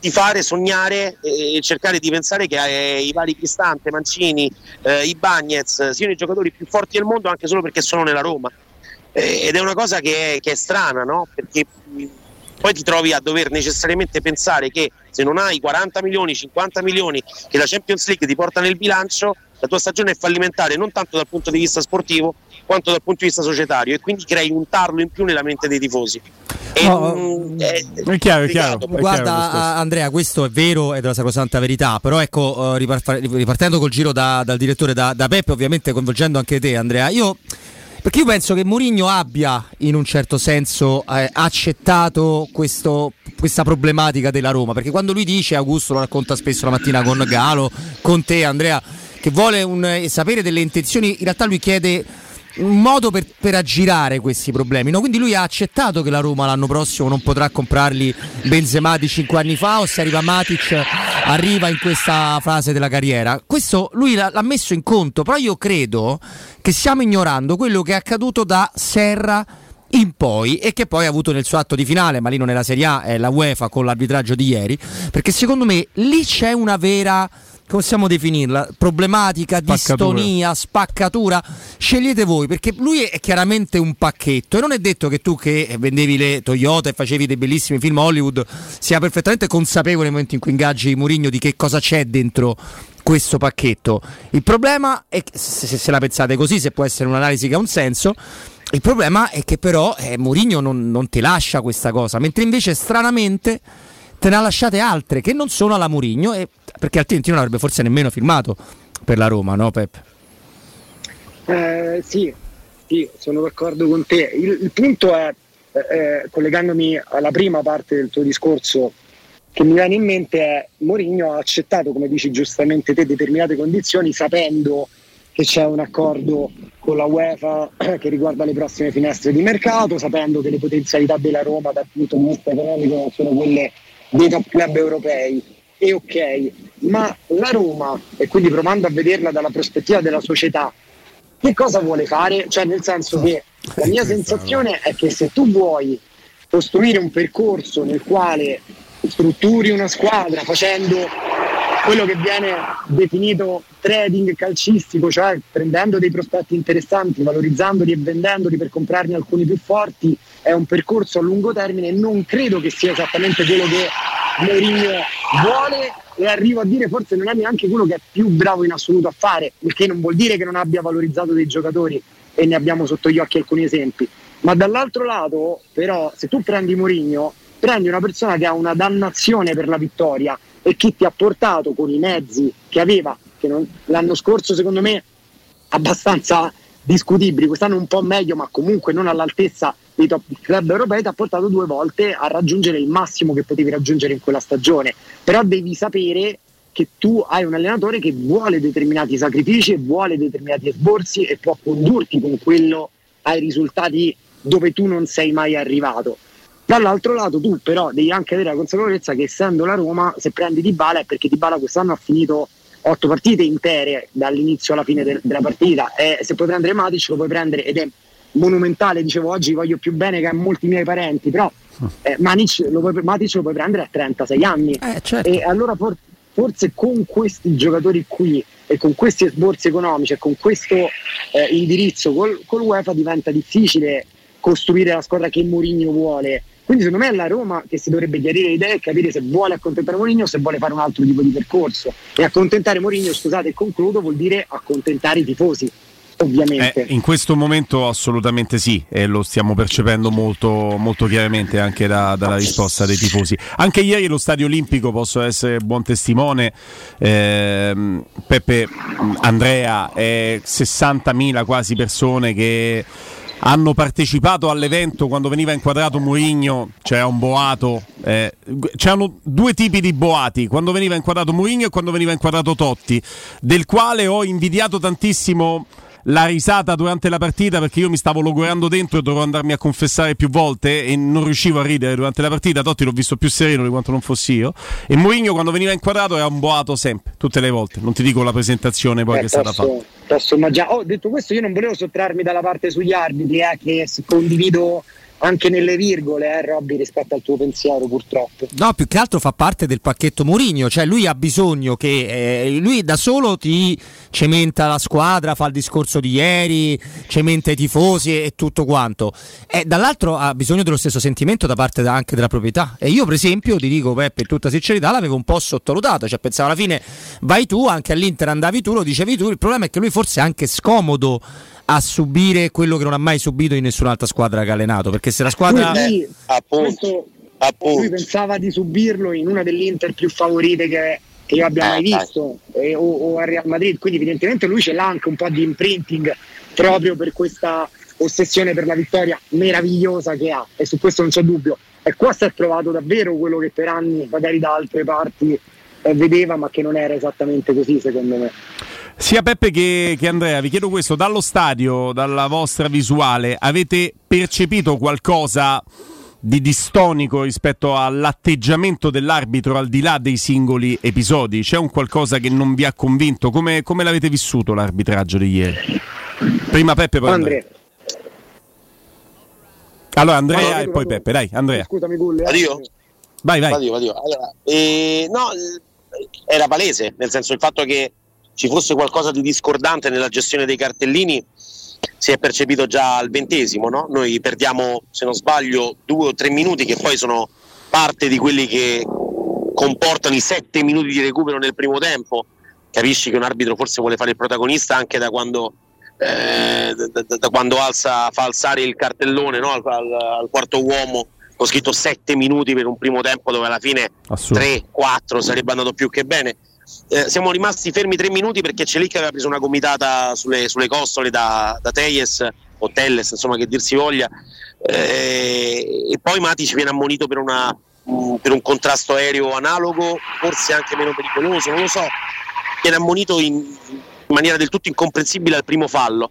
di fare, sognare e cercare di pensare che eh, i vari Cristante, Mancini, eh, i Bagnets siano i giocatori più forti del mondo anche solo perché sono nella Roma. Eh, ed è una cosa che è, che è strana, no? Perché poi ti trovi a dover necessariamente pensare che se non hai 40 milioni, 50 milioni che la Champions League ti porta nel bilancio, la tua stagione è fallimentare non tanto dal punto di vista sportivo quanto dal punto di vista societario e quindi crei un tarlo in più nella mente dei tifosi. E, No, mh, è, È chiaro, è chiaro. Guarda Andrea, questo è vero ed è la sacrosanta verità, però ecco, eh, ripar- ripartendo col giro da- dal direttore, da, da Peppe, ovviamente coinvolgendo anche te Andrea, io... Perché io penso che Mourinho abbia in un certo senso eh, accettato questo- questa problematica della Roma, perché quando lui dice, Augusto lo racconta spesso la mattina con Galo, con te Andrea, che vuole un- eh, sapere delle intenzioni, in realtà lui chiede un modo per, per aggirare questi problemi. no? Quindi lui ha accettato che la Roma l'anno prossimo non potrà comprarli Benzema di 5 anni fa o se arriva Matic arriva in questa fase della carriera. Questo lui l'ha, l'ha messo in conto, però io credo che stiamo ignorando quello che è accaduto da Serra in poi e che poi ha avuto nel suo atto di finale, ma lì non è la Serie A, è la UEFA con l'arbitraggio di ieri, perché secondo me lì c'è una vera possiamo definirla? Problematica, distonia, spaccatura. Scegliete voi, perché lui è chiaramente un pacchetto e non è detto che tu che vendevi le Toyota e facevi dei bellissimi film Hollywood sia perfettamente consapevole nel momento in cui ingaggi Murigno di che cosa c'è dentro questo pacchetto. Il problema è che, se, se- la pensate così, se può essere un'analisi che ha un senso, il problema è che però eh, Mourinho non, non ti lascia questa cosa, mentre invece stranamente te ne ha lasciate altre che non sono alla Mourinho, e- perché altrimenti non avrebbe forse nemmeno firmato per la Roma, no Pep? Eh, sì, sì, sono d'accordo con te. Il, il punto è, eh, eh, collegandomi alla prima parte del tuo discorso, che mi viene in mente è Mourinho ha accettato, come dici giustamente te, determinate condizioni sapendo che c'è un accordo con la UEFA che riguarda le prossime finestre di mercato, sapendo che le potenzialità della Roma dal punto di vista economico non sono quelle dei top club europei. E ok, ma la Roma, e quindi provando a vederla dalla prospettiva della società, che cosa vuole fare? Cioè, nel senso che la mia sensazione è che se tu vuoi costruire un percorso nel quale strutturi una squadra facendo quello che viene definito trading calcistico, cioè prendendo dei prospetti interessanti, valorizzandoli e vendendoli per comprarne alcuni più forti, è un percorso a lungo termine. Non credo che sia esattamente quello che Mourinho vuole e arrivo a dire forse non è neanche quello che è più bravo in assoluto a fare, il che non vuol dire che non abbia valorizzato dei giocatori e ne abbiamo sotto gli occhi alcuni esempi. Ma dall'altro lato, però, se tu prendi Mourinho, prendi una persona che ha una dannazione per la vittoria e che ti ha portato con i mezzi che aveva, che non- l'anno scorso secondo me abbastanza discutibili, quest'anno un po' meglio, ma comunque non all'altezza dei top club europei, ti ha portato due volte a raggiungere il massimo che potevi raggiungere in quella stagione. Però devi sapere che tu hai un allenatore che vuole determinati sacrifici, vuole determinati esborsi e può condurti con quello ai risultati dove tu non sei mai arrivato. Dall'altro lato tu però devi anche avere la consapevolezza che essendo la Roma, se prendi Dybala è perché Dybala quest'anno ha finito otto partite intere dall'inizio alla fine del- della partita e se puoi prendere Matic lo puoi prendere ed è monumentale, dicevo oggi voglio più bene che a molti miei parenti, però eh, Manic lo puoi, Matic lo puoi prendere a 36 anni e allora for- forse con questi giocatori qui e con questi esborsi economici e con questo eh, indirizzo col, col UEFA diventa difficile costruire la squadra che Mourinho vuole. Quindi secondo me è la Roma che si dovrebbe chiarire le idee e capire se vuole accontentare Mourinho o se vuole fare un altro tipo di percorso. E accontentare Mourinho, scusate concludo, vuol dire accontentare i tifosi, ovviamente. Eh, in questo momento assolutamente sì, e lo stiamo percependo molto, molto chiaramente anche da- dalla risposta dei tifosi. Anche ieri lo Stadio Olimpico, posso essere buon testimone, ehm, Peppe, Andrea, eh, 60.000 quasi persone che hanno partecipato all'evento quando veniva inquadrato Mourinho, c'era un boato, eh, c'erano due tipi di boati, quando veniva inquadrato Mourinho e quando veniva inquadrato Totti, del quale ho invidiato tantissimo la risata durante la partita perché io mi stavo logorando dentro e dovevo andarmi a confessare più volte e non riuscivo a ridere durante la partita. Totti l'ho visto più sereno di quanto non fossi io. E Mourinho quando veniva inquadrato era un boato sempre, tutte le volte. Non ti dico la presentazione poi Eh, che è stata fatta. posso, immaginare. Oh, detto questo, io non volevo sottrarmi dalla parte sugli arbitri, eh, che condivido anche nelle virgole, eh, Robby, rispetto al tuo pensiero, purtroppo. No, più che altro fa parte del pacchetto Mourinho, cioè lui ha bisogno che eh, lui da solo ti cementa la squadra, fa il discorso di ieri, cementa i tifosi e, e tutto quanto. E dall'altro ha bisogno dello stesso sentimento da parte da- anche della proprietà. E io per esempio ti dico Peppe, in tutta sincerità l'avevo un po' sottovalutato, cioè pensavo alla fine vai tu, anche all'Inter andavi tu, lo dicevi tu, il problema è che lui forse è anche scomodo a subire quello che non ha mai subito in nessun'altra squadra che ha allenato, perché se la squadra... Lui, questo- lui pensava di subirlo in una delle Inter più favorite che, che io abbia mai Eh, dai. visto, eh, o, o a Real Madrid, quindi evidentemente lui ce l'ha anche un po' di imprinting proprio per questa ossessione per la vittoria meravigliosa che ha e su questo non c'è dubbio. E qua si è trovato davvero quello che per anni magari da altre parti eh, vedeva ma che non era esattamente così secondo me. Sia Peppe che, che Andrea, vi chiedo questo, dallo stadio, dalla vostra visuale, avete percepito qualcosa di distonico rispetto all'atteggiamento dell'arbitro al di là dei singoli episodi? C'è un qualcosa che non vi ha convinto? Come, come l'avete vissuto l'arbitraggio di ieri? Prima Peppe, poi Andrea. Andrea. Allora Andrea Vado, e poi vado. Peppe, dai Andrea. Scusami Gulli. eh. Vado io? Vai, vai. Vado io, vado io. Allora, eh, no, eh, era palese, nel senso il fatto che ci fosse qualcosa di discordante nella gestione dei cartellini si è percepito già al ventesimo, no? Noi perdiamo, se non sbaglio, due o tre minuti che poi sono parte di quelli che comportano i sette minuti di recupero nel primo tempo. Capisci che un arbitro forse vuole fare il protagonista anche da quando, eh, da, da- da quando alza, fa alzare il cartellone no? al, al- al quarto uomo. Ho scritto sette minuti per un primo tempo dove alla fine Assurdo. 3-4 sarebbe andato più che bene. Eh, siamo rimasti fermi tre minuti perché Celic aveva preso una gomitata sulle, sulle costole da, da Teyes o Telles, insomma che dir si voglia, Eh, e poi Matic viene ammonito per, una, mh, per un contrasto aereo analogo, forse anche meno pericoloso, non lo so, viene ammonito in, in maniera del tutto incomprensibile al primo fallo.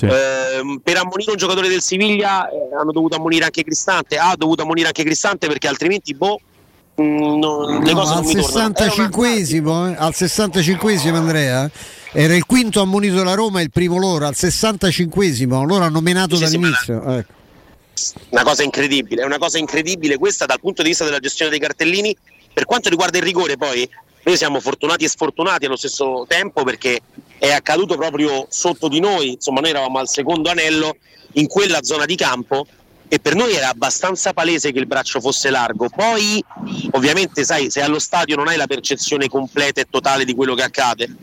Ehm, per ammonire un giocatore del Siviglia eh, hanno dovuto ammonire anche Cristante, ha dovuto ammonire anche Cristante perché altrimenti boh, No, cose al non mi tornano. Era una- 65esimo, eh, al 65esimo Andrea, era il quinto ammonito della Roma e il primo loro, al 65esimo, loro hanno menato dall'inizio. ecco. una cosa incredibile, è una cosa incredibile questa dal punto di vista della gestione dei cartellini. Per quanto riguarda il rigore, poi noi siamo fortunati e sfortunati allo stesso tempo perché è accaduto proprio sotto di noi, insomma, noi eravamo al secondo anello in quella zona di campo e per noi era abbastanza palese che il braccio fosse largo. Poi, ovviamente, sai, se allo stadio non hai la percezione completa e totale di quello che accade.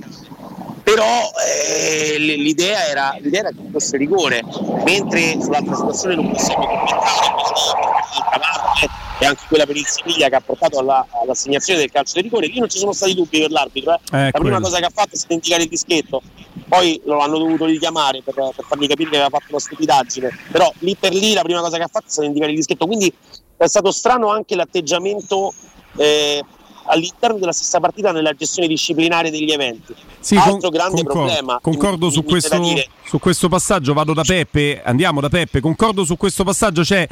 Però eh, l'idea, era, l'idea era che fosse rigore, mentre sull'altra situazione non possiamo commentare l'altra parte e anche quella per il Siviglia che ha portato alla- all'assegnazione del calcio di rigore. Lì non ci sono stati dubbi per l'arbitro. eh. Eh, La prima quello. cosa che ha fatto è stato indicare il dischetto, poi lo hanno dovuto richiamare per, per fargli capire che aveva fatto una stupidaggine. Però lì per lì la prima cosa che ha fatto è stato indicare il dischetto. Quindi è stato strano anche l'atteggiamento. eh, all'interno della stessa partita nella gestione disciplinare degli eventi. Sì, Altro con- grande concordo, problema. Concordo mi- su, da questo, su questo passaggio, vado da Peppe, andiamo da Peppe, concordo su questo passaggio, c'è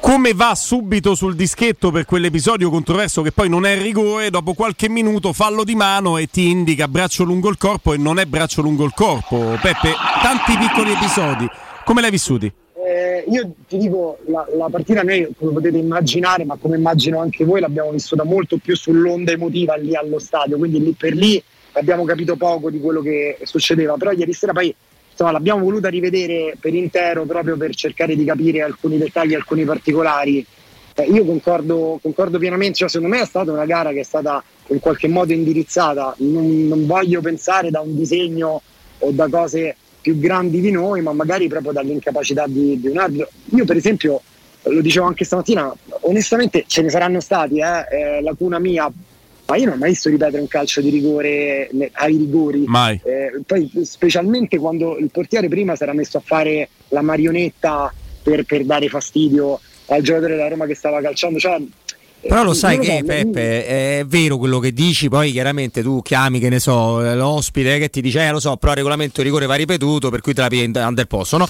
come va subito sul dischetto per quell'episodio controverso che poi non è rigore, dopo qualche minuto fallo di mano e ti indica braccio lungo il corpo e non è braccio lungo il corpo. Peppe, tanti piccoli episodi, come l'hai vissuti? Eh, io ti dico, la, la partita noi, come potete immaginare, ma come immagino anche voi, l'abbiamo vissuta molto più sull'onda emotiva lì allo stadio, quindi lì per lì abbiamo capito poco di quello che succedeva, però ieri sera poi insomma, l'abbiamo voluta rivedere per intero proprio per cercare di capire alcuni dettagli, alcuni particolari. Eh, io concordo, concordo pienamente, cioè, secondo me è stata una gara che è stata in qualche modo indirizzata, non, non voglio pensare da un disegno o da cose più grandi di noi, ma magari proprio dall'incapacità di, di un arbitro. Io per esempio, lo dicevo anche stamattina, onestamente ce ne saranno stati, eh, eh, lacuna mia, ma io non ho mai visto ripetere un calcio di rigore ne- ai rigori. Mai. Eh, poi specialmente quando il portiere prima si era messo a fare la marionetta per, per dare fastidio al giocatore della Roma che stava calciando. Cioè, Però lo eh, sai che Peppe è vero quello che dici, poi chiaramente tu chiami, che ne so, l'ospite che ti dice, eh lo so, però il regolamento di rigore va ripetuto, per cui te la pigli under posto, no?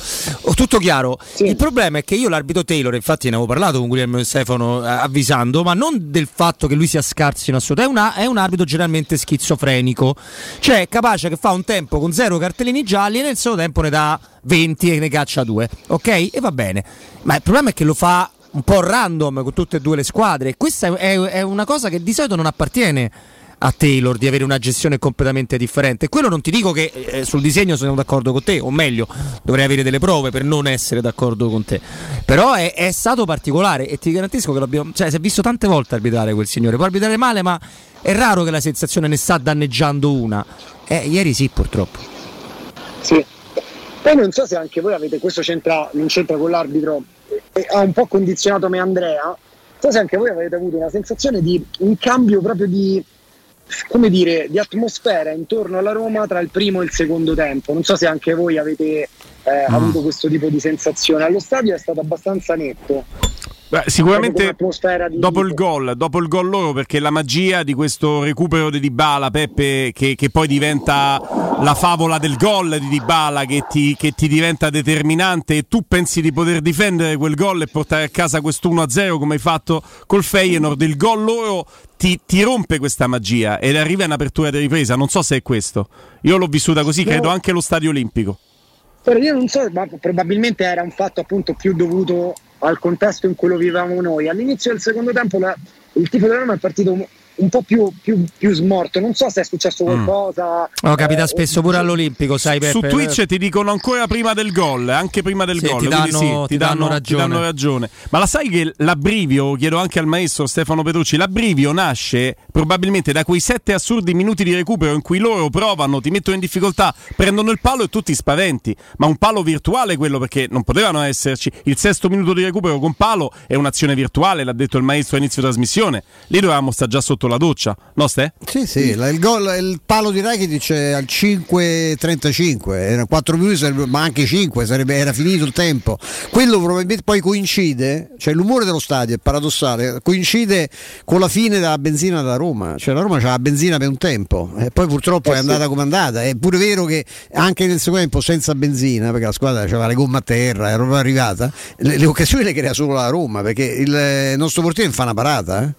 Tutto chiaro. Il problema è che io l'arbitro Taylor, infatti ne avevo parlato con Guglielmo e Stefano eh, avvisando, ma non del fatto che lui sia scarso in assoluto, è, una- è un arbitro generalmente schizofrenico, cioè capace che fa un tempo con zero cartellini gialli e nel suo tempo ne dà 20 e ne caccia due, ok? E va bene. Ma il problema è che lo fa un po' random con tutte e due le squadre. Questa è, è- una cosa che di solito non appartiene a Taylor di avere una gestione completamente differente. Quello non ti dico che eh, sul disegno sono d'accordo con te, o meglio, dovrei avere delle prove per non essere d'accordo con te. Però è, è stato particolare e ti garantisco che l'abbiamo. Cioè, si è visto tante volte arbitrare quel signore. Può arbitrare male, ma è raro che la sensazione ne sta danneggiando una. Eh, ieri sì, purtroppo. Sì. Poi non so se anche voi avete, questo c'entra, non c'entra con l'arbitro, ha un po' condizionato me Andrea, non so se anche voi avete avuto una sensazione di un cambio proprio di, come dire, di atmosfera intorno alla Roma tra il primo e il secondo tempo. Non so se anche voi avete eh, avuto questo tipo di sensazione. Allo stadio è stato abbastanza netto. Beh, sicuramente dopo il gol, dopo il gol loro, perché la magia di questo recupero di Dybala, Peppe, che, che poi diventa la favola del gol di Dybala, che ti, che ti diventa determinante e tu pensi di poter difendere quel gol e portare a casa questo 1-0 come hai fatto col Feyenoord, il gol loro ti, ti rompe questa magia ed arriva in apertura di ripresa, non so se è questo. Io l'ho vissuta così, No. credo anche allo Stadio Olimpico. Però io non so, ma probabilmente era un fatto appunto più dovuto al contesto in cui lo vivevamo noi. All'inizio del secondo tempo la- il tifo della Roma è partito un, po' più, più- più smorto. Non so se è successo Mm. qualcosa. Oh, capita eh, spesso pure all'Olimpico, sai Peppe. Su Twitch ti dicono ancora prima del gol, anche prima del Sì, gol. ti danno- sì, ti danno ragione. danno ragione. Ma la sai che l'abbrivio, chiedo anche al maestro Stefano Petrucci, l'abbrivio nasce probabilmente da quei sette assurdi minuti di recupero in cui loro provano, ti mettono in difficoltà, prendono il palo e tu ti spaventi. Ma un palo virtuale quello perché non potevano esserci. Il sesto minuto di recupero con palo è un'azione virtuale, l'ha detto il maestro a inizio trasmissione. Lì dovevamo stare già sotto la doccia, no Ste? Sì, sì, la- il, gol- il palo di Rakitic è al 5.35, era 4 minuti, sarebbe- ma anche 5, sarebbe, era finito il tempo. Quello probabilmente poi coincide, cioè l'umore dello stadio è paradossale, coincide con la fine della benzina della Roma, cioè la Roma c'ha la benzina per un tempo e poi purtroppo Eh è sì. andata come è andata. È pure vero che anche nel secondo tempo senza benzina, perché la squadra aveva le gomme a terra, era proprio arrivata, le, le occasioni le crea solo la Roma, perché il eh, nostro portiere fa una parata. eh.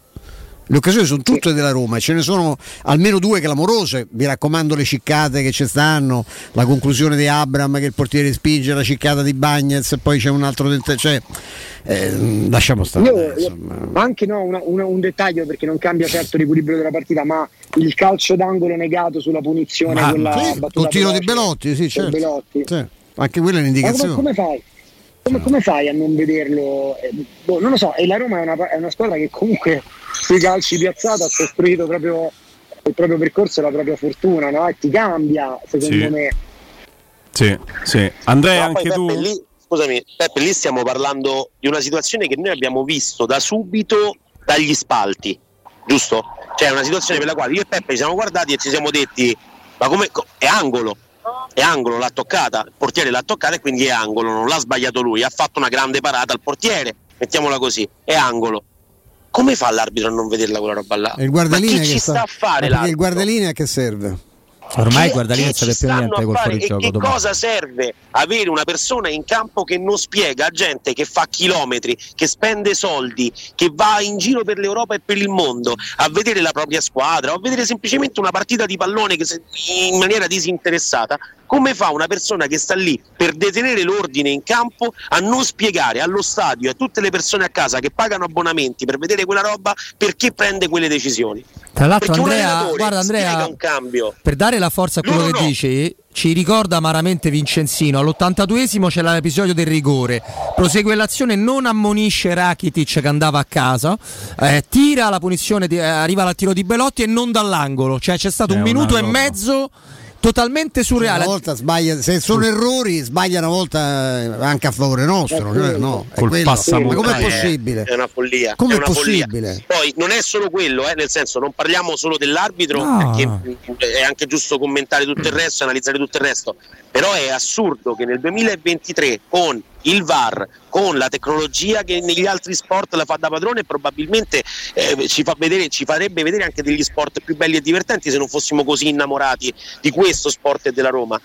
Le occasioni sono tutte della Roma e ce ne sono almeno due clamorose. Vi raccomando le ciccate che ci stanno, la conclusione di Abram che il portiere spinge, la ciccata di Bagnez e poi c'è un altro tenta- cioè, eh, lasciamo stare. Io- io- anche no, una- una- un dettaglio perché non cambia certo l'equilibrio della partita, ma il calcio d'angolo negato sulla punizione, Ma- quella sì, col tiro di Belotti, sì, certo. Belotti. Sì, Anche quella è un'indicazione. come, come fai? Come, come fai a non vederlo? Eh, boh, non lo so, e la Roma è una, è una squadra che comunque sui calci piazzata ha costruito proprio il proprio percorso e la propria fortuna, no? E ti cambia, secondo Sì. me. Sì, sì. Andrea, poi, anche tu? Peppe, lì, scusami, Peppe, lì stiamo parlando di una situazione che noi abbiamo visto da subito dagli spalti, giusto? Cioè una situazione per la quale io e Peppe ci siamo guardati e ci siamo detti, ma come co- è angolo? È angolo, l'ha toccata, il portiere l'ha toccata e quindi è angolo, non l'ha sbagliato lui, ha fatto una grande parata al portiere, mettiamola così, è angolo. Come fa l'arbitro a non vederla quella roba là? È il Ma guardalinea chi che ci sta a fare ma perché il l'arbitro? guardalinea che serve? Ormai Che- guarda lì non serve più niente col fare? fuorigioco che domani. cosa serve avere una persona in campo che non spiega a gente che fa chilometri, che spende soldi, che va in giro per l'Europa e per il mondo a vedere la propria squadra o a vedere semplicemente una partita di pallone che se- in maniera disinteressata? Come fa una persona che sta lì per detenere l'ordine in campo a non spiegare allo stadio e a tutte le persone a casa che pagano abbonamenti per vedere quella roba perché prende quelle decisioni? Tra l'altro Andrea, guarda Andrea, spiega un cambio. per dare la forza a quello Loro che no. dici, ci ricorda amaramente Vincenzino. All'82esimo c'è l'episodio del rigore. Prosegue l'azione, non ammonisce Rakitic che andava a casa, eh, tira la punizione, di- eh, arriva al tiro di Belotti e non dall'angolo. Cioè c'è stato È un minuto e mezzo totalmente surreale. Una volta sbaglia, se sono errori, sbaglia una volta eh, anche a favore nostro. cioè, no, è Col quello. passamontagna. Ma com'è Eh, possibile? È una follia. Com'è è una possibile? follia. Poi non è solo quello, eh, nel senso non parliamo solo dell'arbitro, No. è anche giusto commentare tutto il resto e analizzare tutto il resto. Però è assurdo che nel 2023 con il VAR, con la tecnologia che negli altri sport la fa da padrone, probabilmente eh, ci, fa vedere, ci farebbe vedere anche degli sport più belli e divertenti se non fossimo così innamorati di questo sport e della Roma.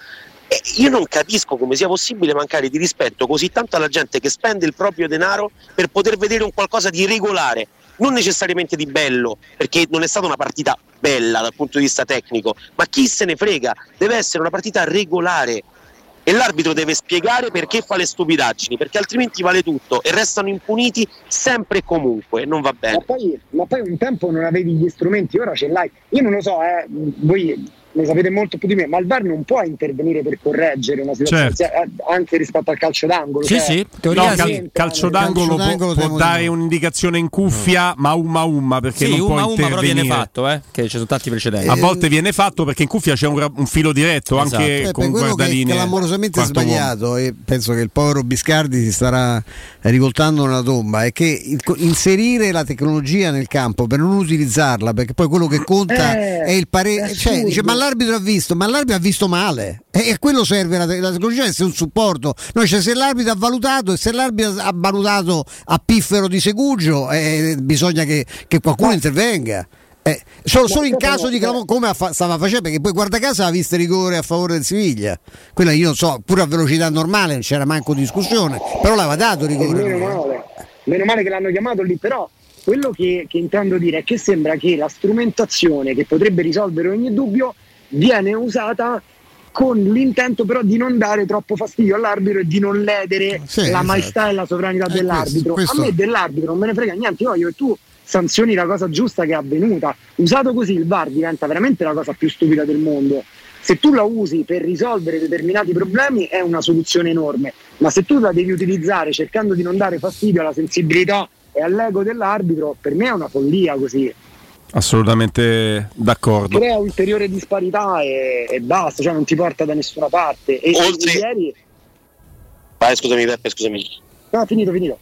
E io non capisco come sia possibile mancare di rispetto così tanto alla gente che spende il proprio denaro per poter vedere un qualcosa di regolare, non necessariamente di bello, perché non è stata una partita bella dal punto di vista tecnico, ma chi se ne frega, deve essere una partita regolare. E l'arbitro deve spiegare perché fa le stupidaggini, perché altrimenti vale tutto e restano impuniti sempre e comunque, non va Ma bene. poi, ma poi un tempo non avevi gli strumenti, ora ce l'hai. Io non lo so, eh, voi ne sapete molto più di me, ma il VAR non può intervenire per correggere una situazione Certo. eh, anche rispetto al calcio d'angolo. Sì, cioè, sì, No, cal- calcio Calcio d'angolo, d'angolo può, può dare un'indicazione in cuffia, ma umma umma perché Sì, non umma può umma però viene fatto, eh, che ci sono tanti precedenti. A volte viene fatto perché in cuffia c'è un, un filo diretto, Esatto. anche Eh, con per quello che è guardaline. clamorosamente quarto uomo. sbagliato e penso che il povero Biscardi si starà rivoltando nella tomba è che il- inserire la tecnologia nel campo per non utilizzarla perché poi quello che conta Eh, è il parere cioè dice ma l'arbitro ha visto ma l'arbitro ha visto male. E a quello serve la, la tecnologia essere un supporto. Noi cioè, se l'arbitro ha valutato e se l'arbitro ha valutato a piffero di Segugio eh, bisogna che, che qualcuno intervenga. Eh, solo, solo in caso di clamore come fa- stava facendo perché poi guarda caso ha visto rigore a favore del Siviglia. Quella io non so pure a velocità normale non c'era manco discussione però l'aveva dato rigore. Meno male, meno male che l'hanno chiamato lì, però quello che, che intendo dire è che sembra che la strumentazione che potrebbe risolvere ogni dubbio viene usata con l'intento però di non dare troppo fastidio all'arbitro e di non ledere Sì, la esatto. maestà e la sovranità Eh, dell'arbitro. questo- A me dell'arbitro non me ne frega niente, io voglio che tu sanzioni la cosa giusta che è avvenuta. Usato così il VAR diventa veramente la cosa più stupida del mondo. Se tu la usi per risolvere determinati problemi è una soluzione enorme, ma se tu la devi utilizzare cercando di non dare fastidio alla sensibilità e all'ego dell'arbitro, per me è una follia così. Assolutamente d'accordo. Crea ulteriore disparità e, e basta, cioè non ti porta da nessuna parte. E, Oltre- ieri... Vai, scusami Peppe, scusami. No, finito, finito.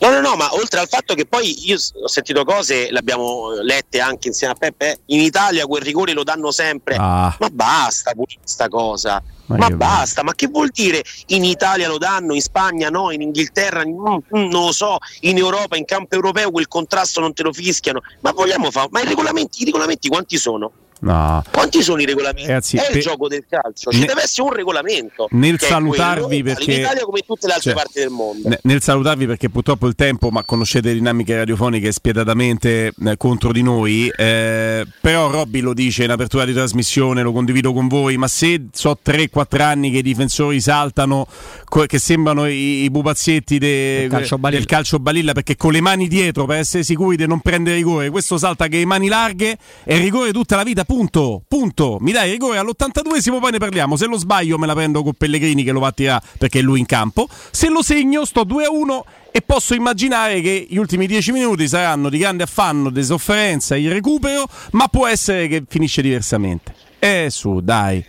No, no, no, ma oltre al fatto che poi io ho sentito cose, le abbiamo lette anche insieme a Peppe, eh, in Italia quel rigore lo danno sempre. Ah. Ma basta con questa cosa. Ma Ma, basta, ma che vuol dire in Italia lo danno, in Spagna no, in Inghilterra mm, mm, non lo so, in Europa, in campo europeo quel contrasto non te lo fischiano. Ma vogliamo fare? Ma i regolamenti, i regolamenti quanti sono? No. Quanti sono i regolamenti? Ragazzi, è il gioco del calcio, ci Ne- deve essere un regolamento. Nel salutarvi quello, perché- in Italia come in tutte le altre Cioè, parti del mondo. Ne- Nel salutarvi perché purtroppo il tempo, ma conoscete le dinamiche radiofoniche spietatamente eh, contro di noi, eh, però Robby lo dice in apertura di trasmissione, lo condivido con voi, ma se so 3-4 anni che i difensori saltano, co- che sembrano i, i pupazzetti de- Del calcio balilla. del calcio balilla, perché con le mani dietro per essere sicuri di non prendere rigore, questo salta che le mani larghe è rigore tutta la vita, punto, punto. Mi dai rigore all'82esimo, poi ne parliamo, se lo sbaglio me la prendo con Pellegrini che lo va a perché è lui in campo, se lo segno sto 2-1 e posso immaginare che gli ultimi 10 minuti saranno di grande affanno, di sofferenza, il recupero, ma può essere che finisce diversamente. Eh su, dai.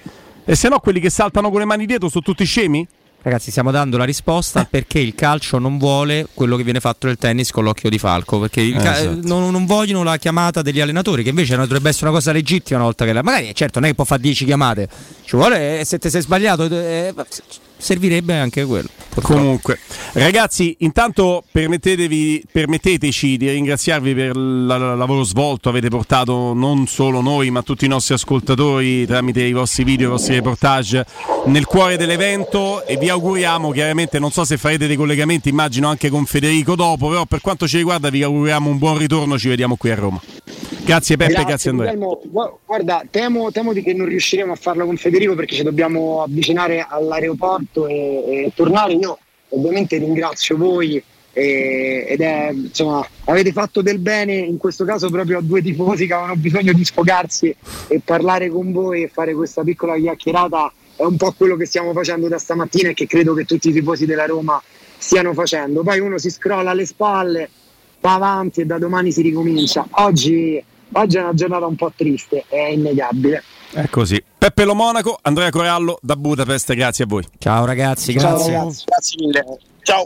E se no quelli che saltano con le mani dietro sono tutti scemi? Ragazzi, stiamo dando la risposta al perché il calcio non vuole quello che viene fatto nel tennis con l'occhio di falco. Perché il ca- Esatto. non, non vogliono la chiamata degli allenatori, che invece dovrebbe essere una cosa legittima una volta che la. Magari certo non è che può fare 10 chiamate, ci vuole, eh, se ti sei sbagliato, eh, servirebbe anche quello. Comunque, ragazzi, intanto permetteteci di ringraziarvi per il lavoro svolto. Avete portato non solo noi, ma tutti i nostri ascoltatori tramite i vostri video, i vostri reportage nel cuore dell'evento. E vi auguriamo, chiaramente, non so se farete dei collegamenti, immagino anche con Federico dopo, però per quanto ci riguarda, vi auguriamo un buon ritorno. Ci vediamo qui a Roma. Grazie Peppe, grazie, grazie Andrea. Guarda, temo, temo, di che non riusciremo a farlo con Federico perché ci dobbiamo avvicinare all'aeroporto e, e tornare. Io ovviamente ringrazio voi e, ed è insomma avete fatto del bene in questo caso proprio a due tifosi che avevano bisogno di sfogarsi e parlare con voi e fare questa piccola chiacchierata è un po' quello che stiamo facendo da stamattina e che credo che tutti i tifosi della Roma stiano facendo. Poi uno si scrolla alle spalle, va avanti e da domani si ricomincia. Oggi, oggi è una giornata un po' triste, è innegabile. È così. Peppe Lo Monaco, Andrea Corallo da Budapest, grazie a voi. Ciao ragazzi, Ciao, grazie. ragazzi. Grazie mille. Ciao.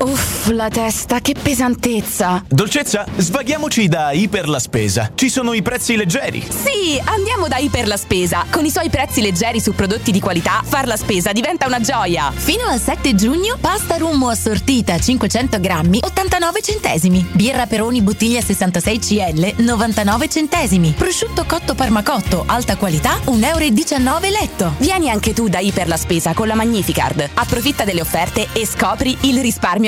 Uff, la testa, che pesantezza! Dolcezza, svaghiamoci da Iper la Spesa. Ci sono i prezzi leggeri. Sì, andiamo da Iper la Spesa. Con i suoi prezzi leggeri su prodotti di qualità, far la spesa diventa una gioia. Fino al 7 giugno, pasta rummo assortita 500 grammi, 89 centesimi. Birra Peroni bottiglia 66 CL, 99 centesimi. Prosciutto cotto parmacotto, alta qualità, 1,19 euro letto. Vieni anche tu da Iper la Spesa con la Magnificard. Approfitta delle offerte e scopri il risparmio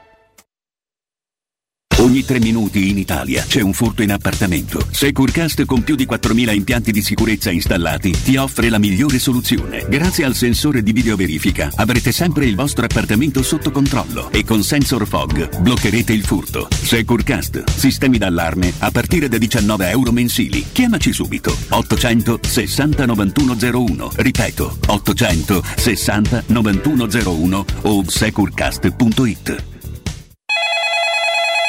Ogni tre minuti in Italia c'è un furto in appartamento. Securecast con più di 4.000 impianti di sicurezza installati ti offre la migliore soluzione. Grazie al sensore di videoverifica avrete sempre il vostro appartamento sotto controllo e con Sensor Fog bloccherete il furto. Securecast, sistemi d'allarme a partire da 19 euro mensili. Chiamaci subito 860 9101. Ripeto 860 9101 o securecast.it.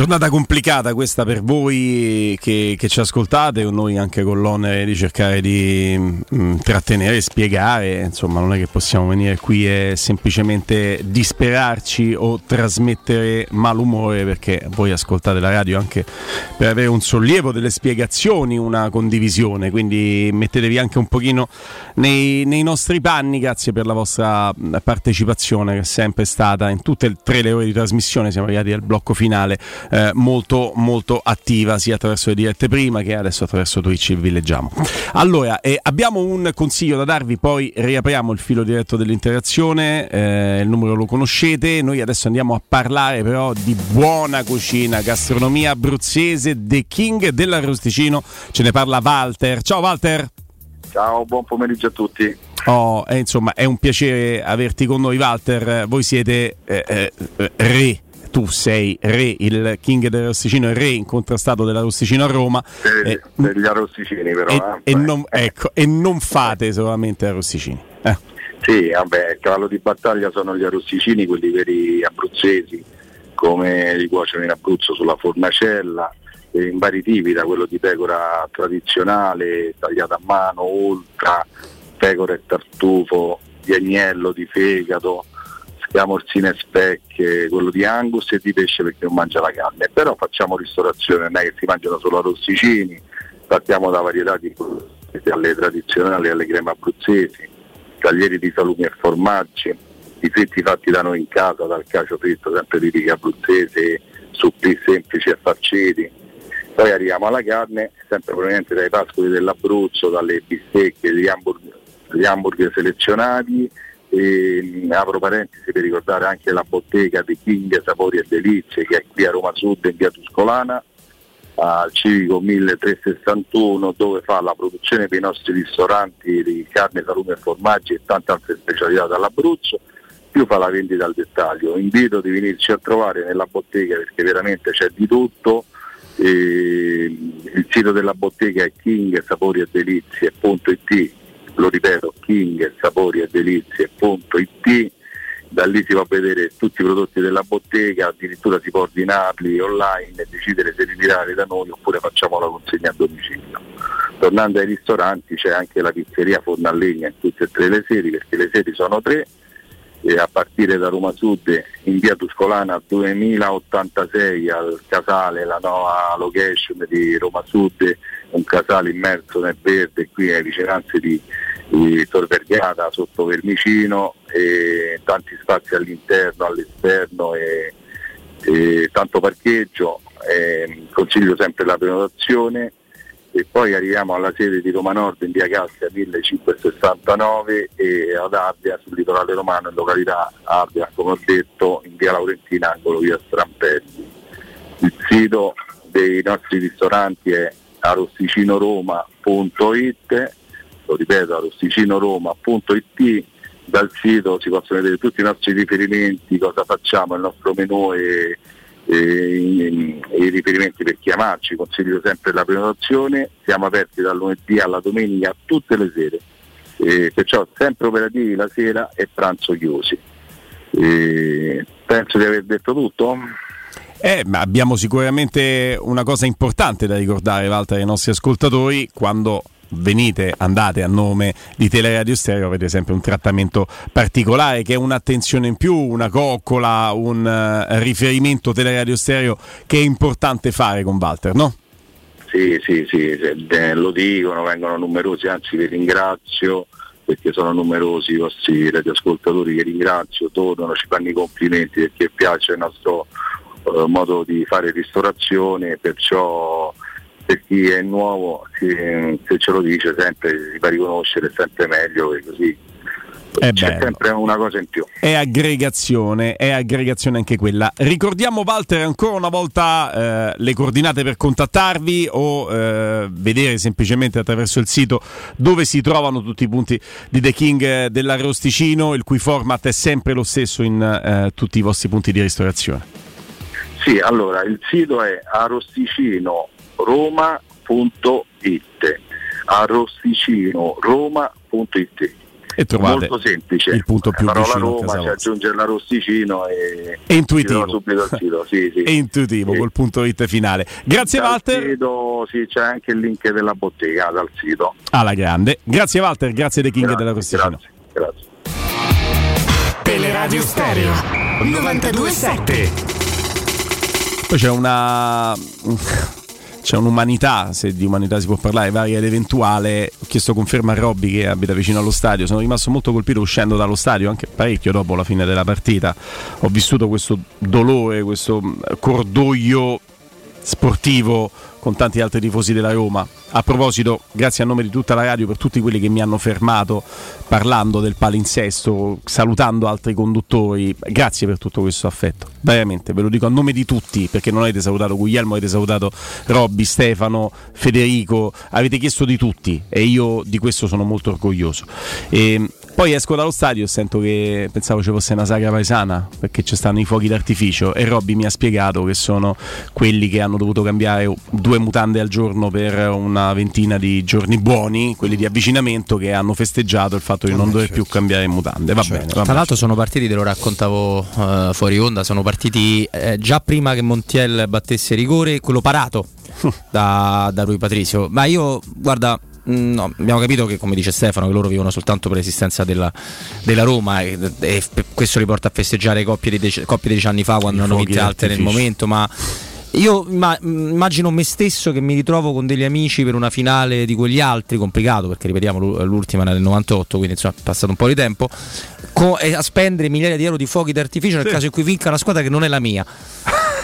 Giornata complicata questa per voi che, che ci ascoltate, o noi anche con l'onere di cercare di mm, trattenere e spiegare, insomma non è che possiamo venire qui e semplicemente disperarci o trasmettere malumore perché voi ascoltate la radio anche per avere un sollievo, delle spiegazioni, una condivisione, quindi mettetevi anche un pochino nei, nei nostri panni, grazie per la vostra mm, partecipazione che è sempre stata in tutte e tre le ore di trasmissione, siamo arrivati al blocco finale eh, molto molto attiva sia attraverso le dirette prima che adesso attraverso Twitch il villeggiamo. Allora, eh, abbiamo un consiglio da darvi, poi riapriamo il filo diretto dell'interazione, eh, il numero lo conoscete, noi adesso andiamo a parlare però di buona cucina, gastronomia abruzzese, The King dell'Arrosticino, ce ne parla Walter. Ciao Walter! Ciao, buon pomeriggio a tutti. Oh, eh, insomma, è un piacere averti con noi, Walter. Voi siete eh, eh, re. Tu sei re, il king dell'Arrosticino è re incontrastato dell'Arrosticino a Roma. Eh, degli arrosticini però. E, eh. e non, ecco, e non fate solamente arrosticini. Eh. Sì, vabbè, il cavallo di battaglia sono gli arrosticini, quelli veri abruzzesi, come li cuociono in Abruzzo sulla fornacella, eh, in vari tipi, da quello di pecora tradizionale, tagliata a mano, ultra, pecora e tartufo, di agnello, di fegato, scamorzine specche, quello di angus e di pesce perché non mangia la carne. Però facciamo ristorazione, non è che si mangiano solo arrosticini, partiamo da varietà di alle tradizionali, alle creme abruzzesi, taglieri di salumi e formaggi, i fritti fatti da noi in casa, dal cacio fritto sempre tipica abruzzese, suppli semplici e farciti. Poi arriviamo alla carne, sempre proveniente dai pascoli dell'Abruzzo, dalle bistecche, gli hamburger, gli hamburger selezionati. E, apro parentesi per ricordare anche la bottega di King Sapori e Delizie che è qui a Roma Sud in via Tuscolana al civico 1361 dove fa la produzione per i nostri ristoranti di carne, salume e formaggi e tante altre specialità dall'Abruzzo. Più fa la vendita al dettaglio. Invito di venirci a trovare nella bottega perché veramente c'è di tutto. E il sito della bottega è kingsaporiedelizie.it lo ripeto kingsaporiedelizie.it da lì si va a vedere tutti i prodotti della bottega, addirittura si può ordinarli online e decidere se ritirare da noi oppure facciamo la consegna a domicilio. Tornando ai ristoranti c'è anche la pizzeria Forno a Legna in tutte e tre le sedi perché le sedi sono tre e a partire da Roma Sud in via Tuscolana 2086 al casale, la nuova location di Roma Sud, un casale immerso nel verde qui alle vicinanze di, di Tor Vergata sotto Vermicino e tanti spazi all'interno, all'esterno e, e tanto parcheggio. E consiglio sempre la prenotazione e poi arriviamo alla sede di Roma Nord in via Cassia 1569 e ad Ardea sul litorale romano in località Ardea come ho detto in via Laurentina angolo via Strampelli. Il sito dei nostri ristoranti è arrosticinoroma.it, lo ripeto arrosticinoroma.it, dal sito si possono vedere tutti i nostri riferimenti, cosa facciamo, il nostro menù e, e i, i riferimenti per chiamarci, consiglio sempre la prenotazione, siamo aperti dal lunedì alla domenica tutte le sere, e perciò sempre operativi la sera e pranzo chiusi. E penso di aver detto tutto. Eh, ma abbiamo sicuramente una cosa importante da ricordare, Walter, ai nostri ascoltatori, quando venite, andate a nome di Teleradio Stereo, avete sempre un trattamento particolare che è un'attenzione in più, una coccola, un uh, riferimento Teleradio Stereo che è importante fare con Walter, no? Sì, sì, sì, eh, lo dicono, vengono numerosi, anzi vi ringrazio perché sono numerosi i vostri radioascoltatori che ringrazio, tornano, ci fanno i complimenti perché piace il nostro uh, modo di fare ristorazione, perciò per chi è nuovo se, se ce lo dice sempre si fa riconoscere sempre meglio e così È c'è bello. sempre una cosa in più. È aggregazione, è aggregazione anche quella. Ricordiamo Walter ancora una volta eh, le coordinate per contattarvi o eh, vedere semplicemente attraverso il sito dove si trovano tutti i punti di The King eh, dell'Arrosticino, il cui format è sempre lo stesso in eh, tutti i vostri punti di ristorazione. Sì, allora il sito è arrosticinoroma.it arrosticinoroma.it E trovate Molto semplice. il punto più La parola vicino a Roma, casa si vostra. aggiunge l'arrosticino e È intuitivo. subito al sito. Sì, sì. È intuitivo col punto it finale. Grazie Dal Walter. sito, sì, c'è anche il link della bottega dal sito. Alla grande. Grazie Walter, grazie The King dell'Arrosticino. Grazie. Teleradio Stereo 927. Poi c'è una. C'è un'umanità, se di umanità si può parlare, varia ed eventuale. Ho chiesto conferma a Robby che abita vicino allo stadio. Sono rimasto molto colpito uscendo dallo stadio, anche parecchio dopo la fine della partita. Ho vissuto questo dolore, questo mh, cordoglio sportivo con tanti altri tifosi della Roma. A proposito, grazie a nome di tutta la radio per tutti quelli che mi hanno fermato parlando del palinsesto, salutando altri conduttori. Grazie per tutto questo affetto. Veramente, ve lo dico a nome di tutti, perché non avete salutato Guglielmo, avete salutato Robby, Stefano, Federico, avete chiesto di tutti e io di questo sono molto orgoglioso. E poi esco dallo stadio e sento che pensavo ci fosse una sagra paesana perché ci stanno i fuochi d'artificio e Robby mi ha spiegato che sono quelli che hanno dovuto cambiare due mutande al giorno per una ventina di giorni buoni, quelli di avvicinamento che hanno festeggiato il fatto di non dover più cambiare mutande. Va bene, va Tra bene. l'altro sono partiti, te lo raccontavo eh, fuori onda, sono partiti eh, già prima che Montiel battesse rigore, quello parato da, da Rui Patricio. Ma io, guarda, no, abbiamo capito che, come dice Stefano, che loro vivono soltanto per l'esistenza della, della Roma e, e questo li porta a festeggiare coppie di, dec- coppie di dieci anni fa quando I hanno vinto altre nel momento, ma... Io imma- immagino me stesso che mi ritrovo con degli amici per una finale di quegli altri, complicato perché ripetiamo l'u- l'ultima era del 98, quindi insomma è passato un po' di tempo, a spendere migliaia di euro di fuochi d'artificio nel Sì. caso in cui vinca una squadra che non è la mia.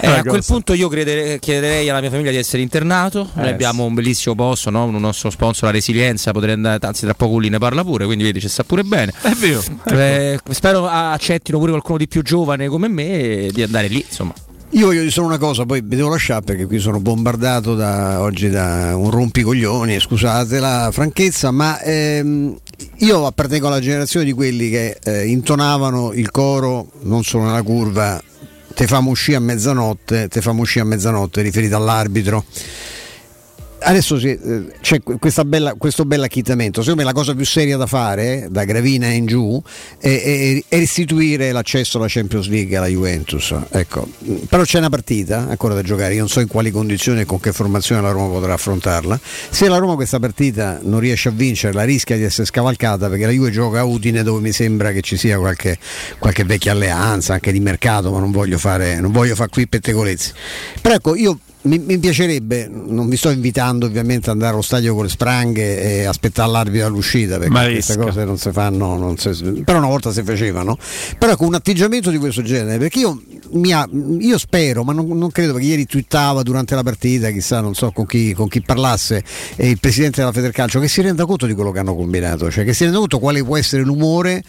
Eh, a quel cosa. punto io credere- chiederei alla mia famiglia di essere internato. Noi Eh, abbiamo un bellissimo posto, no? un nostro sponsor, la resilienza. Potrei andare, anzi, tra poco lì ne parla pure. Quindi vedi, ci sta pure bene. È vero. Eh, spero accettino pure qualcuno di più giovane come me e di andare lì. Insomma, Io voglio dire solo una cosa, poi vi devo lasciare perché qui sono bombardato da, oggi da un rompicoglioni, scusate la franchezza, ma ehm, io appartengo alla generazione di quelli che eh, intonavano il coro non solo nella curva, te famo uscire a mezzanotte, te famo uscire a mezzanotte, riferito all'arbitro. Adesso sì, eh, c'è bella- questo bel accittamento. Secondo me la cosa più seria da fare, da Gravina in giù, è, è- è restituire l'accesso alla Champions League alla Juventus. Ecco. Però c'è una partita ancora da giocare, io non so in quali condizioni e con che formazione la Roma potrà affrontarla. Se la Roma questa partita non riesce a vincerla, rischia di essere scavalcata perché la Juve gioca a Udine dove mi sembra che ci sia qualche, qualche vecchia alleanza anche di mercato, ma non voglio fare, non voglio fare qui pettegolezzi. Però ecco, io mi, mi piacerebbe, non vi sto invitando ovviamente ad andare allo stadio con le spranghe e aspettare l'arbitro all'uscita perché Ma queste cose non si fanno, non si- però una volta si facevano. Però ecco un atteggiamento di questo genere, perché io mia, io spero, ma non, non, credo perché ieri twittava durante la partita, chissà, non so con chi, con chi parlasse, eh, il presidente della Federcalcio, che si renda conto di quello che hanno combinato, cioè che si renda conto quale può essere l'umore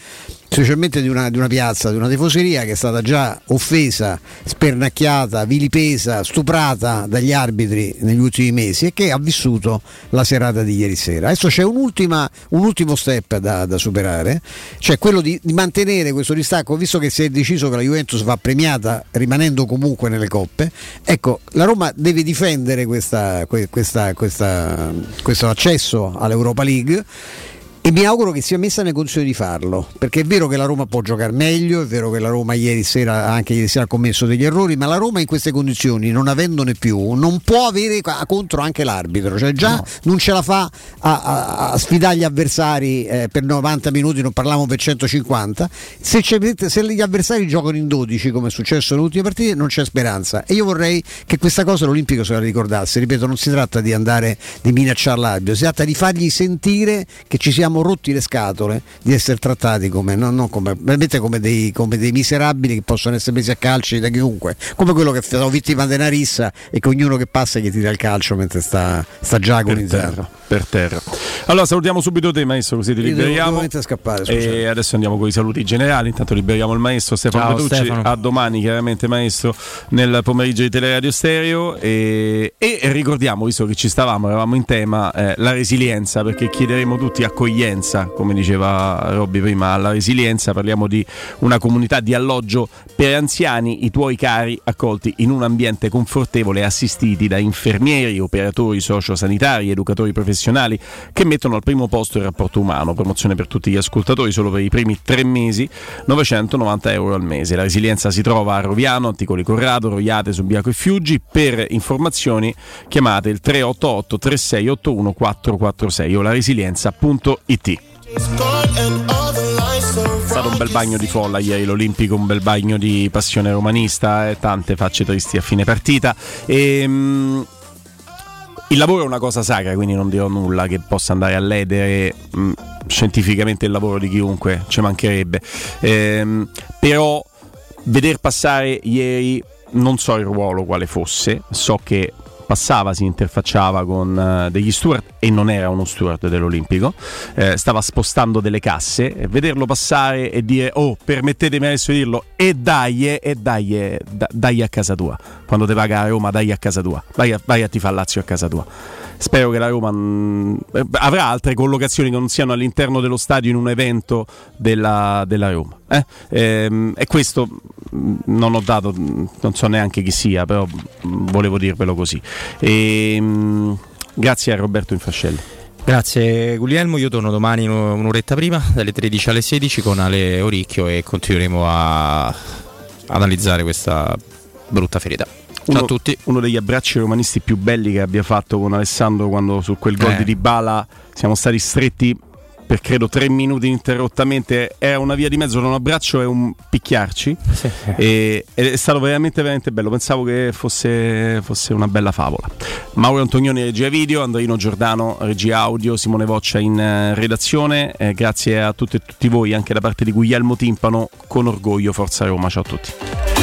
specialmente di una, di una, piazza, di una tifoseria che è stata già offesa, spernacchiata, vilipesa, stuprata dagli arbitri negli ultimi mesi e che ha vissuto la serata di ieri sera. Adesso c'è un, ultimo step da, da, superare, cioè quello di, di, mantenere questo distacco, visto che si è deciso che la Juventus va premiata rimanendo comunque nelle coppe, ecco, la Roma deve difendere questa, questa, questa, questo accesso all'Europa League e mi auguro che sia messa nelle condizioni di farlo, perché è vero che la Roma può giocare meglio, è vero che la Roma ieri sera, anche ieri sera ha commesso degli errori, ma la Roma in queste condizioni, non avendone più, non può avere contro anche l'arbitro, cioè già no. non ce la fa a, a, a sfidare gli avversari eh, per 90 minuti, non parliamo per 150, se, se, gli avversari giocano in 12 come è successo nelle ultime partite non c'è speranza. E io vorrei che questa cosa l'Olimpico se la ricordasse, ripeto non si tratta di andare, di minacciare l'arbitro, si tratta di fargli sentire che ci siamo siamo rotti le scatole di essere trattati come, no, no, come, veramente come dei, come dei, miserabili che possono essere presi a calci da chiunque, come quello che sono vittima di una rissa e che ognuno che passa gli tira il calcio mentre sta, sta già agonizzando. Per terra. Allora salutiamo subito te maestro così ti liberiamo. Scappare, e adesso andiamo con i saluti generali, intanto liberiamo il maestro Stefano Ciao, Petrucci, Stefano. a domani chiaramente maestro nel pomeriggio di Teleradio Stereo e, e ricordiamo, visto che ci stavamo, eravamo in tema, eh, la resilienza perché chiederemo tutti accoglienza resilienza, come diceva Robby prima, alla resilienza parliamo di una comunità di alloggio per anziani, i tuoi cari accolti in un ambiente confortevole assistiti da infermieri, operatori sociosanitari, educatori professionali che mettono al primo posto il rapporto umano, promozione per tutti gli ascoltatori solo per i primi tre mesi, 990 euro al mese. La resilienza si trova a Roviano, Anticoli Corrado, Roiate, Subiaco e Fiuggi. Per informazioni chiamate il 388 3681 446 o la resilienza.it. City. È stato un bel bagno di folla ieri l'Olimpico, un bel bagno di passione romanista e tante facce tristi a fine partita. E, um, il lavoro è una cosa sacra, quindi non dirò nulla che possa andare a ledere um, scientificamente il lavoro di chiunque, ci mancherebbe. Um, però veder passare ieri non so il ruolo quale fosse, so che passava, si interfacciava con uh, degli steward e non era uno steward dell'Olimpico, eh, stava spostando delle casse. E vederlo passare e dire oh permettetemi adesso di dirlo e dai e dai, dai a casa tua, quando ti paga a Roma dai a casa tua, vai a, vai a tifare Lazio a casa tua spero che la Roma mh, eh, avrà altre collocazioni che non siano all'interno dello stadio in un evento della, della Roma. Eh? Ehm, e questo mh, non ho dato, non so neanche chi sia, però mh, volevo dirvelo così. E, grazie a Roberto Infascelli. Grazie Guglielmo, io torno domani un'oretta prima, dalle 13 alle 16 con Ale Oricchio e continueremo a analizzare questa brutta ferita. Ciao uno, a tutti. Uno degli abbracci romanisti più belli che abbia fatto con Alessandro quando su quel gol eh. di Bala siamo stati stretti per credo tre minuti ininterrottamente era una via di mezzo tra un abbraccio e un picchiarci. Sì. e, è stato veramente veramente bello. Pensavo che fosse, fosse, una bella favola. Mauro Antonioni regia video Andrino Giordano regia audio Simone Voccia in uh, redazione. Eh, grazie a tutte e tutti voi anche da parte di Guglielmo Timpano con orgoglio Forza Roma. Ciao a tutti